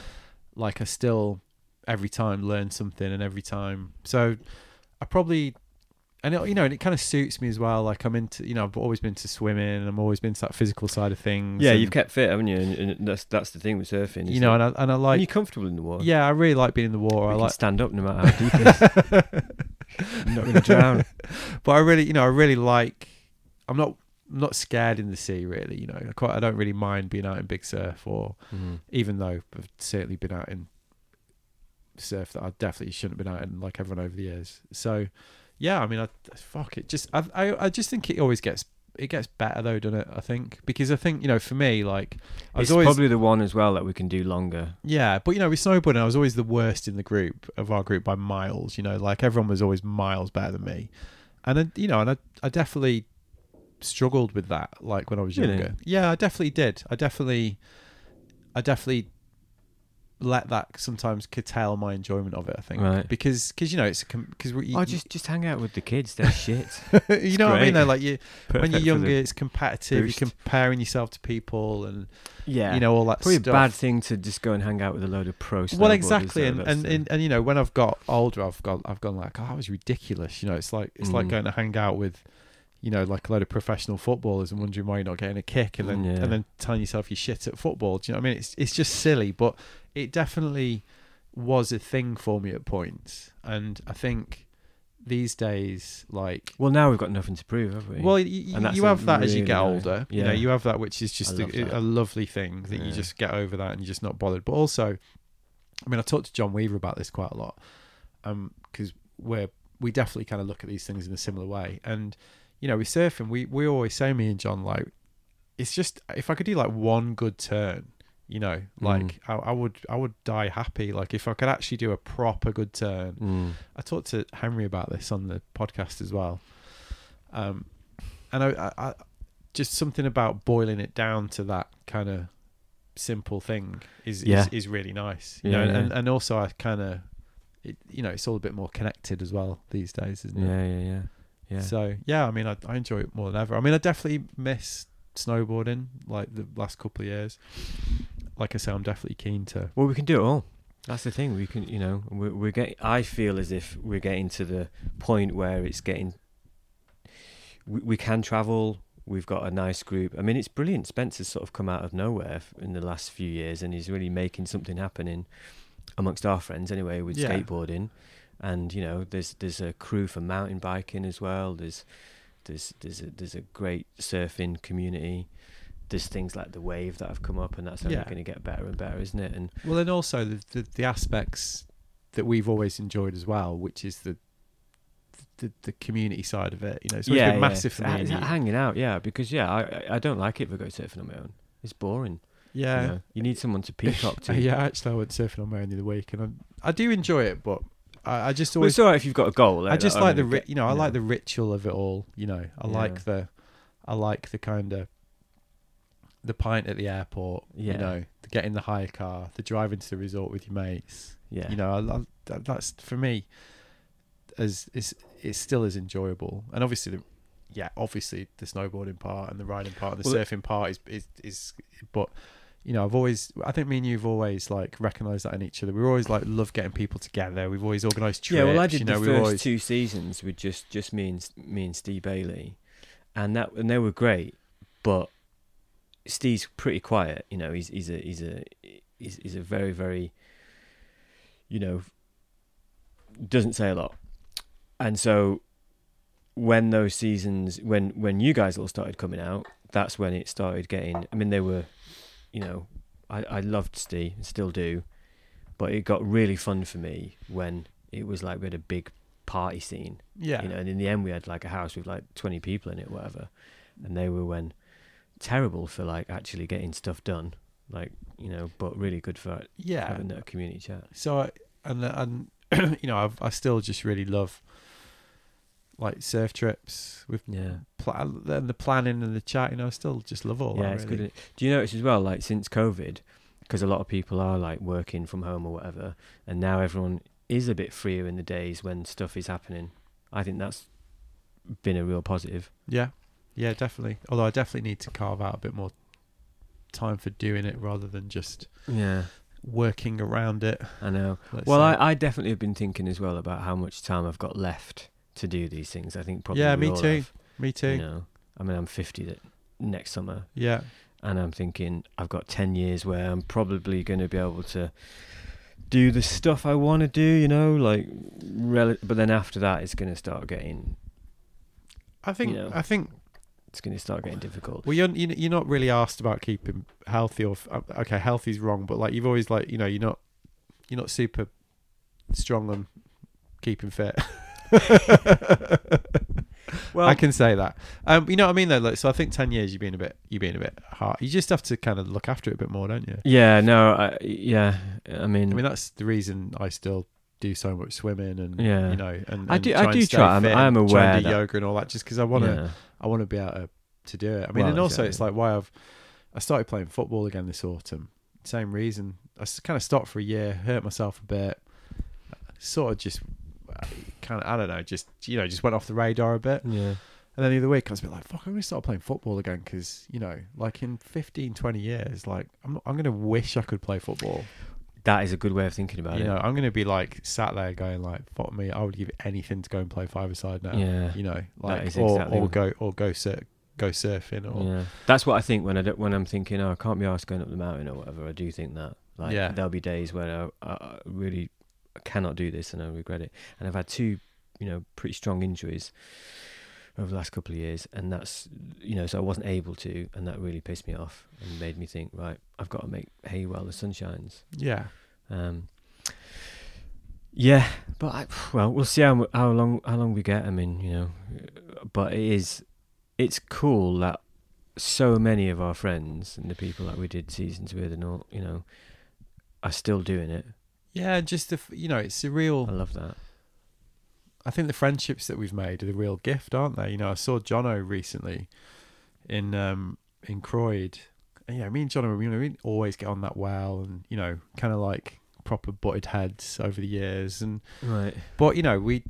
Speaker 1: like I still every time learn something, and every time. So I probably, and it, you know, and it kind of suits me as well. Like I'm into, you know, I've always been to swimming, and I'm always been to that physical side of things.
Speaker 2: yeah.
Speaker 1: and,
Speaker 2: You've kept fit, haven't you? And, and that's that's the thing with surfing.
Speaker 1: you know, and I and I
Speaker 2: and
Speaker 1: like,
Speaker 2: you're comfortable in the water.
Speaker 1: yeah, I really like being in the water. I like.
Speaker 2: stand up no matter how deep it is. You're not going to drown.
Speaker 1: but I really, you know, I really like. I'm not I'm not scared in the sea, really. You know, I quite I don't really mind being out in big surf, or
Speaker 2: Mhm.
Speaker 1: even though I've certainly been out in surf that I definitely shouldn't have been out in, like everyone over the years. So, yeah, I mean, I fuck it. Just I I, I just think it always gets it gets better though, doesn't it? I think because I think you know, for me, like I was
Speaker 2: It's
Speaker 1: always
Speaker 2: probably the one as well that we can do longer.
Speaker 1: yeah, but you know, with snowboarding, I was always the worst in the group of our group by miles. You know, like everyone was always miles better than me, and I, you know, and I, I definitely struggled with that. Like when I was
Speaker 2: Really?
Speaker 1: younger, yeah, I definitely did. I definitely, I definitely let that sometimes curtail my enjoyment of it. I think
Speaker 2: Right.
Speaker 1: because because you know it's because we
Speaker 2: Oh, just just hang out with the kids. They're shit.
Speaker 1: you know what I mean
Speaker 2: great.
Speaker 1: though like you when you're younger it's competitive
Speaker 2: boost.
Speaker 1: you're comparing yourself to people and
Speaker 2: yeah,
Speaker 1: you know all that
Speaker 2: probably
Speaker 1: stuff
Speaker 2: a bad thing to just go and hang out with a load of pros.
Speaker 1: well exactly and and, and and you know when i've got older i've got i've gone like oh that was ridiculous you know it's like it's like
Speaker 2: Mm.
Speaker 1: going to hang out with you know like a load of professional footballers and wondering why you're not getting a kick and then
Speaker 2: Yeah.
Speaker 1: and then telling yourself you're shit at football do you know what i mean it's it's just silly but it definitely was a thing for me at points and i think these days like
Speaker 2: well, now we've got nothing to prove, have we?
Speaker 1: well, y- you have that as you get older. You know, you have that which is just
Speaker 2: love
Speaker 1: a, a lovely thing that you just get over that and you're just not bothered. But also, I mean, I talked to John Weaver about this quite a lot, um, because we're we definitely kind of look at these things in a similar way. And you know, with surfing, we we always say me and John like, it's just if I could do like one good turn. You know, like
Speaker 2: Mm.
Speaker 1: I, I would, I would die happy. Like if I could actually do a proper good turn,
Speaker 2: Mm.
Speaker 1: I talked to Henry about this on the podcast as well. Um, and I, I, I just something about boiling it down to that kind of simple thing is
Speaker 2: Yeah.
Speaker 1: is, is really nice. You
Speaker 2: Yeah,
Speaker 1: know,
Speaker 2: yeah.
Speaker 1: and and also I kind of, it, you know, it's all a bit more connected as well these days, isn't it?
Speaker 2: Yeah, yeah, yeah, yeah.
Speaker 1: So yeah, I mean, I, I enjoy it more than ever. I mean, I definitely miss snowboarding like the last couple of years. like I say, I'm definitely keen to.
Speaker 2: Well, we can do it all. That's the thing. We can, you know, we're, we're getting. I feel as if we're getting to the point where it's getting. We, we can travel. We've got a nice group. I mean, it's brilliant. Spencer's sort of come out of nowhere in the last few years, and he's really making something happen in amongst our friends anyway with
Speaker 1: Yeah.
Speaker 2: skateboarding. And you know, there's there's a crew for mountain biking as well. There's there's there's a, there's a great surfing community. There's things like the wave that have come up, and that's only
Speaker 1: Yeah.
Speaker 2: going to get better and better, isn't it? And
Speaker 1: Well, and also the, the the aspects that we've always enjoyed as well, which is the the, the community side of it. You know, it's always been massive for me.
Speaker 2: Ha- Hanging out, yeah, because yeah, I I- I don't like it if I go surfing on my own. It's boring.
Speaker 1: Yeah,
Speaker 2: you, know? You need someone to peacock to.
Speaker 1: yeah. Actually, I went surfing on my own the other week, and I, I do enjoy it, but I, I just
Speaker 2: Well,
Speaker 1: always
Speaker 2: it's alright if you've got a goal.
Speaker 1: I just like the ri- you know I like the ritual of it all. You know, I
Speaker 2: Yeah.
Speaker 1: like the I like the kind of the pint at the airport.
Speaker 2: Yeah.
Speaker 1: You know, the getting the hire car, the driving to the resort with your mates.
Speaker 2: yeah.
Speaker 1: You know, I, I, that, that's for me. As it's it's still as enjoyable, and obviously the yeah, obviously the snowboarding part and the riding part and the
Speaker 2: Well,
Speaker 1: surfing part is is is, but. You know, I've always, I think me and you've always like recognised that in each other. We're always like love getting people together. We've always organised trips.
Speaker 2: yeah, well, I did
Speaker 1: you know,
Speaker 2: the first
Speaker 1: always,
Speaker 2: two seasons with just just me and me and Steve Bailey, and that and they were great, but Steve's pretty quiet. You know, he's he's a he's a he's, he's a very very, you know, doesn't say a lot, and so when those seasons when when you guys all started coming out, that's when it started getting. I mean, they were, you know, I I loved Steve and still do, but it got really fun for me when it was like we had a big party scene
Speaker 1: yeah,
Speaker 2: you know, and in the end we had like a house with like 20 people in it, whatever, and they were when terrible for like actually getting stuff done, like you know, but really good for
Speaker 1: yeah.
Speaker 2: having that community chat.
Speaker 1: So I, and and you know I've, I still just really love like surf trips with
Speaker 2: Yeah,
Speaker 1: and the planning and the chat. You know, I still just love all that.
Speaker 2: yeah,
Speaker 1: that.
Speaker 2: it's
Speaker 1: really.
Speaker 2: good. Do you notice as well, like since COVID, because a lot of people are like working from home or whatever, and now everyone is a bit freer in the days when stuff is happening. I think that's been a real positive.
Speaker 1: Yeah, yeah, definitely. Although I definitely need to carve out a bit more time for doing it rather than just
Speaker 2: Yeah,
Speaker 1: working around it.
Speaker 2: I know.
Speaker 1: let's
Speaker 2: Well. I, I definitely have been thinking as well about how much time I've got left to do these things. I think probably
Speaker 1: Yeah, me too.
Speaker 2: have,
Speaker 1: me too.
Speaker 2: You know, I mean, I'm 50 th- next summer,
Speaker 1: Yeah,
Speaker 2: and I'm thinking I've got 10 years where I'm probably going to be able to do the stuff I want to do. You know, like, rel- but then after that, it's going to start getting.
Speaker 1: I think
Speaker 2: know.
Speaker 1: I think
Speaker 2: It's going to start getting difficult.
Speaker 1: well, you're you- you're not really asked about keeping healthy or uh, okay, healthy's wrong, but like you've always like you know you're not you're not super strong on keeping fit.
Speaker 2: Well,
Speaker 1: I can say that. Um, you know what I mean though. Like, so I think ten years you've been a bit you've been a bit hard. You just have to kind of look after it a bit more, don't you?
Speaker 2: yeah, no, I, yeah. I mean,
Speaker 1: I mean that's the reason I still do so much swimming and
Speaker 2: Yeah.
Speaker 1: you know and,
Speaker 2: I do- I
Speaker 1: try
Speaker 2: do try. I'm-
Speaker 1: fit
Speaker 2: I am
Speaker 1: and try and do
Speaker 2: that-
Speaker 1: yoga and all that just because I want to
Speaker 2: yeah.
Speaker 1: I want to be able to, to do it. I mean,
Speaker 2: Well,
Speaker 1: and also it's like why I've I started playing football again this autumn. Same reason. I kind of stopped for a year, hurt myself a bit, sort of just kind of I don't know, just you know, just went off the radar a bit.
Speaker 2: Yeah.
Speaker 1: And then the other week I was a bit like, fuck, I'm going to start playing football again because, you know, like in 15, 20 years, like I'm, not, I'm going to wish I could play football.
Speaker 2: That is a good way of thinking about
Speaker 1: you
Speaker 2: it.
Speaker 1: You know, I'm going to be like sat there going like, fuck me, I would give anything to go and play five aside now.
Speaker 2: Yeah.
Speaker 1: You know, like, or,
Speaker 2: exactly
Speaker 1: or
Speaker 2: what-
Speaker 1: go, or go sur- go surfing or,
Speaker 2: Yeah, that's what I think when I do, when I'm thinking, oh, I can't be asked going up the mountain or whatever. I do think that. Like,
Speaker 1: Yeah.
Speaker 2: there'll be days where uh, I, I really cannot do this and I regret it. And I've had two, you know, pretty strong injuries over the last couple of years, and that's, you know, so I wasn't able to, and that really pissed me off and made me think, right, I've got to make hay while the sun shines.
Speaker 1: yeah.
Speaker 2: Um, yeah, but I, well, we'll see how how long how long we get. I mean, you know, but it is it's cool that so many of our friends and the people that we did seasons with and all, you know, are still doing it.
Speaker 1: Yeah. Just, the, you know, it's a
Speaker 2: I
Speaker 1: real, I
Speaker 2: love that.
Speaker 1: I think the friendships that we've made are the real gift, aren't they? You know, I saw Jono recently in, um, in Croyde. And, yeah, me and Jono, you know, we always get on that well and, you know, kind of like proper butted heads over the years. And,
Speaker 2: Right.
Speaker 1: But you know, we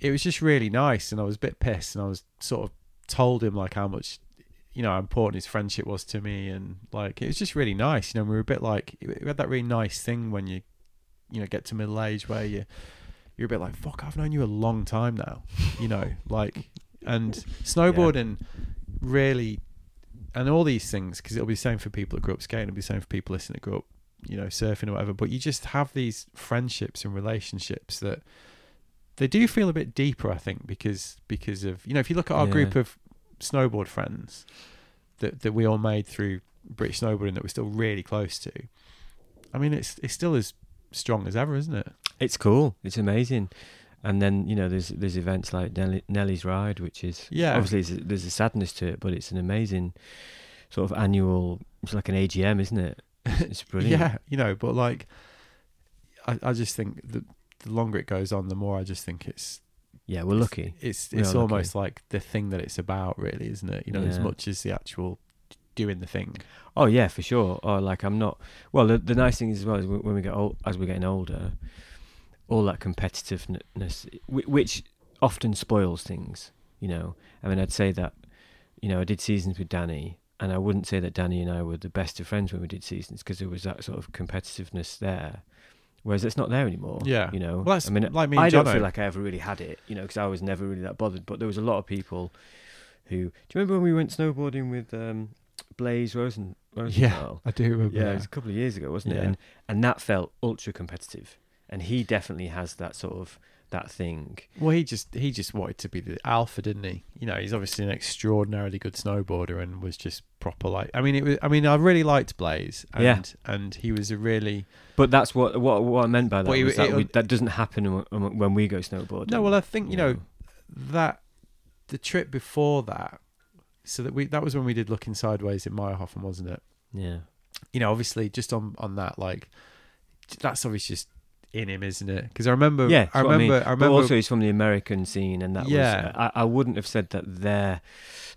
Speaker 1: it was just really nice, and I was a bit pissed, and I was sort of told him like how much you know how important his friendship was to me, and like it was just really nice. You know, we were a bit like we had that really nice thing when you, you know, get to middle age where you you're a bit like fuck. I've known you a long time now. You know, like and snowboarding really and all these things because it'll be the same for people that grew up skating it'll be the same for people listening that grew up you know surfing or whatever but you just have these friendships and relationships that they do feel a bit deeper i think because because of you know if you look at our
Speaker 2: Yeah.
Speaker 1: group of snowboard friends that that we all made through british snowboarding that we're still really close to i mean it's it's still as strong as ever isn't it
Speaker 2: It's cool. It's amazing. And then you know, there's there's events like Nelly, Nelly's Ride, which is
Speaker 1: Yeah.
Speaker 2: obviously there's a sadness to it, but it's an amazing sort of annual. It's like an AGM, isn't it? It's, brilliant.
Speaker 1: Yeah, you know, but like, I, I just think the the longer it goes on, the more I just think it's
Speaker 2: yeah, we're lucky.
Speaker 1: it's
Speaker 2: We
Speaker 1: it's
Speaker 2: are
Speaker 1: almost like the thing that it's about, really, isn't it? You know, as much as the actual doing the thing.
Speaker 2: Oh yeah, for sure. Or like I'm not. Well, the, the nice thing is as well is when we get old, as we're getting older, all that competitiveness, which often spoils things. You know, I mean, I'd say that, you know, I did seasons with Danny, and I wouldn't say that Danny and I were the best of friends when we did seasons because there was that sort of competitiveness there. Whereas it's not there anymore.
Speaker 1: Yeah.
Speaker 2: You know,
Speaker 1: Well,
Speaker 2: I mean,
Speaker 1: like me and
Speaker 2: I don't
Speaker 1: Jono.
Speaker 2: feel like I ever really had it, you know, because I was never really that bothered. But there was a lot of people who. Do you remember when we went snowboarding with um, Blaise Rosen? Rosenthal?
Speaker 1: I do remember.
Speaker 2: Yeah, it was a couple of years ago, wasn't it? And and that felt ultra competitive, and he definitely has that sort of that thing.
Speaker 1: Well, he just he just wanted to be the alpha, didn't he? You know, he's obviously an extraordinarily good snowboarder and was just proper like. I mean, it was. I mean, I really liked Blaise, and
Speaker 2: Yeah.
Speaker 1: and he was a really
Speaker 2: But that's what what what I meant by that
Speaker 1: Well,
Speaker 2: was
Speaker 1: it-
Speaker 2: that
Speaker 1: it-
Speaker 2: we, that doesn't happen when, when we go snowboarding.
Speaker 1: no. Well, I think you know that the trip before that. So that we that was when we did looking sideways in Mayrhofen, wasn't it?
Speaker 2: yeah,
Speaker 1: you know, obviously, just on on that, like, that's obviously just in him, isn't it? Because I remember,
Speaker 2: yeah.
Speaker 1: I
Speaker 2: what I mean.
Speaker 1: remember, I,
Speaker 2: But
Speaker 1: remember,
Speaker 2: also, he's from the American scene, and that
Speaker 1: Yeah.
Speaker 2: was I, I wouldn't have said that their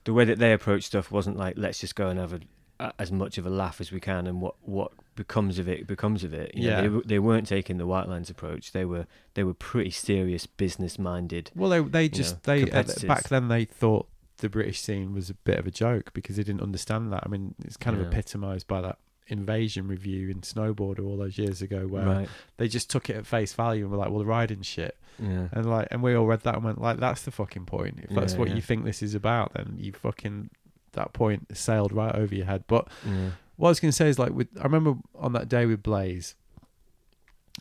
Speaker 2: the way that they approach stuff wasn't like let's just go and have a, as much of a laugh as we can, and what what becomes of it becomes of it. You know,
Speaker 1: Yeah.
Speaker 2: they, they weren't taking the Whitelines approach. They were they were pretty serious business minded.
Speaker 1: well, they they just
Speaker 2: know,
Speaker 1: they back then they thought the British scene was a bit of a joke because they didn't understand that. I mean, it's kind of epitomised by that invasion review in Snowboarder all those years ago, where
Speaker 2: Right.
Speaker 1: they just took it at face value and were like, "Well, the riding shit,"
Speaker 2: Yeah.
Speaker 1: and like, and we all read that and went, "Like, that's the fucking point. If that's
Speaker 2: Yeah,
Speaker 1: what
Speaker 2: yeah.
Speaker 1: you think this is about, then you fucking that point sailed right over your head." But
Speaker 2: Yeah.
Speaker 1: what I was going to say is like with I remember on that day with Blaise,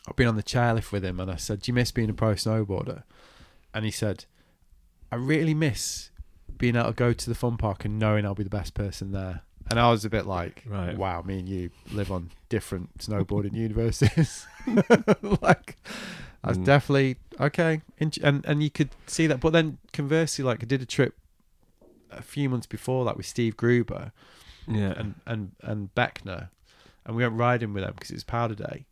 Speaker 1: I've been on the chairlift with him, and I said, "Do you miss being a pro snowboarder?" And he said, "I really miss being able to go to the fun park and knowing I'll be the best person there." And I was a bit like,
Speaker 2: Right.
Speaker 1: "Wow, me and you live on different snowboarding universes." like, I was
Speaker 2: Mm.
Speaker 1: definitely okay, and and you could see that. But then conversely, like I did a trip a few months before that with Steve Gruber
Speaker 2: Yeah.
Speaker 1: and and and Beckner, and we went riding with them because it was Powder Day,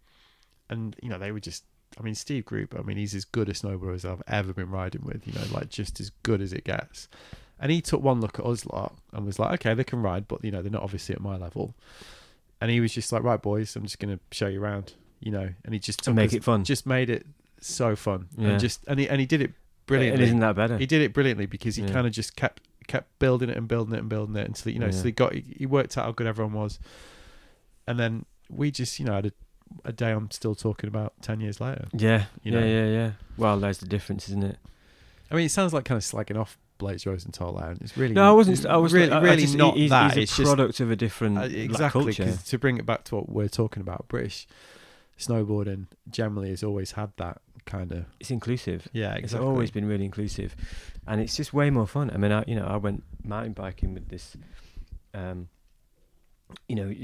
Speaker 1: and you know they were just. I mean, Steve Gruber. I mean, he's as good a snowboarder as I've ever been riding with. You know, like just as good as it gets. And he took one look at us lot and was like, "Okay, they can ride, but you know they're not obviously at my level." And he was just like, "Right, boys, I'm just going to show you around." You know, and he just took
Speaker 2: make
Speaker 1: us-
Speaker 2: it fun.
Speaker 1: just made it so fun,
Speaker 2: Yeah.
Speaker 1: and just and he and he did it brilliantly.
Speaker 2: isn't that better? Eh?
Speaker 1: He did it brilliantly because he
Speaker 2: Yeah.
Speaker 1: kind of just kept kept building it and building it and building it until you know. So he got he, worked out how good everyone was, and then we just you know had a, a day I'm still talking about ten years later.
Speaker 2: yeah.
Speaker 1: you
Speaker 2: yeah. Yeah. Yeah. Well, there's the difference, isn't it?
Speaker 1: I mean, it sounds like kind of slagging off Blaise Rosenthal and It's really
Speaker 2: No, I wasn't. I was
Speaker 1: really
Speaker 2: I- I
Speaker 1: really
Speaker 2: just-
Speaker 1: not
Speaker 2: he's,
Speaker 1: that.
Speaker 2: He's a
Speaker 1: it's just
Speaker 2: product of a different
Speaker 1: uh,
Speaker 2: like,
Speaker 1: exactly
Speaker 2: culture.
Speaker 1: to bring it back to what we're talking about, British snowboarding generally has always had that kind of
Speaker 2: It's inclusive.
Speaker 1: yeah. Exactly.
Speaker 2: It's always been really inclusive, and it's just way more fun. I mean, I you know I went mountain biking with this, um, you know,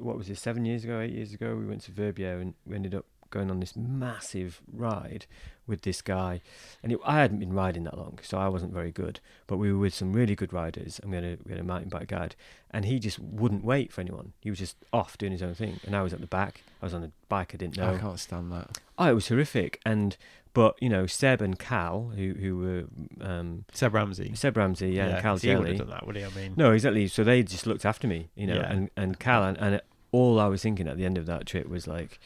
Speaker 2: what was it? Seven years ago, eight years ago, we went to Verbier and we ended up going on this massive ride with this guy, and it, I hadn't been riding that long, so I wasn't very good. But we were with some really good riders, and we had a, we had a mountain bike guide, and he just wouldn't wait for anyone. He was just off doing his own thing, and I was at the back. I was on a bike I didn't know.
Speaker 1: I can't stand that.
Speaker 2: Oh, it was horrific. And but you know, Seb and Cal, who who were um,
Speaker 1: Seb Ramsey.
Speaker 2: Seb Ramsey, yeah, and Cal
Speaker 1: 'cause he would have done that, would he? I mean,
Speaker 2: No, exactly. So they just looked after me, you know,
Speaker 1: Yeah.
Speaker 2: and and Cal and, and all I was thinking at the end of that trip was like,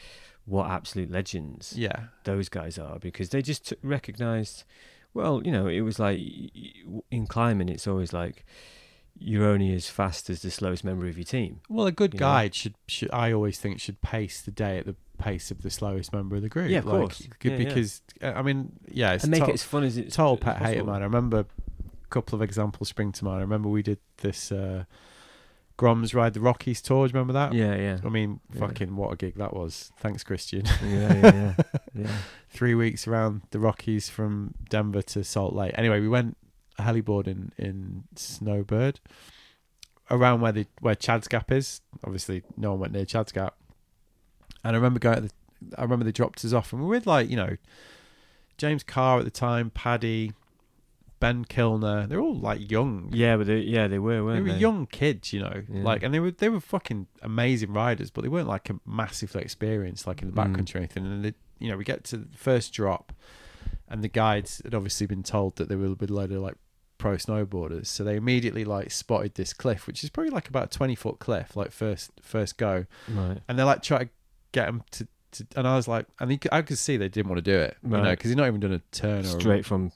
Speaker 2: what absolute legends
Speaker 1: yeah,
Speaker 2: those guys are because they just t- recognized. Well, you know, it was like in climbing, it's always like you're only as fast as the slowest member of your team.
Speaker 1: Well, a good guide should, should I always think should pace the day at the pace of the slowest member of the group.
Speaker 2: Yeah, of
Speaker 1: like,
Speaker 2: course. Yeah, yeah.
Speaker 1: because uh, I mean, yeah, it's
Speaker 2: and make
Speaker 1: to-
Speaker 2: it as fun as it's
Speaker 1: total pet hate of mine. I remember a couple of examples spring to mind. I remember we did this uh, Groms ride the Rockies tour. Do you remember that?
Speaker 2: Yeah, yeah,
Speaker 1: I mean,
Speaker 2: Yeah.
Speaker 1: fucking what a gig that was. Thanks, Christian.
Speaker 2: yeah, yeah, yeah. yeah.
Speaker 1: Three weeks around the Rockies from Denver to Salt Lake. Anyway, we went heliboard in in Snowbird around where the where Chad's Gap is. Obviously, no one went near Chad's Gap. And I remember going. The, I remember they dropped us off, and we were with like you know James Carr at the time, Paddy, Ben Kilner. They're all like young.
Speaker 2: Yeah, but they, yeah, they were, weren't
Speaker 1: were
Speaker 2: they?
Speaker 1: Were young kids, you know,
Speaker 2: Yeah.
Speaker 1: like, and they were they were fucking amazing riders, but they weren't like a massively experienced, like in the
Speaker 2: Mm.
Speaker 1: backcountry or anything. And they, you know, we get to the first drop, and the guides had obviously been told that they were with a load of like pro snowboarders, so they immediately like spotted this cliff, which is probably like about a twenty foot cliff, like first first go,
Speaker 2: Right.
Speaker 1: and they're like trying to get them to. to and I was like, and you could, I could see they didn't want to do it, you know,
Speaker 2: Right.
Speaker 1: because he's not even done a turn a
Speaker 2: Straight from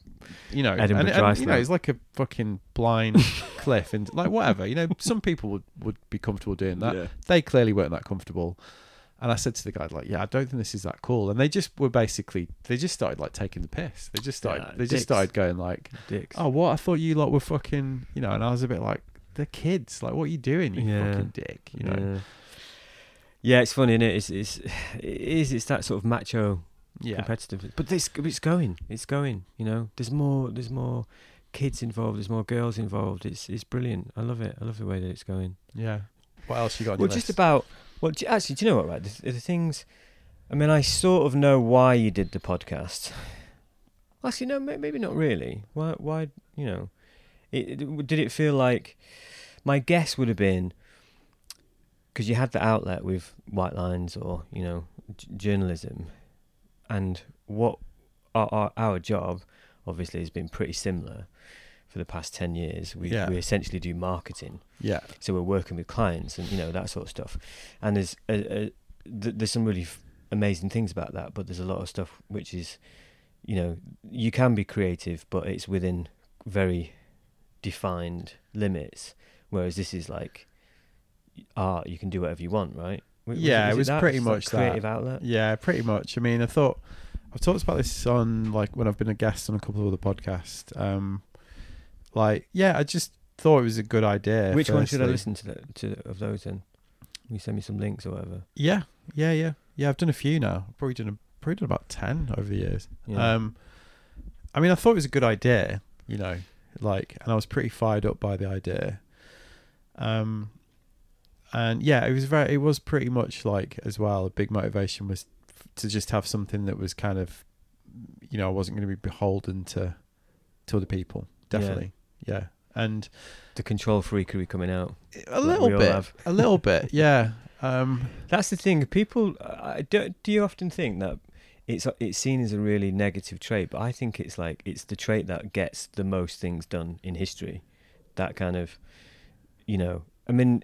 Speaker 1: you know,
Speaker 2: Edinburgh
Speaker 1: and, and, you know, it's like a fucking blind cliff, and like whatever, you know, some people would, would be comfortable doing that.
Speaker 2: Yeah.
Speaker 1: They clearly weren't that comfortable. And I said to the guy, like, yeah, I don't think this is that cool. And they just were basically, they just started like taking the piss. They just started,
Speaker 2: Yeah,
Speaker 1: they just started going like,
Speaker 2: dicks.
Speaker 1: oh, what? I thought you lot were fucking, you know. And I was a bit like, they're kids. Like, what are you doing, you
Speaker 2: Yeah.
Speaker 1: fucking dick? You know?
Speaker 2: Yeah. Yeah, it's funny, is it? It's it's it is it's that sort of macho
Speaker 1: Yeah,
Speaker 2: competitive. But this it's going. It's going, you know. There's more there's more kids involved, there's more girls involved. It's it's brilliant. I love it. I love the way that it's going.
Speaker 1: yeah. What else you got?
Speaker 2: Well, just
Speaker 1: list?
Speaker 2: about well, do- actually, do you know what? Right, the, the things. I mean, I sort of know why you did the podcast. Actually, no, maybe not really. Why? Why? You know, it, it- did it feel like? My guess would have been because you had the outlet with Whitelines or you know j- journalism, and what our, our our job obviously has been pretty similar for the past ten years. We
Speaker 1: Yeah.
Speaker 2: we essentially do marketing.
Speaker 1: yeah,
Speaker 2: So we're working with clients and you know that sort of stuff. And there's uh, uh, th- there's some really f- amazing things about that, but there's a lot of stuff which is, you know, you can be creative, but it's within very defined limits. Whereas this is like art; you can do whatever you want, right? W-
Speaker 1: Yeah, it was
Speaker 2: that?
Speaker 1: pretty
Speaker 2: It's like
Speaker 1: much that.
Speaker 2: creative outlet.
Speaker 1: Yeah, pretty much. I mean, I thought I've talked about this on like when I've been a guest on a couple of other podcasts. Um, like, yeah, I just thought it was a good idea.
Speaker 2: Which one should I listen to? The, to of those then? You send me some links or whatever.
Speaker 1: Yeah, yeah, yeah, yeah. I've done a few now. I've probably done a, probably done about ten over the years.
Speaker 2: Yeah.
Speaker 1: Um, I mean, I thought it was a good idea. You know, like, and I was pretty fired up by the idea. Um, and yeah, it was very. It was pretty much like as well. A big motivation was to just have something that was kind of, you know, I wasn't going to be beholden to, to other people. Definitely, yeah. And
Speaker 2: the control freakery coming out.
Speaker 1: a little bit, a little bit, yeah. Um,
Speaker 2: That's the thing. People, I, do, do you often think that it's it's seen as a really negative trait? But I think it's like it's the trait that gets the most things done in history. That kind of, you know, I mean,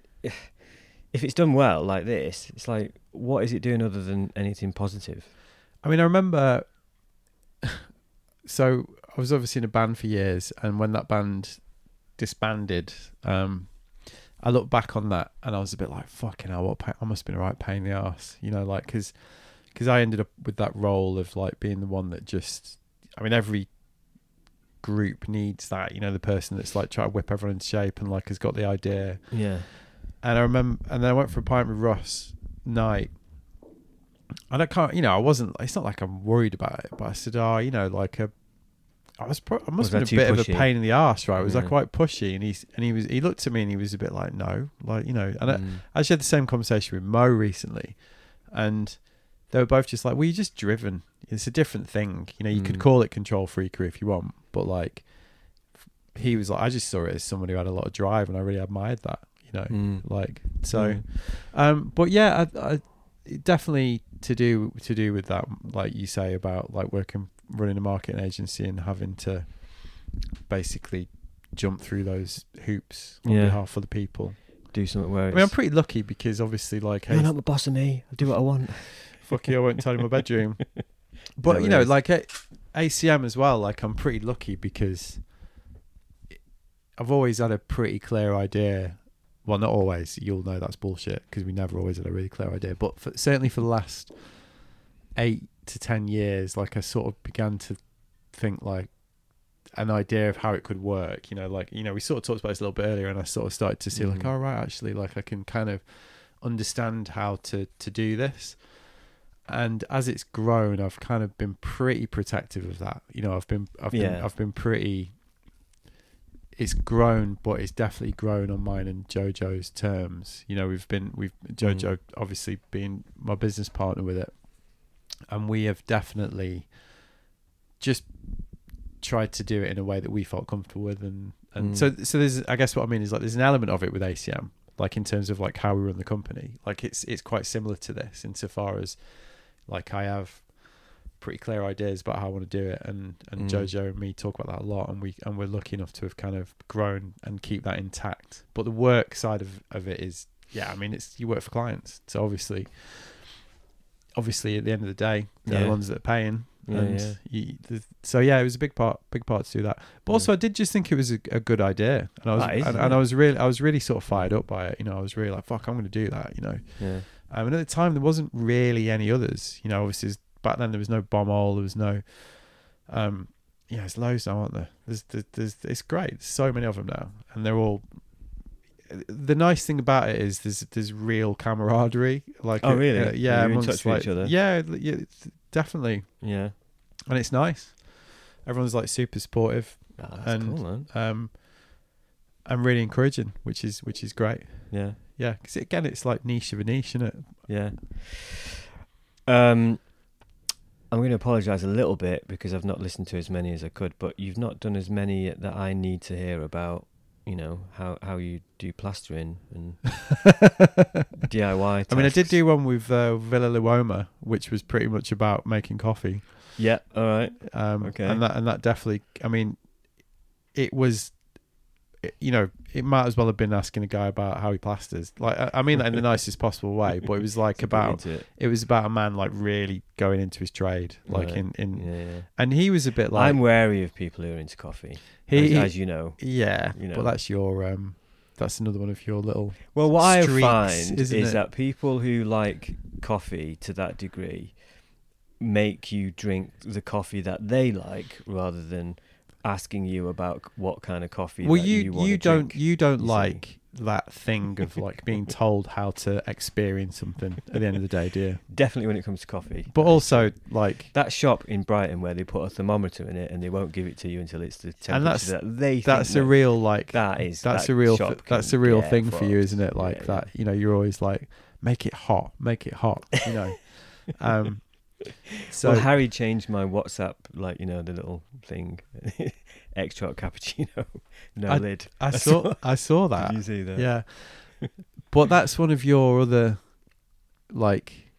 Speaker 2: if it's done well like this, it's like what is it doing other than anything positive?
Speaker 1: I mean, I remember. So I was obviously in a band for years, and when that band disbanded, um, I look back on that and I was a bit like, "Fucking hell, what? Pa- I must have been a right pain in the ass," you know, like because I ended up with that role of like being the one that just, I mean, every group needs that, you know, the person that's like trying to whip everyone into shape and like has got the idea.
Speaker 2: Yeah,
Speaker 1: And I remember, and then I went for a pint with Ross night. And I can't, you know, I wasn't. It's not like I'm worried about it, but I said, "Oh, you know, like a, I was, pro- I must
Speaker 2: Was
Speaker 1: have been a bit of a pain in the ass, right? It was like
Speaker 2: Yeah.
Speaker 1: quite pushy, and he's, and he was, he looked at me and he was a bit like, no, like you know, and I,
Speaker 2: Mm.
Speaker 1: I actually had the same conversation with Mo recently, and they were both just like, "Well, you're just driven. It's a different thing. You know, you could
Speaker 2: Mm.
Speaker 1: call it control freakery if you want, but like, he was like, I just saw it as someone who had a lot of drive, and I really admired that. You know,
Speaker 2: Mm.
Speaker 1: like so."
Speaker 2: Mm.
Speaker 1: Um, but yeah, I, I definitely to do to do with that, like you say about like working running a marketing agency and having to basically jump through those hoops on
Speaker 2: Yeah.
Speaker 1: behalf of the people.
Speaker 2: do something where
Speaker 1: I mean, I'm pretty lucky because obviously, like, hey,
Speaker 2: you're not the boss of me. I do what I want.
Speaker 1: fuck you, I won't tell you my bedroom. But you know,
Speaker 2: is?
Speaker 1: like ACM as well, like I'm pretty lucky because I've always had a pretty clear idea. Well, not always. You'll know that's bullshit because we never always had a really clear idea. But for, certainly for the last eight to ten years, like I sort of began to think like an idea of how it could work. You know, like you know, we sort of talked about this a little bit earlier, and I sort of started to see like,
Speaker 2: Mhm.
Speaker 1: all right, actually, like I can kind of understand how to to do this. And as it's grown, I've kind of been pretty protective of that. You know, I've been I've been I've been pretty. It's grown, but it's definitely grown on mine and JoJo's terms. You know, we've been we've JoJo obviously being my business partner with it, and we have definitely just tried to do it in a way that we felt comfortable with, and and
Speaker 2: Mm.
Speaker 1: so so there's I guess what I mean is like there's an element of it with ACM, like in terms of like how we run the company, like it's it's quite similar to this insofar as like I have pretty clear ideas about how I want to do it, and and
Speaker 2: Mm.
Speaker 1: Jojo and me talk about that a lot, and we and we're lucky enough to have kind of grown and keep that intact. But the work side of of it is yeah, I mean it's you work for clients, so obviously. Obviously, at the end of the day, they're
Speaker 2: Yeah.
Speaker 1: the ones that are paying,
Speaker 2: Yeah,
Speaker 1: and
Speaker 2: yeah.
Speaker 1: You, the, so yeah, it was a big part, big part to do that. But also, I did just think it was a, a good idea, and I was,
Speaker 2: is,
Speaker 1: and, and I was really, I was really sort of fired up by it. You know, I was really like, "Fuck, I'm going to do that." You know,
Speaker 2: Yeah.
Speaker 1: um, and at the time there wasn't really any others. You know, obviously back then there was no bomb hole, there was no, um, yeah, there's loads now, aren't there? There's, there's, there's, it's great. There's so many of them now, and they're all. The nice thing about it is there's there's real camaraderie. Like,
Speaker 2: Oh,
Speaker 1: uh,
Speaker 2: really?
Speaker 1: uh, yeah,
Speaker 2: You're in
Speaker 1: amongst
Speaker 2: touch with each other?
Speaker 1: Yeah, yeah, definitely
Speaker 2: Yeah.
Speaker 1: and it's nice. Everyone's like super supportive,
Speaker 2: that's
Speaker 1: And-
Speaker 2: cool,
Speaker 1: um, and really encouraging, which is which is great.
Speaker 2: Yeah.
Speaker 1: Yeah, because again, it's like niche of a niche, isn't it?
Speaker 2: Yeah. Um, I'm going to apologise a little bit because I've not listened to as many as I could, but you've not done as many that I need to hear about. You know how how you do plastering and DIY.
Speaker 1: I mean, I did do one with uh, Villa Luoma, which was pretty much about making coffee.
Speaker 2: Yeah. All right.
Speaker 1: Um,
Speaker 2: Okay.
Speaker 1: And that and that definitely. I mean, it was. You know, it might as well have been asking a guy about how he plasters. Like, I, I mean that in the nicest possible way, but it was like about
Speaker 2: it.
Speaker 1: it was about a man like really going into his trade, like
Speaker 2: Right.
Speaker 1: in in,
Speaker 2: Yeah, yeah.
Speaker 1: and he was a bit like
Speaker 2: I'm wary of people who are into coffee,
Speaker 1: he,
Speaker 2: as, as you know.
Speaker 1: Yeah,
Speaker 2: you know.
Speaker 1: but that's your um, that's another one of your little.
Speaker 2: Well, what I find is
Speaker 1: it?
Speaker 2: that people who like coffee to that degree make you drink the coffee that they like rather than asking you about what kind of coffee.
Speaker 1: Well, you
Speaker 2: you,
Speaker 1: you, don't
Speaker 2: drink.
Speaker 1: you don't
Speaker 2: you see.
Speaker 1: like that thing of like being told how to experience something at the end of the day, do you?
Speaker 2: definitely when it comes to coffee.
Speaker 1: But also like
Speaker 2: that shop in Brighton where they put a thermometer in it and they won't give it to you until it's the temperature
Speaker 1: And that's-
Speaker 2: that they. think
Speaker 1: that's a real like
Speaker 2: That is
Speaker 1: that's
Speaker 2: that
Speaker 1: a real th- that's a real thing for you, isn't it? Like
Speaker 2: Yeah,
Speaker 1: that, you know, you're always like make it hot, make it hot, you know. um, so
Speaker 2: well, Harry changed my WhatsApp, like you know, the little thing, extra cappuccino, no lid.
Speaker 1: I saw I saw that.
Speaker 2: Did you see that?
Speaker 1: Yeah. but that's one of your other like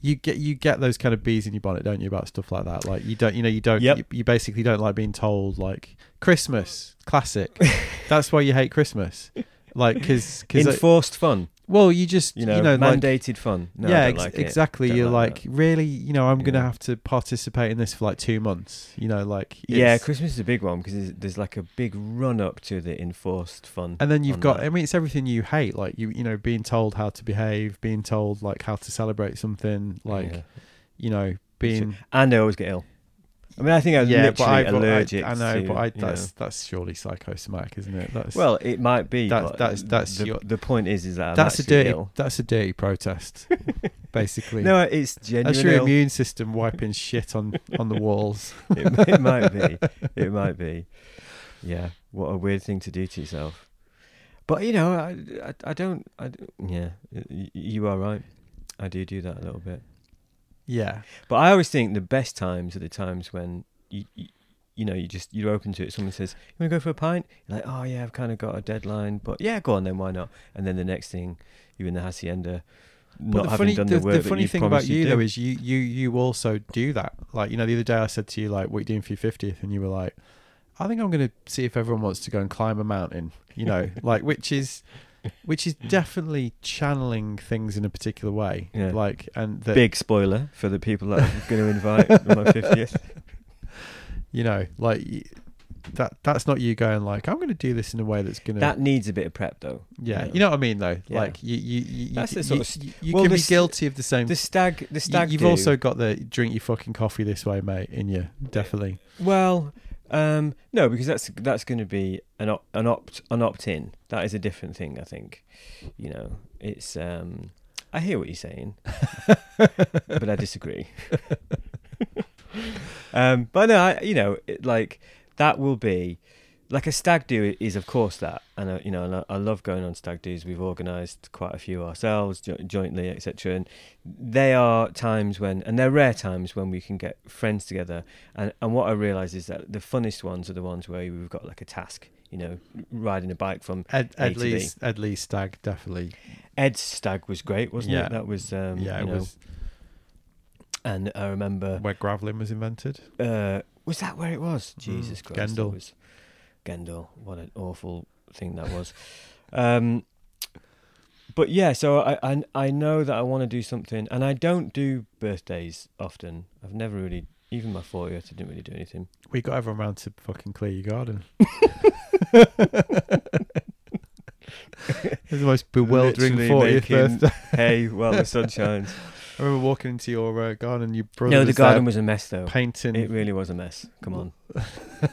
Speaker 1: you get you get those kind of bees in your bonnet, don't you, about stuff like that? Like you don't you know, you don't
Speaker 2: Yep.
Speaker 1: you, you basically don't like being told like Christmas, classic. that's why you hate Christmas. Like cuz
Speaker 2: Enforced fun,
Speaker 1: well, you just
Speaker 2: you know,
Speaker 1: you know like
Speaker 2: mandated fun. No,
Speaker 1: yeah, ex-
Speaker 2: like
Speaker 1: exactly. You're
Speaker 2: like
Speaker 1: like, really, you know, I'm gonna have to participate in this for like two months. You know, like
Speaker 2: Yeah, Christmas is a big one because there's, there's like a big run up to the enforced fun.
Speaker 1: and then you've got
Speaker 2: that.
Speaker 1: i mean it's everything you hate like you you know being told how to behave being told like how to celebrate something like
Speaker 2: Yeah.
Speaker 1: you know being
Speaker 2: and I always get ill. I mean, I think I'm
Speaker 1: yeah but
Speaker 2: literally
Speaker 1: I,
Speaker 2: allergic.
Speaker 1: I, I know
Speaker 2: to,
Speaker 1: but I,
Speaker 2: you know.
Speaker 1: that's that's surely psychosomatic isn't it that's
Speaker 2: well, it might be.
Speaker 1: That's-
Speaker 2: but
Speaker 1: that's- that's
Speaker 2: the,
Speaker 1: your-
Speaker 2: the point is, is that I'm
Speaker 1: that's a dirty
Speaker 2: ill.
Speaker 1: that's a dirty protest basically
Speaker 2: No, it's genuine.
Speaker 1: that's your
Speaker 2: ill.
Speaker 1: immune system wiping shit on on the walls
Speaker 2: it, it might be. It might be. Yeah. What a weird thing to do to yourself. But you know, I, I, I don't. I, yeah, you are right. I do do that a little bit.
Speaker 1: Yeah
Speaker 2: But I always think the best times are the times when you, you, you know, you just you're open to it. Someone says, "You want to go for a pint?" You're like, "Oh yeah, I've kind of got a deadline, but yeah, go on then. Why not?" And then the next thing, you're in the hacienda,
Speaker 1: But
Speaker 2: not
Speaker 1: the
Speaker 2: having
Speaker 1: funny,
Speaker 2: done
Speaker 1: the,
Speaker 2: the work
Speaker 1: the funny thing about you though
Speaker 2: do.
Speaker 1: is you you you also do that. Like you know, the other day I said to you like, "What are you doing for your 50th? And you were like, "I think I'm going to see if everyone wants to go and climb a mountain." You know, like which is which is definitely channeling things in a particular way.
Speaker 2: Yeah.
Speaker 1: Like and that
Speaker 2: Big spoiler for the people that I'm going to invite on my fiftieth.
Speaker 1: you know, like that that's not you going like I'm going to do this in a way that's going to
Speaker 2: That needs a bit of prep though.
Speaker 1: yeah
Speaker 2: you know.
Speaker 1: you what I mean though
Speaker 2: Yeah.
Speaker 1: like you you you,
Speaker 2: That's
Speaker 1: you,
Speaker 2: the sort
Speaker 1: you,
Speaker 2: of
Speaker 1: you, you
Speaker 2: well,
Speaker 1: can
Speaker 2: the
Speaker 1: be
Speaker 2: st-
Speaker 1: guilty of the same
Speaker 2: The stag, the
Speaker 1: you,
Speaker 2: stag.
Speaker 1: you've
Speaker 2: do-
Speaker 1: also got the drink your fucking coffee this way mate in you definitely
Speaker 2: Well, um, no, because that's that's going to be an op, an opt an opt in. That is a different thing. I think. You know, it's. Um, I hear what you're saying, but I disagree. um, but no, I, you know, it, like that will be like a stag do is of course that, and uh, you know, and I, I love going on stag do's. We've organised quite a few ourselves jo- jointly, etc. And they are times when, and they're rare times when we can get friends together. And and what I realise is that the funnest ones are the ones where we've got like a task. You know, riding a bike from
Speaker 1: Ed,
Speaker 2: A
Speaker 1: Ed. Lee's Ed Leigh's stag definitely
Speaker 2: Ed's stag was great, wasn't
Speaker 1: Yeah.
Speaker 2: it? That was um,
Speaker 1: yeah
Speaker 2: you
Speaker 1: it
Speaker 2: know,
Speaker 1: was
Speaker 2: and I remember
Speaker 1: where graveling was invented
Speaker 2: uh, was that where it was? Jesus
Speaker 1: Mm,
Speaker 2: Christ,
Speaker 1: Gendel.
Speaker 2: Was Gendel. What an awful thing that was. um, but yeah, so I, I I know that I want to do something, and I don't do birthdays often. I've never really, even my 40th, I didn't really do anything.
Speaker 1: we got everyone round to fucking clear your garden It's the most bewildering 40th birthday.
Speaker 2: Hey, well, the sun shines.
Speaker 1: I remember walking into your uh, garden. Your brother
Speaker 2: no, the garden was a mess, though.
Speaker 1: painting.
Speaker 2: It really was a mess. Come on.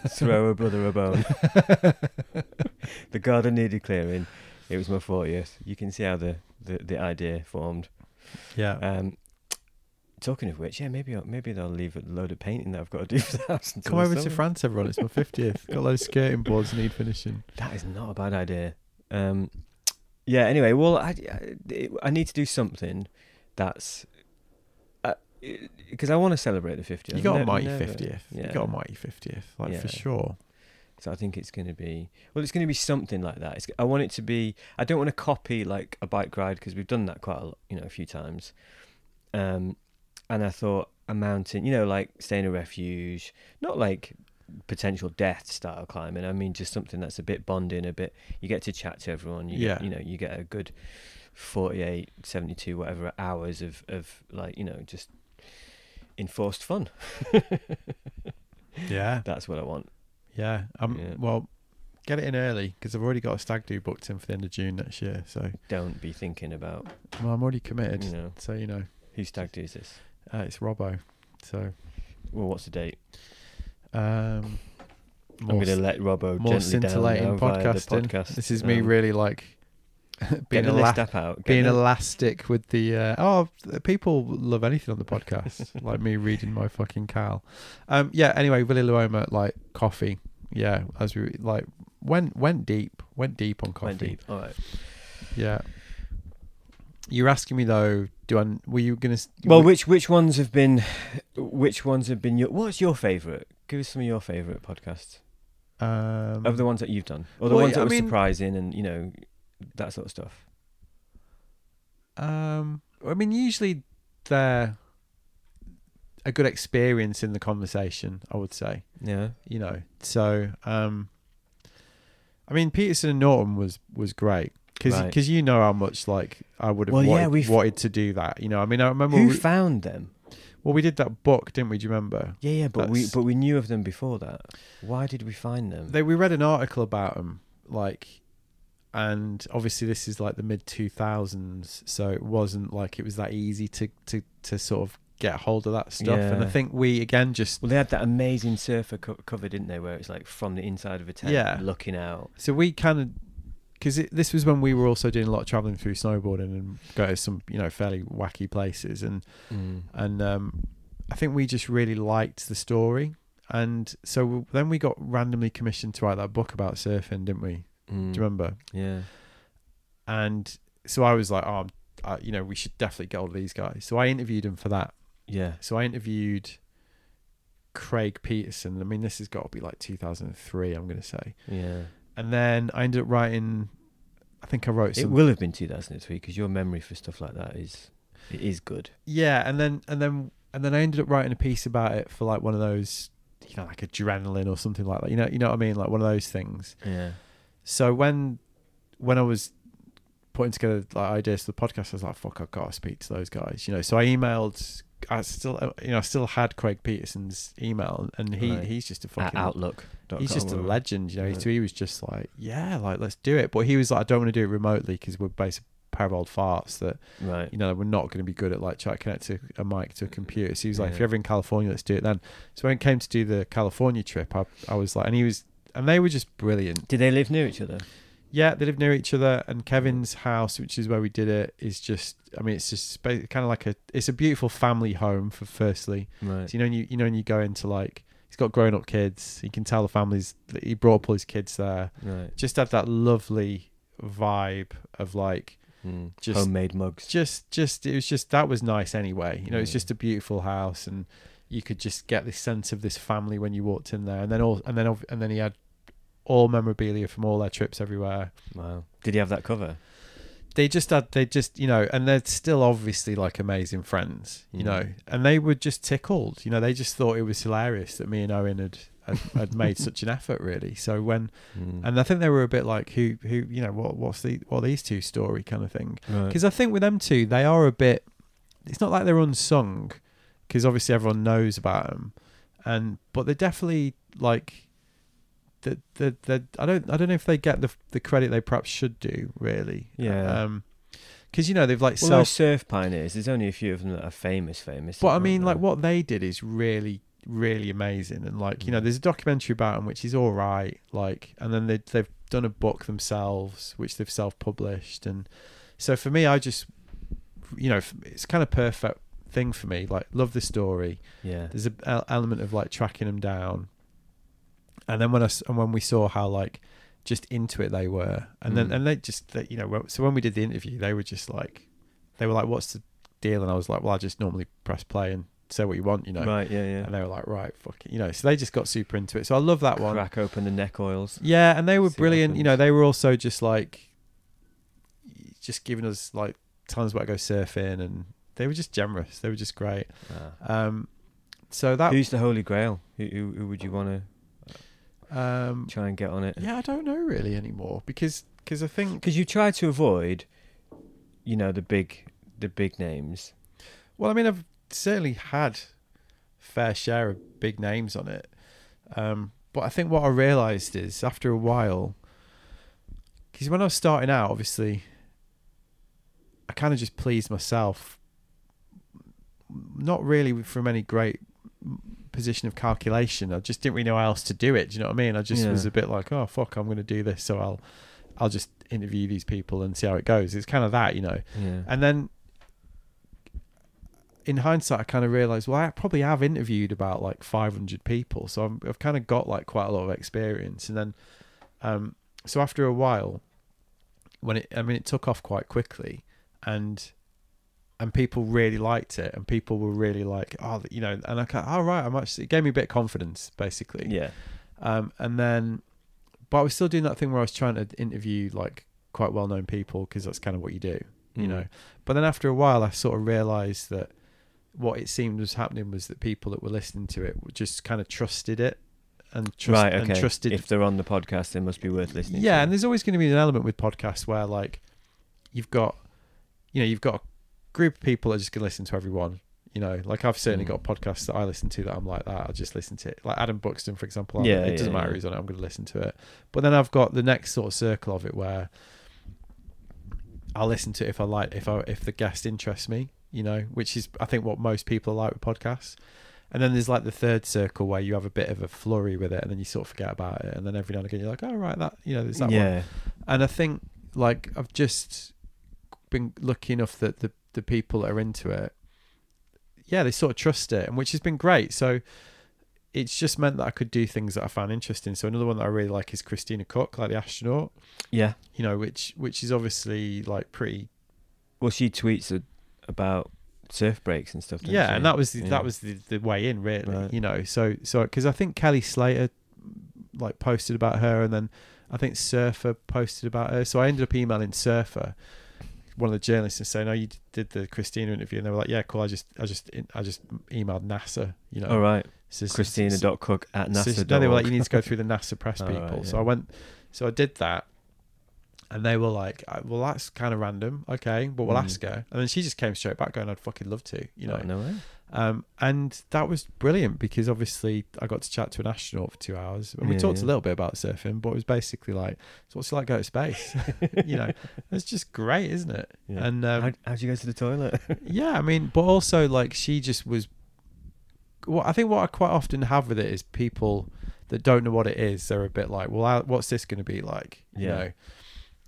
Speaker 2: Throw a brother a bone. the garden needed clearing. It was my 40th. You can see how the, the, the idea formed.
Speaker 1: yeah,
Speaker 2: Um, talking of which, yeah, maybe I'll, maybe they'll leave a load of painting that I've got to do for the house.
Speaker 1: come over to. France, everyone. It's my fiftieth. got a load of skirting boards need finishing.
Speaker 2: That is not a bad idea. Um, yeah. Anyway, well, I, I, I need to do something that's because I want to celebrate the 50th.
Speaker 1: You got a mighty
Speaker 2: never-
Speaker 1: fiftieth.
Speaker 2: Yeah.
Speaker 1: You got a mighty fiftieth, like for sure.
Speaker 2: So I think it's going to be well. It's going to be something like that. It's, I want it to be. I don't want to copy like a bike ride because we've done that quite a lot, you know, a few times. Um, and I thought a mountain, you know, like staying a refuge, not like potential death style climbing. I mean, just something that's a bit bonding, a bit. You get to chat to everyone. You
Speaker 1: Yeah.
Speaker 2: Get, you know, you get a good 48, 72, whatever hours of of like you know just enforced fun.
Speaker 1: Yeah,
Speaker 2: That's what I want.
Speaker 1: yeah. Um,
Speaker 2: Yeah.
Speaker 1: well, get it in early because I've already got a stag do booked in for the end of June next year. So,
Speaker 2: Don't be thinking about
Speaker 1: well, I'm already committed.
Speaker 2: you know
Speaker 1: So you know,
Speaker 2: whose stag do is this.
Speaker 1: uh, it's Robbo. So,
Speaker 2: Well, what's the date?
Speaker 1: um,
Speaker 2: I'm going to let Robbo
Speaker 1: more
Speaker 2: gently down via the
Speaker 1: podcasting.
Speaker 2: podcast.
Speaker 1: This is me
Speaker 2: Um,
Speaker 1: really like being ela-
Speaker 2: out.
Speaker 1: Being elastic with the uh, oh people love anything on the podcast like me reading my fucking cal um yeah anyway Willy Luoma like coffee yeah as we like went went deep went deep on coffee
Speaker 2: Went deep. All right.
Speaker 1: yeah you're asking me though do I were you gonna
Speaker 2: Well, which which ones have been, which ones have been your? What's your favourite? Give us some of your favourite podcasts
Speaker 1: um
Speaker 2: of the ones that you've done, or the
Speaker 1: well,
Speaker 2: ones that
Speaker 1: I
Speaker 2: were
Speaker 1: mean-
Speaker 2: surprising and you know that sort of stuff.
Speaker 1: Um, I mean, usually they're a good experience in the conversation. I would say,
Speaker 2: Yeah.
Speaker 1: you know. So, um, I mean, Peterson and Naughton was was great because
Speaker 2: Right.
Speaker 1: you know how much like I would have
Speaker 2: Well, yeah,
Speaker 1: wanted,
Speaker 2: we've-
Speaker 1: wanted to do that. You know, I mean, I remember
Speaker 2: Who
Speaker 1: we,
Speaker 2: found them?
Speaker 1: well we did that book, didn't we? Do you remember?
Speaker 2: Yeah, yeah, but we but we knew of them before that. Why did we find them?
Speaker 1: They we read an article about them, like, and obviously this is like the mid two thousands, so it wasn't like it was that easy to to to sort of get hold of that stuff. And I think we again just
Speaker 2: well, they had that amazing surfer co- cover, didn't they? Where it's like from the inside of a tent,
Speaker 1: Yeah.
Speaker 2: looking out.
Speaker 1: so we kind of because this was when we were also doing a lot of traveling through snowboarding and go to some you know fairly wacky places and
Speaker 2: Mm.
Speaker 1: and um, I think we just really liked the story. And so then we got randomly commissioned to write that book about surfing, didn't we?
Speaker 2: Mm.
Speaker 1: Do you remember?
Speaker 2: Yeah.
Speaker 1: And so I was like, oh, uh, you know, we should definitely get all of these guys. So I interviewed him for that.
Speaker 2: Yeah.
Speaker 1: So I interviewed Craig Peterson. I mean, this has got to be like 2003, I'm going to say.
Speaker 2: Yeah.
Speaker 1: And then I ended up writing, I think I wrote
Speaker 2: It will have been 2003 because your memory for stuff like that is it is good.
Speaker 1: Yeah. And then, and then, and then I ended up writing a piece about it for like one of those, you know, like adrenaline or something like that. You know, you know what I mean? Like one of those things.
Speaker 2: Yeah.
Speaker 1: So when, when I was putting together like ideas for the podcast, I was like, fuck, I've got to speak to those guys, you know. So I emailed I still, you know, I still had Craig Peterson's email, and he
Speaker 2: Right.
Speaker 1: he's just a
Speaker 2: At
Speaker 1: fucking
Speaker 2: Outlook.
Speaker 1: He's just a legend, you know.
Speaker 2: Right.
Speaker 1: So he was just like, yeah, like let's do it. But he was like, I don't want to do it remotely because we're basically a pair of old farts that
Speaker 2: Right.
Speaker 1: you know we're not going to be good at like trying to connect to a mic to a computer. So he was like, if you're ever in California, let's do it then. So when it came to do the California trip, I I was like, and he was, and they were just brilliant.
Speaker 2: Did they live near each other?
Speaker 1: Yeah, they live near each other, and Kevin's house, which is where we did it, is just. I mean, it's just kind of like a. It's a beautiful family home for firstly.
Speaker 2: Right.
Speaker 1: So you know, when you you know, when you go into like, he's got grown up kids. You can tell the families that he brought up all his kids there.
Speaker 2: Right.
Speaker 1: Just had that lovely vibe of like,
Speaker 2: Mm.
Speaker 1: Just-
Speaker 2: Homemade mugs.
Speaker 1: just just it was just that was nice anyway. You know, it's just a beautiful house, and you could just get this sense of this family when you walked in there. And then all and then and then he had all memorabilia from all their trips everywhere.
Speaker 2: Wow. Did he have that cover?
Speaker 1: they just had they just you know and they're still obviously like amazing friends you
Speaker 2: Mm.
Speaker 1: know and they were just tickled you know they just thought it was hilarious that me and owen had had, had made such an effort really so when
Speaker 2: Mm.
Speaker 1: and i think they were a bit like who who you know what what's the what are these two story kind of thing
Speaker 2: Right.
Speaker 1: because i think with them two they are a bit it's not like they're unsung because obviously everyone knows about them and but they're definitely like that that that I don't I don't know if they get the the credit they perhaps should do really
Speaker 2: Yeah.
Speaker 1: um because you know they've like
Speaker 2: well,
Speaker 1: self
Speaker 2: surf pioneers. There's only a few of them that are famous. Famous.
Speaker 1: but I mean like what they did is really really amazing and like you know
Speaker 2: Mm.
Speaker 1: there's a documentary about them which is all right like and then they they've done a book themselves which they've self-published and so for me I just you know it's kind of perfect thing for me like love the story
Speaker 2: Yeah.
Speaker 1: there's an el- element of like tracking them down and then when I and when we saw how like just into it they were and then
Speaker 2: Mm.
Speaker 1: and they just they, you know so when we did the interview they were just like they were like what's the deal and I was like well I just normally press play and say what you want you know
Speaker 2: Right. Yeah. Yeah.
Speaker 1: and they were like right fuck it you know so they just got super into it so I love that one
Speaker 2: Crack open the neck oils.
Speaker 1: yeah and they were
Speaker 2: See
Speaker 1: brilliant you know they were also just like just giving us like times where I go surfing and they were just generous they were just great
Speaker 2: Ah.
Speaker 1: um so that
Speaker 2: Who's the Holy Grail? Who, who, who would you want to
Speaker 1: um
Speaker 2: try and get on it?
Speaker 1: Yeah, I don't know really anymore because cause I think
Speaker 2: Because you try to avoid, you know, the big, the big names.
Speaker 1: well, I mean, I've certainly had fair share of big names on it, um, but I think what I realised is after a while, because when I was starting out, obviously, I kind of just pleased myself, not really from any great position of calculation. I just didn't really know how else to do it. Do you know what I mean? I just
Speaker 2: Yeah.
Speaker 1: was a bit like, oh fuck, I'm going to do this, so I'll, I'll just interview these people and see how it goes. It's kind of that, you know.
Speaker 2: Yeah.
Speaker 1: And then in hindsight, I kind of realized, well, I probably have interviewed about like 500 people. So I'm, I've kind of got like quite a lot of experience. And then, um, so after a while, when it, I mean, it took off quite quickly and, and people really liked it and people were really like, oh, you know, and I kind oh, right, I'm actually, it gave me a bit of confidence basically.
Speaker 2: yeah.
Speaker 1: Um, and then, but I was still doing that thing where I was trying to interview like quite well known people because that's kind of what you do, you
Speaker 2: Mm.
Speaker 1: know. But then after a while, I sort of realized that what it seemed was happening was that people that were listening to it were just kind of trusted it and trust,
Speaker 2: right.
Speaker 1: and
Speaker 2: Okay.
Speaker 1: trusted.
Speaker 2: If they're on the podcast, they must be worth listening.
Speaker 1: yeah, and there's always going to be an element with podcasts where like you've got, you know, you've got a group of people that are just going to listen to everyone. You know, like I've certainly
Speaker 2: Mm.
Speaker 1: got podcasts that I listen to that I'm like that. I'll just listen to it. Like Adam Buxton, for example.
Speaker 2: Yeah,
Speaker 1: it doesn't matter
Speaker 2: yeah.
Speaker 1: who's on it. I'm going to listen to it. But then I've got the next sort of circle of it where I'll listen to it if I like if I if the guest interests me. You know, which is I think what most people like with podcasts. And then there's like the third circle where you have a bit of a flurry with it, and then you sort of forget about it, and then every now and again you're like, oh right, that you know, there's that one.
Speaker 2: yeah.
Speaker 1: And I think like I've just been lucky enough that the the people that are into it, yeah, they sort of trust it, and which has been great. So it's just meant that I could do things that I found interesting. So another one that I really like is Christina Koch, like the astronaut,
Speaker 2: Yeah.
Speaker 1: you know, which which is obviously like pretty
Speaker 2: Well, she tweets a, about surf breaks and stuff.
Speaker 1: yeah,
Speaker 2: she?
Speaker 1: and that was the,
Speaker 2: Yeah.
Speaker 1: that was the, the way in really,
Speaker 2: Right.
Speaker 1: you know. So so because I think Kelly Slater like posted about her, and then I think Surfer posted about her. So I ended up emailing Surfer, one of the journalists, and saying, "Oh, you did the Christina interview," and they were like, "Yeah, cool. I just I just I just emailed NASA, you know."
Speaker 2: All right.
Speaker 1: So- so-
Speaker 2: Christina.cook at
Speaker 1: so-
Speaker 2: NASA.
Speaker 1: no, they were like, you need to go through the NASA press
Speaker 2: Oh,
Speaker 1: people.
Speaker 2: right,
Speaker 1: So. I went, so I did that, and they were like, uh, well, that's kind of random. Okay, but we'll
Speaker 2: Mm.
Speaker 1: ask her. And then she just came straight back, going, I'd fucking love to, you know.
Speaker 2: Oh, no way.
Speaker 1: Um, and that was brilliant because obviously I got to chat to an astronaut for two hours and we
Speaker 2: Yeah,
Speaker 1: talked
Speaker 2: yeah.
Speaker 1: a little bit about surfing, but it was basically like, so what's it like go to space? you know, it's just great, isn't it?
Speaker 2: Yeah.
Speaker 1: And um,
Speaker 2: How, how'd you go to the toilet?
Speaker 1: yeah, I mean, but also like she just was. What I think what I quite often have with it is people that don't know what it is. They're a bit like, well, what's this going to be like? You know,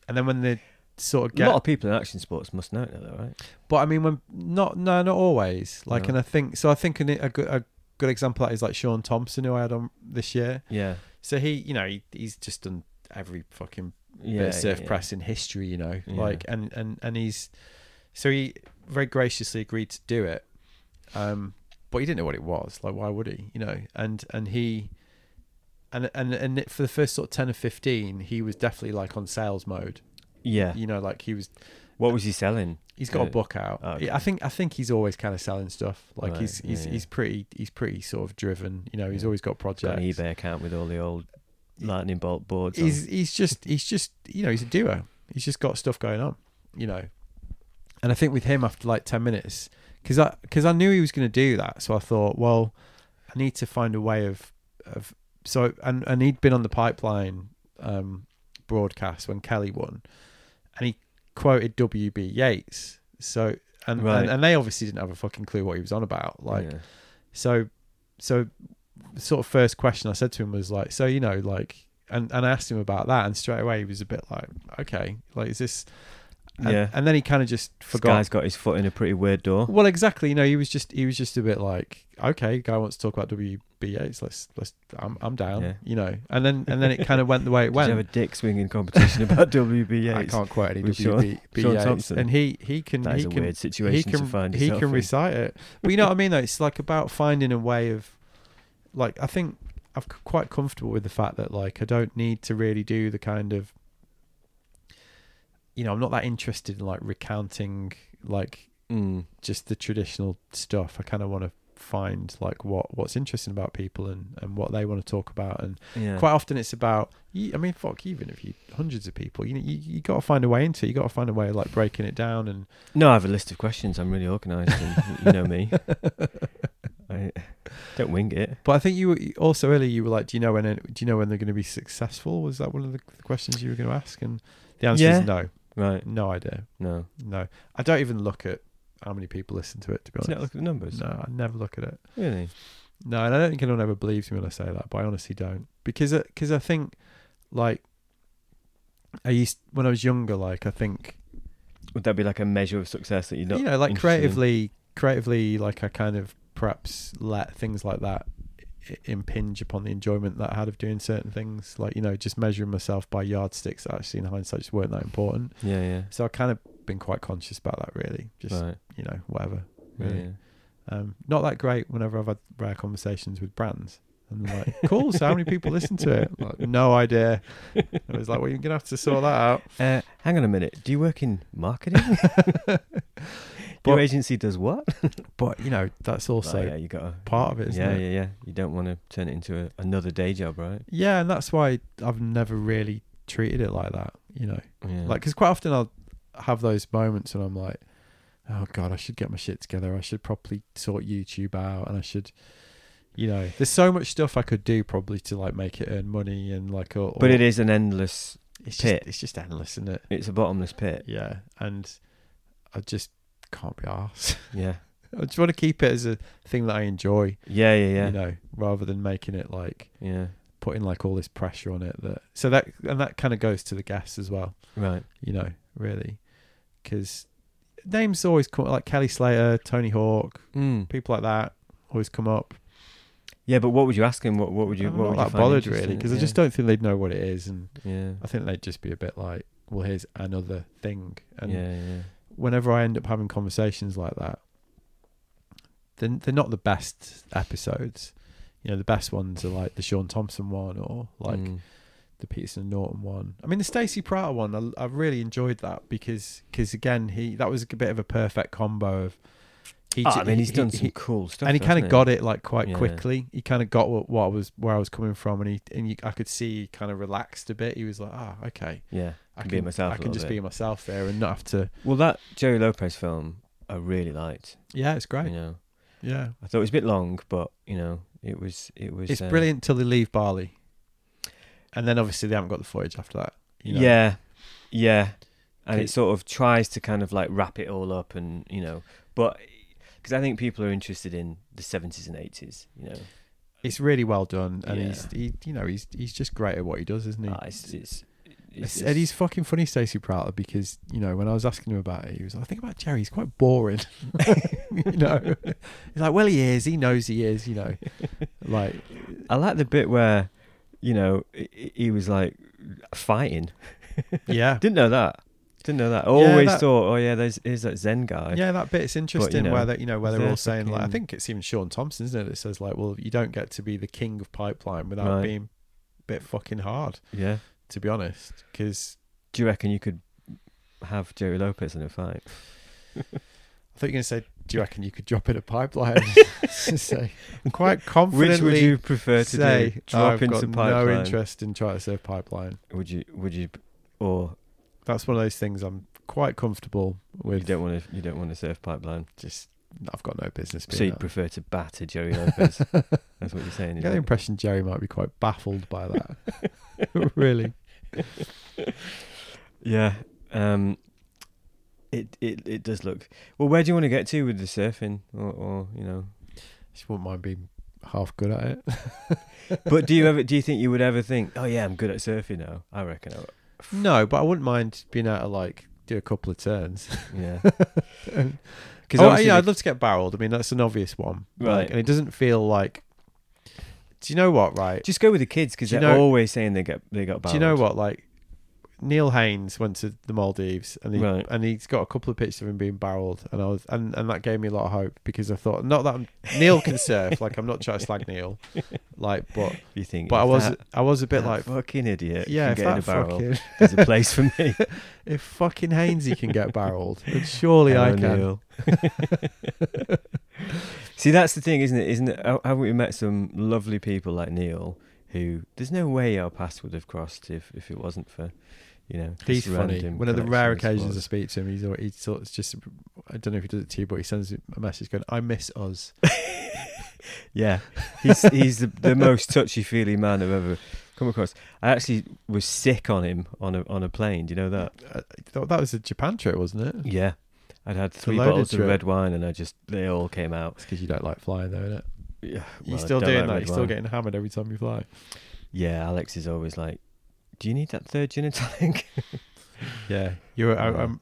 Speaker 1: and then when they sort of
Speaker 2: a lot of people in action sports must know it, though, right?
Speaker 1: but I mean, when not no, not always. Like,
Speaker 2: No.
Speaker 1: and I think so. I think an, a good a good example of that is like Shaun Tomson, who I had on this year.
Speaker 2: Yeah.
Speaker 1: So he, you know, he, he's just done every fucking
Speaker 2: Yeah.
Speaker 1: bit of surf
Speaker 2: yeah,
Speaker 1: press in history, you know,
Speaker 2: Yeah.
Speaker 1: like and and and he's so he very graciously agreed to do it, um, but he didn't know what it was. Like, why would he? You know, and and he. And, and and for the first sort of ten or fifteen, he was definitely like on sales mode.
Speaker 2: Yeah.
Speaker 1: You know, like he was.
Speaker 2: What was he selling?
Speaker 1: He's got a
Speaker 2: Uh,
Speaker 1: book out.
Speaker 2: oh, okay.
Speaker 1: I think I think he's always kind of selling stuff. Like
Speaker 2: Right,
Speaker 1: he's he's
Speaker 2: yeah,
Speaker 1: he's pretty he's pretty sort of driven. You know, he's
Speaker 2: Yeah.
Speaker 1: always got
Speaker 2: Got
Speaker 1: projects.
Speaker 2: an eBay account with all the old lightning bolt boards. on.
Speaker 1: he's he's just he's just you know he's a doer. He's just got stuff going on, you know. And I think with him after like ten minutes, because I because I knew he was going to do that, so I thought, well, I need to find a way of of so and and he'd been on the pipeline um, broadcast when Kelly won, and he quoted WB Yeats. So and,
Speaker 2: Right.
Speaker 1: and and they obviously didn't have a fucking clue what he was on about. Like
Speaker 2: Yeah.
Speaker 1: so, so sort of first question I said to him was like, so you know, like, and and I asked him about that, and straight away he was a bit like, okay, like, is this? And,
Speaker 2: Yeah.
Speaker 1: And then he kind of just
Speaker 2: This
Speaker 1: forgot.
Speaker 2: guy's got his foot in a pretty weird door.
Speaker 1: Well, exactly. You know, he was just he was just a bit like, okay, guy wants to talk about WB Yeats. Let's let's. I'm I'm down.
Speaker 2: Yeah.
Speaker 1: You know, and then and then it kind of went the way it
Speaker 2: Did
Speaker 1: went.
Speaker 2: you have a dick swinging competition about WB Yeats?
Speaker 1: I can't quote any
Speaker 2: With
Speaker 1: WB
Speaker 2: Sean
Speaker 1: Yates, and he he can
Speaker 2: That
Speaker 1: he
Speaker 2: a
Speaker 1: can
Speaker 2: weird situation
Speaker 1: he can
Speaker 2: to find
Speaker 1: he can
Speaker 2: in.
Speaker 1: recite it. But you know what I mean? Though it's like about finding a way of, like I think I'm quite comfortable with the fact that like I don't need to really do the kind of, you know, I'm not that interested in like recounting like
Speaker 2: Mm.
Speaker 1: just the traditional stuff. I kind of want to find like what what's interesting about people and and what they want to talk about and
Speaker 2: Yeah.
Speaker 1: quite often it's about i mean fuck even if you hundreds of people you know you, you got to find a way into it you got to find a way of like breaking it down and
Speaker 2: No, I have a list of questions. I'm really organised, and you know me. I don't wing it.
Speaker 1: but i think you were also earlier you were like do you know when do you know when they're going to be successful was that one of the questions you were going to ask and the answer
Speaker 2: Yeah.
Speaker 1: is no
Speaker 2: Right?
Speaker 1: no idea
Speaker 2: No.
Speaker 1: no i don't even look at how many people listen to it to be honest
Speaker 2: not look at the numbers.
Speaker 1: no i never look at it
Speaker 2: Really?
Speaker 1: no and i don't think anyone ever believes me when i say that but i honestly don't because because i think like i used when i was younger like i think
Speaker 2: Would that be like a measure of success that you're not?
Speaker 1: you know like
Speaker 2: interested in?
Speaker 1: creatively creatively like i kind of perhaps let things like that i- impinge upon the enjoyment that i had of doing certain things like you know just measuring myself by yardsticks that actually in hindsight just weren't that important
Speaker 2: Yeah, yeah.
Speaker 1: so i kind of been quite conscious about that really just
Speaker 2: right.
Speaker 1: you know whatever
Speaker 2: Yeah,
Speaker 1: really
Speaker 2: yeah.
Speaker 1: um not that great whenever i've had rare conversations with brands and like cool so how many people listen to it like, no idea i was like well you're gonna have to sort that out
Speaker 2: Uh, hang on a minute. Do you work in marketing?
Speaker 1: But-
Speaker 2: Your agency does what?
Speaker 1: but you know that's oh, also
Speaker 2: oh, yeah, you got to
Speaker 1: part of it, isn't
Speaker 2: yeah,
Speaker 1: it?
Speaker 2: yeah, yeah. You don't want to turn it into a, another day job, right?
Speaker 1: Yeah, and that's why I've never really treated it like that. You know,
Speaker 2: Yeah.
Speaker 1: like because quite often I'll have those moments and I'm like, oh god, I should get my shit together. I should probably sort YouTube out, and I should, you know, there's so much stuff I could do probably to like make it earn money and like. Or,
Speaker 2: but it is an endless.
Speaker 1: It's
Speaker 2: pit.
Speaker 1: just it's just endless, isn't it?
Speaker 2: It's a bottomless pit.
Speaker 1: Yeah, and I just can't be arsed.
Speaker 2: Yeah.
Speaker 1: I just want to keep it as a thing that I enjoy.
Speaker 2: Yeah, yeah, yeah.
Speaker 1: You know, rather than making it like
Speaker 2: Yeah.
Speaker 1: putting like all this pressure on it that so that and that kind of goes to the guests as well
Speaker 2: Right.
Speaker 1: you know really because names always come like kelly slater tony hawk
Speaker 2: Mm.
Speaker 1: people like that always come up
Speaker 2: Yeah, but what would you ask him? What What would you?
Speaker 1: i'm
Speaker 2: what
Speaker 1: not
Speaker 2: would
Speaker 1: that bothered really because i just don't think they'd know what it is and
Speaker 2: Yeah.
Speaker 1: i think they'd just be a bit like well here's another thing and
Speaker 2: yeah, yeah.
Speaker 1: Whenever i end up having conversations like that then they're not the best episodes you know the best ones are like the Shaun Tomson one or like
Speaker 2: Mm.
Speaker 1: the Peterson and Norton one. I mean, the Stacy Peralta one, I, I really enjoyed that because, cause again, he that was a bit of a perfect combo of. He,
Speaker 2: Oh, I mean, he's
Speaker 1: he-
Speaker 2: done
Speaker 1: he-
Speaker 2: some cool stuff,
Speaker 1: and he kind of got it like quite
Speaker 2: Yeah.
Speaker 1: quickly. He kind of got what, what I was where I was coming from, and he and you, I could see he kind of relaxed a bit. He was like, "Ah, okay,
Speaker 2: Yeah,
Speaker 1: I
Speaker 2: can be myself
Speaker 1: I can just
Speaker 2: bit."
Speaker 1: be myself there and not have to."
Speaker 2: Well, that Gerry Lopez film, I really liked.
Speaker 1: Yeah, it's great.
Speaker 2: You know,
Speaker 1: Yeah,
Speaker 2: I thought it was a bit long, but you know, it was it was.
Speaker 1: it's
Speaker 2: uh,
Speaker 1: brilliant till they leave Bali, and then obviously they haven't got the footage after that. you know.
Speaker 2: Yeah, yeah, and it sort of tries to kind of like wrap it all up, and you know, but because I think people are interested in the seventies and eighties, you know,
Speaker 1: it's really well done, and
Speaker 2: Yeah.
Speaker 1: he's he, you know, he's he's just great at what he does, isn't he?
Speaker 2: Ah, it's, it's, it's,
Speaker 1: It's, and he's fucking funny, Stacy Peralta, because you know when I was asking him about it, he was like, "I think about Gerry. He's quite boring." you know, he's like, "Well, he is. He knows he is." You know, like
Speaker 2: I like the bit where, you know, he, was like fighting.
Speaker 1: yeah,
Speaker 2: Didn't know that. Didn't know that. I
Speaker 1: Yeah,
Speaker 2: Always
Speaker 1: that-
Speaker 2: thought, oh yeah, there's is that Zen guy.
Speaker 1: yeah. That bit's interesting.
Speaker 2: know,
Speaker 1: where they, you know, where they're all saying like, I think it's even Shaun Tomson, isn't it? That says like, "Well, you don't get to be the king of pipeline without
Speaker 2: Right.
Speaker 1: being a bit fucking hard."
Speaker 2: yeah.
Speaker 1: To be honest, because
Speaker 2: Do you reckon you could have Gerry Lopez in a fight?
Speaker 1: I thought you were going to say, "Do you reckon you could drop in a pipeline?" say, I'm quite confidently.
Speaker 2: Which would you prefer to
Speaker 1: say
Speaker 2: do? Drop
Speaker 1: I've
Speaker 2: into
Speaker 1: got
Speaker 2: pipeline.
Speaker 1: no interest in trying to surf pipeline.
Speaker 2: Would you? Would you? Or
Speaker 1: That's one of those things I'm quite comfortable
Speaker 2: you
Speaker 1: with.
Speaker 2: don't want to? You don't want to surf pipeline.
Speaker 1: Just I've got no business being
Speaker 2: So you
Speaker 1: that.
Speaker 2: prefer to batter Gerry Lopez? That's what you're saying.
Speaker 1: I
Speaker 2: is
Speaker 1: get the
Speaker 2: it?
Speaker 1: impression Gerry might be quite baffled by that. really?
Speaker 2: Yeah. Um. It, it it does look well. Where do you want to get to with the surfing, or, or you know?
Speaker 1: Just wouldn't mind being half good at it.
Speaker 2: But do you ever do you think you would ever think, oh yeah, I'm good at surfing now? I reckon. I would.
Speaker 1: No, but I wouldn't mind being able to like do a couple of turns.
Speaker 2: Yeah. Because
Speaker 1: oh, yeah, I'd love to get barreled. I mean, that's an obvious one, Like,
Speaker 2: Right.
Speaker 1: and it doesn't feel like. Do you know what? Right.
Speaker 2: just go with the kids because they're
Speaker 1: know-
Speaker 2: always saying they get they got.
Speaker 1: Do you know what? Like Neil Haynes went to the Maldives and he
Speaker 2: Right.
Speaker 1: and he's got a couple of pictures of him being barreled and I was and, and that gave me a lot of hope because I thought not that I'm, Neil can surf like I'm not trying to slag Neil like but
Speaker 2: You think?
Speaker 1: but I was
Speaker 2: that-
Speaker 1: I was a bit
Speaker 2: that
Speaker 1: like
Speaker 2: fucking idiot.
Speaker 1: yeah
Speaker 2: can
Speaker 1: if
Speaker 2: get in a
Speaker 1: that
Speaker 2: barrel.
Speaker 1: fucking
Speaker 2: There's a place for me.
Speaker 1: if fucking Hainesy can get barreled then surely I can.
Speaker 2: See, that's the thing, isn't it? Isn't it? Haven't we met some lovely people like Neil who there's no way our paths would have crossed if, if it wasn't for, you know,
Speaker 1: He's funny. One of the rare occasions I speak to him, he's he sort of just I don't know if he does it to you, but he sends a message going, "I miss us."
Speaker 2: Yeah, he's he's the, the most touchy feely man I've ever come across. I actually was sick on him on a on a plane. Do you know that?
Speaker 1: Uh, that that was a Japan trip, wasn't it?
Speaker 2: Yeah, I'd had three
Speaker 1: loaded
Speaker 2: bottles of red wine and I just they all came out.
Speaker 1: It's because you don't like flying, though, isn't it?
Speaker 2: Yeah,
Speaker 1: You're still doing
Speaker 2: like
Speaker 1: that. You're still
Speaker 2: wine.
Speaker 1: getting hammered every time you fly.
Speaker 2: Yeah, Alex is always like, "Do you need that third gin and tonic?"
Speaker 1: Yeah, you were. I,
Speaker 2: Yeah.
Speaker 1: I'm,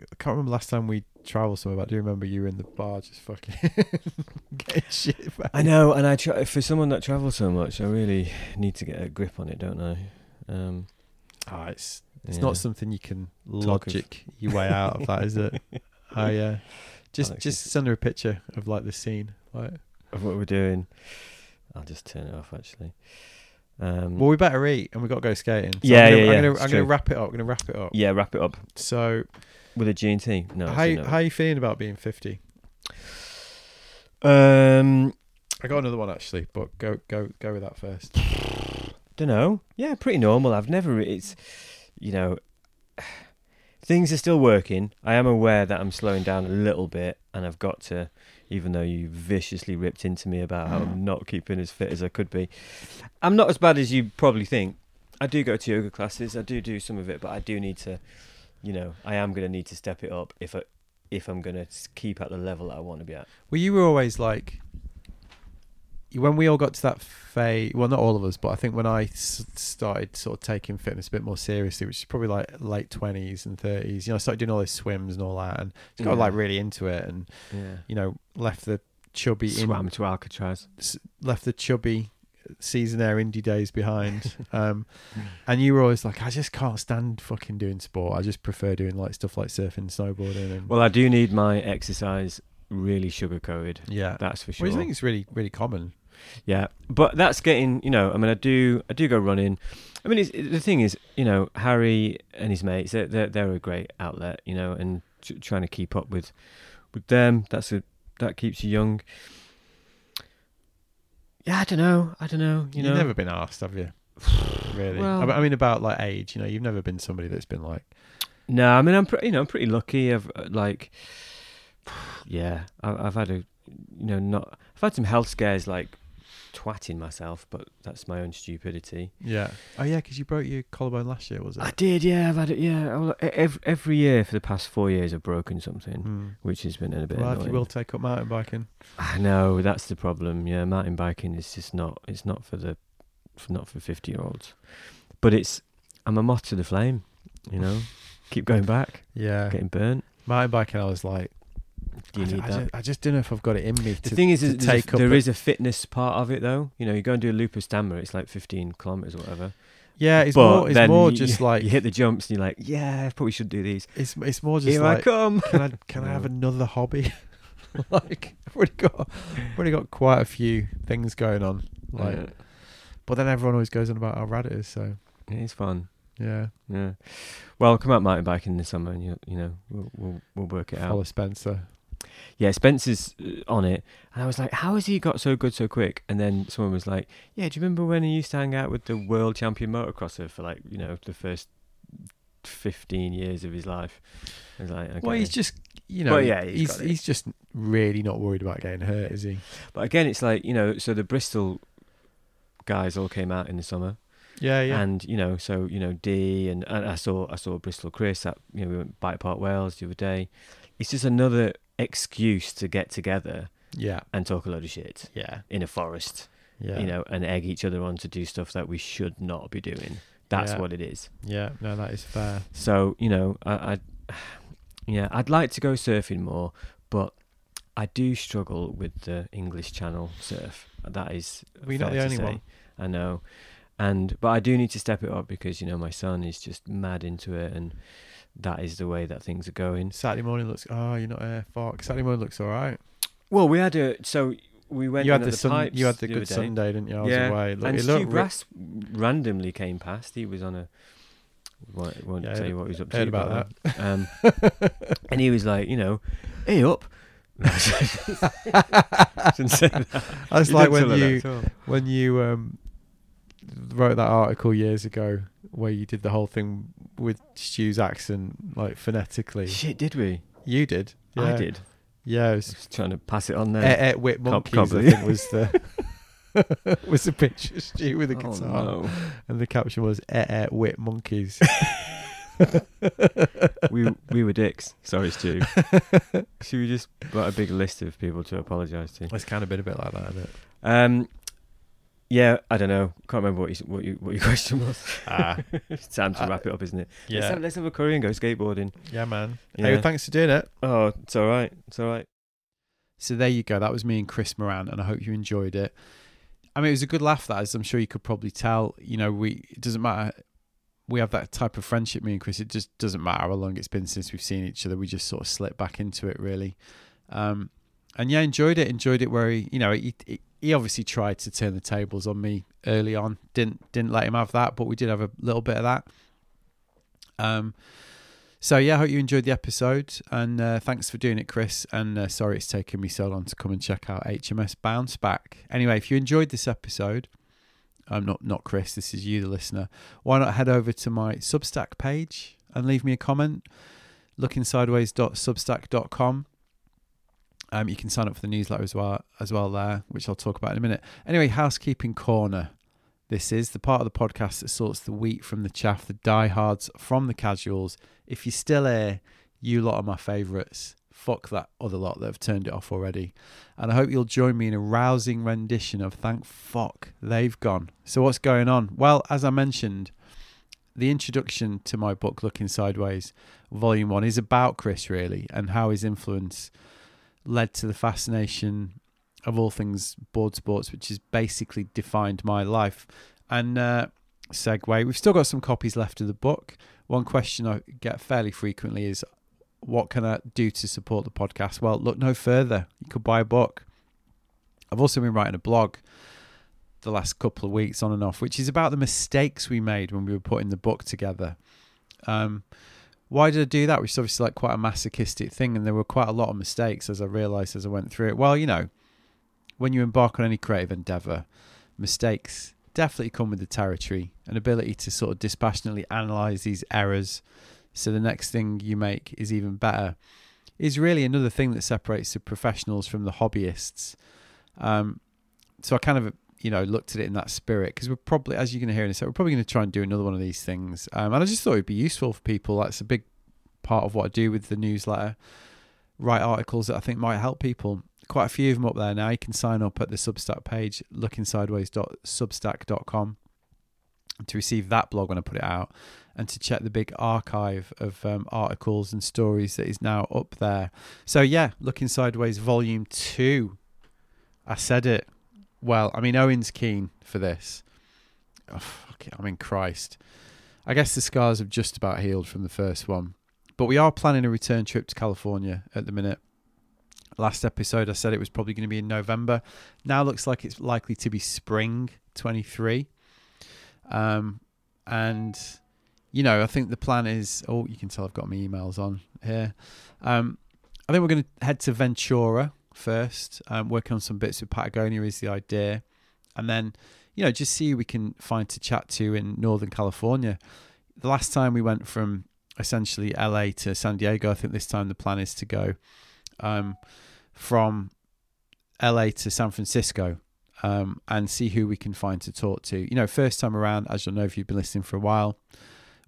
Speaker 1: I can't remember last time we travelled somewhere, but I do remember you were in the bar just fucking getting shit. Back.
Speaker 2: I know, and I try for someone that travels so much. I really need to get a grip on it, don't I? Um,
Speaker 1: Oh, it's it's
Speaker 2: yeah.
Speaker 1: not something you can
Speaker 2: of-
Speaker 1: logic your way out of that, is it? I uh, just just send her a picture of like the scene. Like,
Speaker 2: of what we're doing. I'll just turn it off actually. Um,
Speaker 1: well, we better eat, and we got to go skating. So
Speaker 2: Yeah,
Speaker 1: I'm gonna,
Speaker 2: yeah, yeah,
Speaker 1: I'm gonna, I'm gonna wrap it up. I'm gonna wrap it up.
Speaker 2: yeah, wrap it up
Speaker 1: So,
Speaker 2: with a G and T. No,
Speaker 1: how
Speaker 2: no.
Speaker 1: how you feeling about being fifty?
Speaker 2: Um,
Speaker 1: I got another one actually, but go go go with that first.
Speaker 2: don't know. Yeah, pretty normal. I've never. It's, you know, things are still working. I am aware that I'm slowing down a little bit, and I've got to. Even though you viciously ripped into me about how I'm mm. not keeping as fit as I could be, I'm not as bad as you probably think. I do go to yoga classes. I do do some of it, but I do need to. You know, I am going to need to step it up if I, if I'm going to keep at the level that I want to be at.
Speaker 1: Well, you were always like, when we all got to that phase. Well, not all of us, but I think when I s- started sort of taking fitness a bit more seriously, which is probably like late twenties and thirties. You know, I started doing all those swims and all that, and just got
Speaker 2: Yeah.
Speaker 1: like really into it, and
Speaker 2: Yeah.
Speaker 1: you know, left the chubby in,
Speaker 2: Swam to Alcatraz.
Speaker 1: s- left the chubby season air indie days behind. um, and you were always like, I just can't stand fucking doing sport. I just prefer doing like stuff like surfing, snowboarding, and
Speaker 2: Well, I do need my exercise really sugar coated.
Speaker 1: yeah.
Speaker 2: That's for sure.
Speaker 1: Which I think it's really, really common.
Speaker 2: Yeah, but that's getting you know. I mean, I do I do go running. I mean, it's, the thing is, you know, Harry and his mates they're they're, they're a great outlet, you know, and tr- trying to keep up with with them that's a that keeps you young. Yeah, I don't know. I don't know. You
Speaker 1: have never been asked, have you? really?
Speaker 2: Well-
Speaker 1: I mean- about like age. You know, you've never been somebody that's been like,
Speaker 2: No, I mean I'm pretty, you know, I'm pretty lucky. I've uh, like, yeah, I, I've had a, you know, not. I've had some health scares like twatting myself, but that's my own stupidity.
Speaker 1: Yeah. Oh yeah, because you broke your collarbone last year, was it?
Speaker 2: I did, yeah. I've had it, yeah. Every, every year for the past four years, I've broken something,
Speaker 1: Hmm.
Speaker 2: which has been a bit
Speaker 1: Well, you will take up mountain biking.
Speaker 2: I know that's the problem. Yeah, mountain biking is just not. It's not for the, for, not for fifty year olds. But it's. I'm a moth to the flame. You know, keep going back,
Speaker 1: Yeah.
Speaker 2: getting burnt.
Speaker 1: Mountain biking, I was like,
Speaker 2: Do you
Speaker 1: I,
Speaker 2: need
Speaker 1: I
Speaker 2: that?
Speaker 1: Just, I just don't know if I've got it in me
Speaker 2: The
Speaker 1: to,
Speaker 2: thing is, is
Speaker 1: take
Speaker 2: a,
Speaker 1: up.
Speaker 2: there
Speaker 1: a-
Speaker 2: is a fitness part of it, though. You know, you go and do a Lupus Stammer, it's like 15 kilometers or whatever.
Speaker 1: yeah, it's
Speaker 2: but
Speaker 1: more. It's more
Speaker 2: you,
Speaker 1: just like
Speaker 2: you hit the jumps, and you're like, yeah, I probably should do these.
Speaker 1: it's. It's more just
Speaker 2: Here I
Speaker 1: like.
Speaker 2: come.
Speaker 1: Can I can I have another hobby? like I've already got I've already got quite a few things going on. Like,
Speaker 2: Yeah,
Speaker 1: but then everyone always goes on about how rad it is. So
Speaker 2: it is fun.
Speaker 1: yeah,
Speaker 2: Yeah. Well, come out mountain biking this summer, and you, you know, we'll, we'll we'll work it out.
Speaker 1: follow Spencer.
Speaker 2: Yeah, Spencer's uh, on it, and I was like, "How has he got so good so quick?" And then someone was like, "Yeah, do you remember when he used to hang out with the world champion motocrosser for like you know the first fifteen years of his life?" I was like, okay.
Speaker 1: Well, he's just you know
Speaker 2: Well, yeah, he's
Speaker 1: he's he's just really not worried about getting hurt, is he?
Speaker 2: But again, it's like you know, so the Bristol guys all came out in the summer,
Speaker 1: Yeah, yeah,
Speaker 2: and you know, so you know, D and, and I saw I saw Bristol Chris at you know we went Bike Park Wales the other day. It's just another excuse to get together
Speaker 1: yeah,
Speaker 2: and talk a load of shit
Speaker 1: yeah,
Speaker 2: in a forest,
Speaker 1: yeah.
Speaker 2: you know, and egg each other on to do stuff that we should not be doing. That's
Speaker 1: Yeah.
Speaker 2: what it is.
Speaker 1: yeah. No, that is fair.
Speaker 2: So you know, I, I, yeah, I'd like to go surfing more, but I do struggle with the English Channel surf. That is
Speaker 1: We're not the only
Speaker 2: say.
Speaker 1: one.
Speaker 2: I know, and but I do need to step it up because you know my son is just mad into it, and that is the way that things are going.
Speaker 1: Saturday morning looks. Oh, you're not there. Fuck. Saturday morning looks all right.
Speaker 2: Well, we had a so we went.
Speaker 1: You had
Speaker 2: at
Speaker 1: the sun. You had the
Speaker 2: other
Speaker 1: good
Speaker 2: day.
Speaker 1: Sunday, didn't you? I was
Speaker 2: Yeah,
Speaker 1: away. Look,
Speaker 2: and Stu Brass randomly came past. He was on a. Won't, won't
Speaker 1: Yeah,
Speaker 2: tell you what he was up to.
Speaker 1: heard about
Speaker 2: but, Um, and he was like, you know, hey up. That.
Speaker 1: That's like when
Speaker 2: that
Speaker 1: you when you um, wrote that article years ago where you did the whole thing with Stu's accent, like phonetically.
Speaker 2: Shit, did we?
Speaker 1: You did. Yeah.
Speaker 2: I did.
Speaker 1: Yeah,
Speaker 2: I
Speaker 1: was
Speaker 2: was trying to pass it on there.
Speaker 1: Et Et Wit Monkeys.
Speaker 2: probably.
Speaker 1: I think was the was the picture of Stu with a
Speaker 2: Oh,
Speaker 1: guitar,
Speaker 2: no.
Speaker 1: and the caption was Et Et Wit Monkeys.
Speaker 2: we we were dicks. Sorry, Stu. Should we just write a big list of people to apologise to?
Speaker 1: it's kind of been a bit like that, isn't it?
Speaker 2: Um, yeah, I don't know. Can't remember what you, what you, what your question was.
Speaker 1: Ah,
Speaker 2: it's time to
Speaker 1: Uh,
Speaker 2: wrap it up, isn't it? Let's
Speaker 1: yeah,
Speaker 2: have, let's have a curry and go skateboarding.
Speaker 1: yeah, man.
Speaker 2: Yeah.
Speaker 1: Hey, thanks for doing it.
Speaker 2: Oh, it's all right. It's all right.
Speaker 1: So there you go. That was me and Chris Moran, and I hope you enjoyed it. I mean, it was a good laugh. That, as I'm sure you could probably tell. You know, we it doesn't matter. We have that type of friendship, me and Chris. It just doesn't matter how long it's been since we've seen each other. We just sort of slip back into it, really. Um, and yeah, enjoyed it. Enjoyed it. Where he, you know, he, he obviously tried to turn the tables on me early on. Didn't didn't let him have that, but we did have a little bit of that. Um. So yeah, I hope you enjoyed the episode, and uh, thanks for doing it, Chris. And uh, sorry it's taken me so long to come and check out HMS Bounce Back. Anyway, if you enjoyed this episode, I'm not not Chris. This is you, the listener. Why not head over to my Substack page and leave me a comment? Lookingsideways.substack.com. Um, you can sign up for the newsletter as well as well there, which I'll talk about in a minute. Anyway, housekeeping corner. This is the part of the podcast that sorts the wheat from the chaff, the diehards from the casuals. If you're still here, you lot are my favourites. Fuck that other lot that have turned it off already. And I hope you'll join me in a rousing rendition of Thank Fuck They've Gone. So, what's going on? Well, as I mentioned, the introduction to my book, Looking Sideways, Volume 1, is about Chris, really, and how his influence led to the fascination of all things board sports, which has basically defined my life. And uh, segue, we've still got some copies left of the book. One question I get fairly frequently is, what can I do to support the podcast? Well, look no further. You could buy a book. I've also been writing a blog the last couple of weeks on and off, which is about the mistakes we made when we were putting the book together. Um, why did I do that? Which is obviously like quite a masochistic thing, and there were quite a lot of mistakes as I realised as I went through it. Well, you know, when you embark on any creative endeavour, mistakes definitely come with the territory, an ability to sort of dispassionately analyse these errors, so the next thing you make is even better. is really another thing that separates the professionals from the hobbyists. Um, so I kind of you know looked at it in that spirit because we're probably, as you're going to hear in a second, we're probably going to try and do another one of these things. Um, and I just thought it'd be useful for people. That's a big part of what I do with the newsletter. Write articles that I think might help people. Quite a few of them up there now. You can sign up at the Substack page, lookingsideways.substack.com to receive that blog when I put it out and to check the big archive of um, articles and stories that is now up there. So, yeah, Looking Sideways Volume 2. I said it. Well, I mean, Owen's keen for this. Oh. I mean, Christ. I guess the scars have just about healed from the first one. But we are planning a return trip to California at the minute. Last episode, I said it was probably going to be in November. Now looks like it's likely to be spring 23. Um, and you know, I think the plan is. Oh, you can tell I've got my emails on here. Um, I think we're going to head to Ventura first. Um, working on some bits with Patagonia is the idea, and then you know just see who we can find to chat to in Northern California. The last time we went from essentially LA to San Diego, I think this time the plan is to go um, from LA to San Francisco um, and see who we can find to talk to. You know, first time around, as you'll know if you've been listening for a while,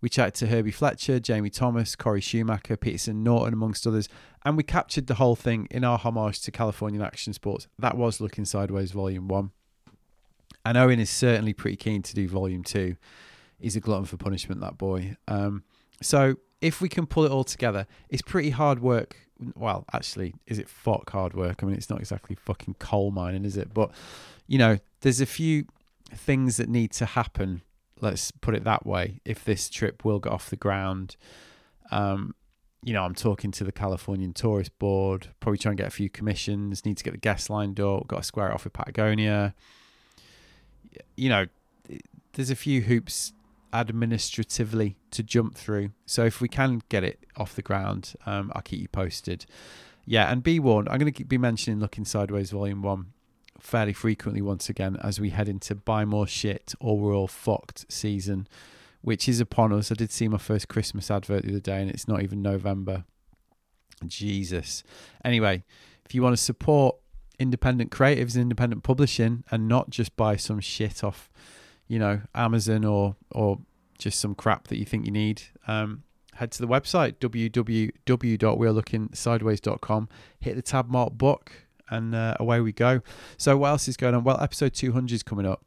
Speaker 1: we chatted to Herbie Fletcher, Jamie Thomas, Corey Schumacher, Peterson Norton, amongst others, and we captured the whole thing in our homage to Californian action sports. That was Looking Sideways Volume 1. And Owen is certainly pretty keen to do Volume 2. He's a glutton for punishment, that boy. Um, so if we can pull it all together, it's pretty hard work. Well, actually, is it fuck hard work? I mean, it's not exactly fucking coal mining, is it? But you know, there's a few things that need to happen. Let's put it that way. If this trip will get off the ground, um, you know, I'm talking to the Californian Tourist Board, probably try and get a few commissions, need to get the guests lined up, got to square it off with Patagonia. You know, there's a few hoops administratively to jump through. So if we can get it off the ground, um, I'll keep you posted. Yeah, and be warned, I'm going to be mentioning Looking Sideways Volume 1 fairly frequently once again as we head into buy more shit or we're all fucked season, which is upon us. I did see my first Christmas advert the other day and it's not even November. Jesus. Anyway, if you want to support independent creatives and independent publishing and not just buy some shit off, you know, Amazon or or just some crap that you think you need, um, head to the website www.wearelooking.sideways.com. Hit the tab mark book and uh, away we go. So, what else is going on? Well, episode 200 is coming up.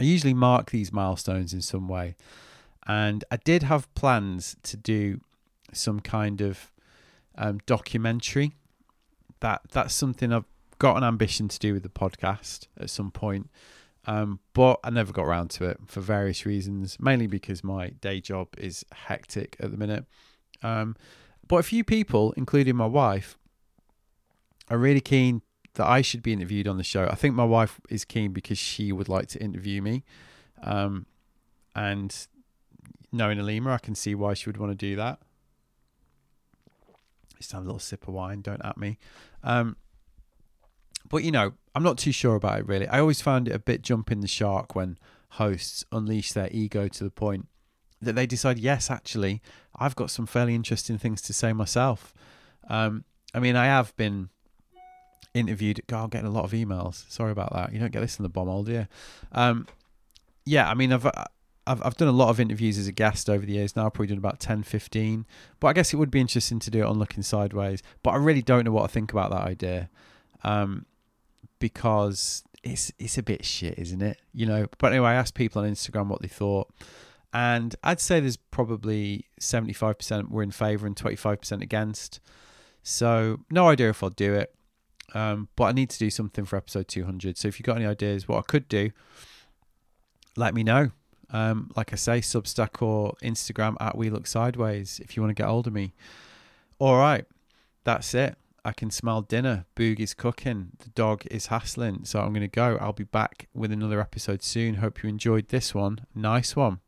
Speaker 1: I usually mark these milestones in some way, and I did have plans to do some kind of um, documentary. That that's something I've got an ambition to do with the podcast at some point, um, but I never got around to it for various reasons. Mainly because my day job is hectic at the minute. Um, but a few people, including my wife, are really keen that I should be interviewed on the show. I think my wife is keen because she would like to interview me. Um, and knowing Alima, I can see why she would want to do that. Just have a little sip of wine, don't at me. Um, but you know, I'm not too sure about it really. I always found it a bit jumping the shark when hosts unleash their ego to the point that they decide, yes, actually, I've got some fairly interesting things to say myself. Um, I mean, I have been interviewed. God, I'm getting a lot of emails. Sorry about that. You don't get this in the bomb old, yeah. Um, yeah, I mean, I've, I've I've done a lot of interviews as a guest over the years. Now I've probably done about 10, 15. But I guess it would be interesting to do it on Looking Sideways. But I really don't know what I think about that idea, um, because it's it's a bit shit, isn't it? You know. But anyway, I asked people on Instagram what they thought. And I'd say there's probably 75% were in favour and 25% against. So, no idea if I'll do it. Um, but I need to do something for episode 200. So if you've got any ideas what I could do, let me know. Um, like I say, Substack or Instagram at We Look Sideways if you want to get hold of me. All right, that's it. I can smell dinner. Boogie's cooking. The dog is hassling. So I'm going to go. I'll be back with another episode soon. Hope you enjoyed this one. Nice one.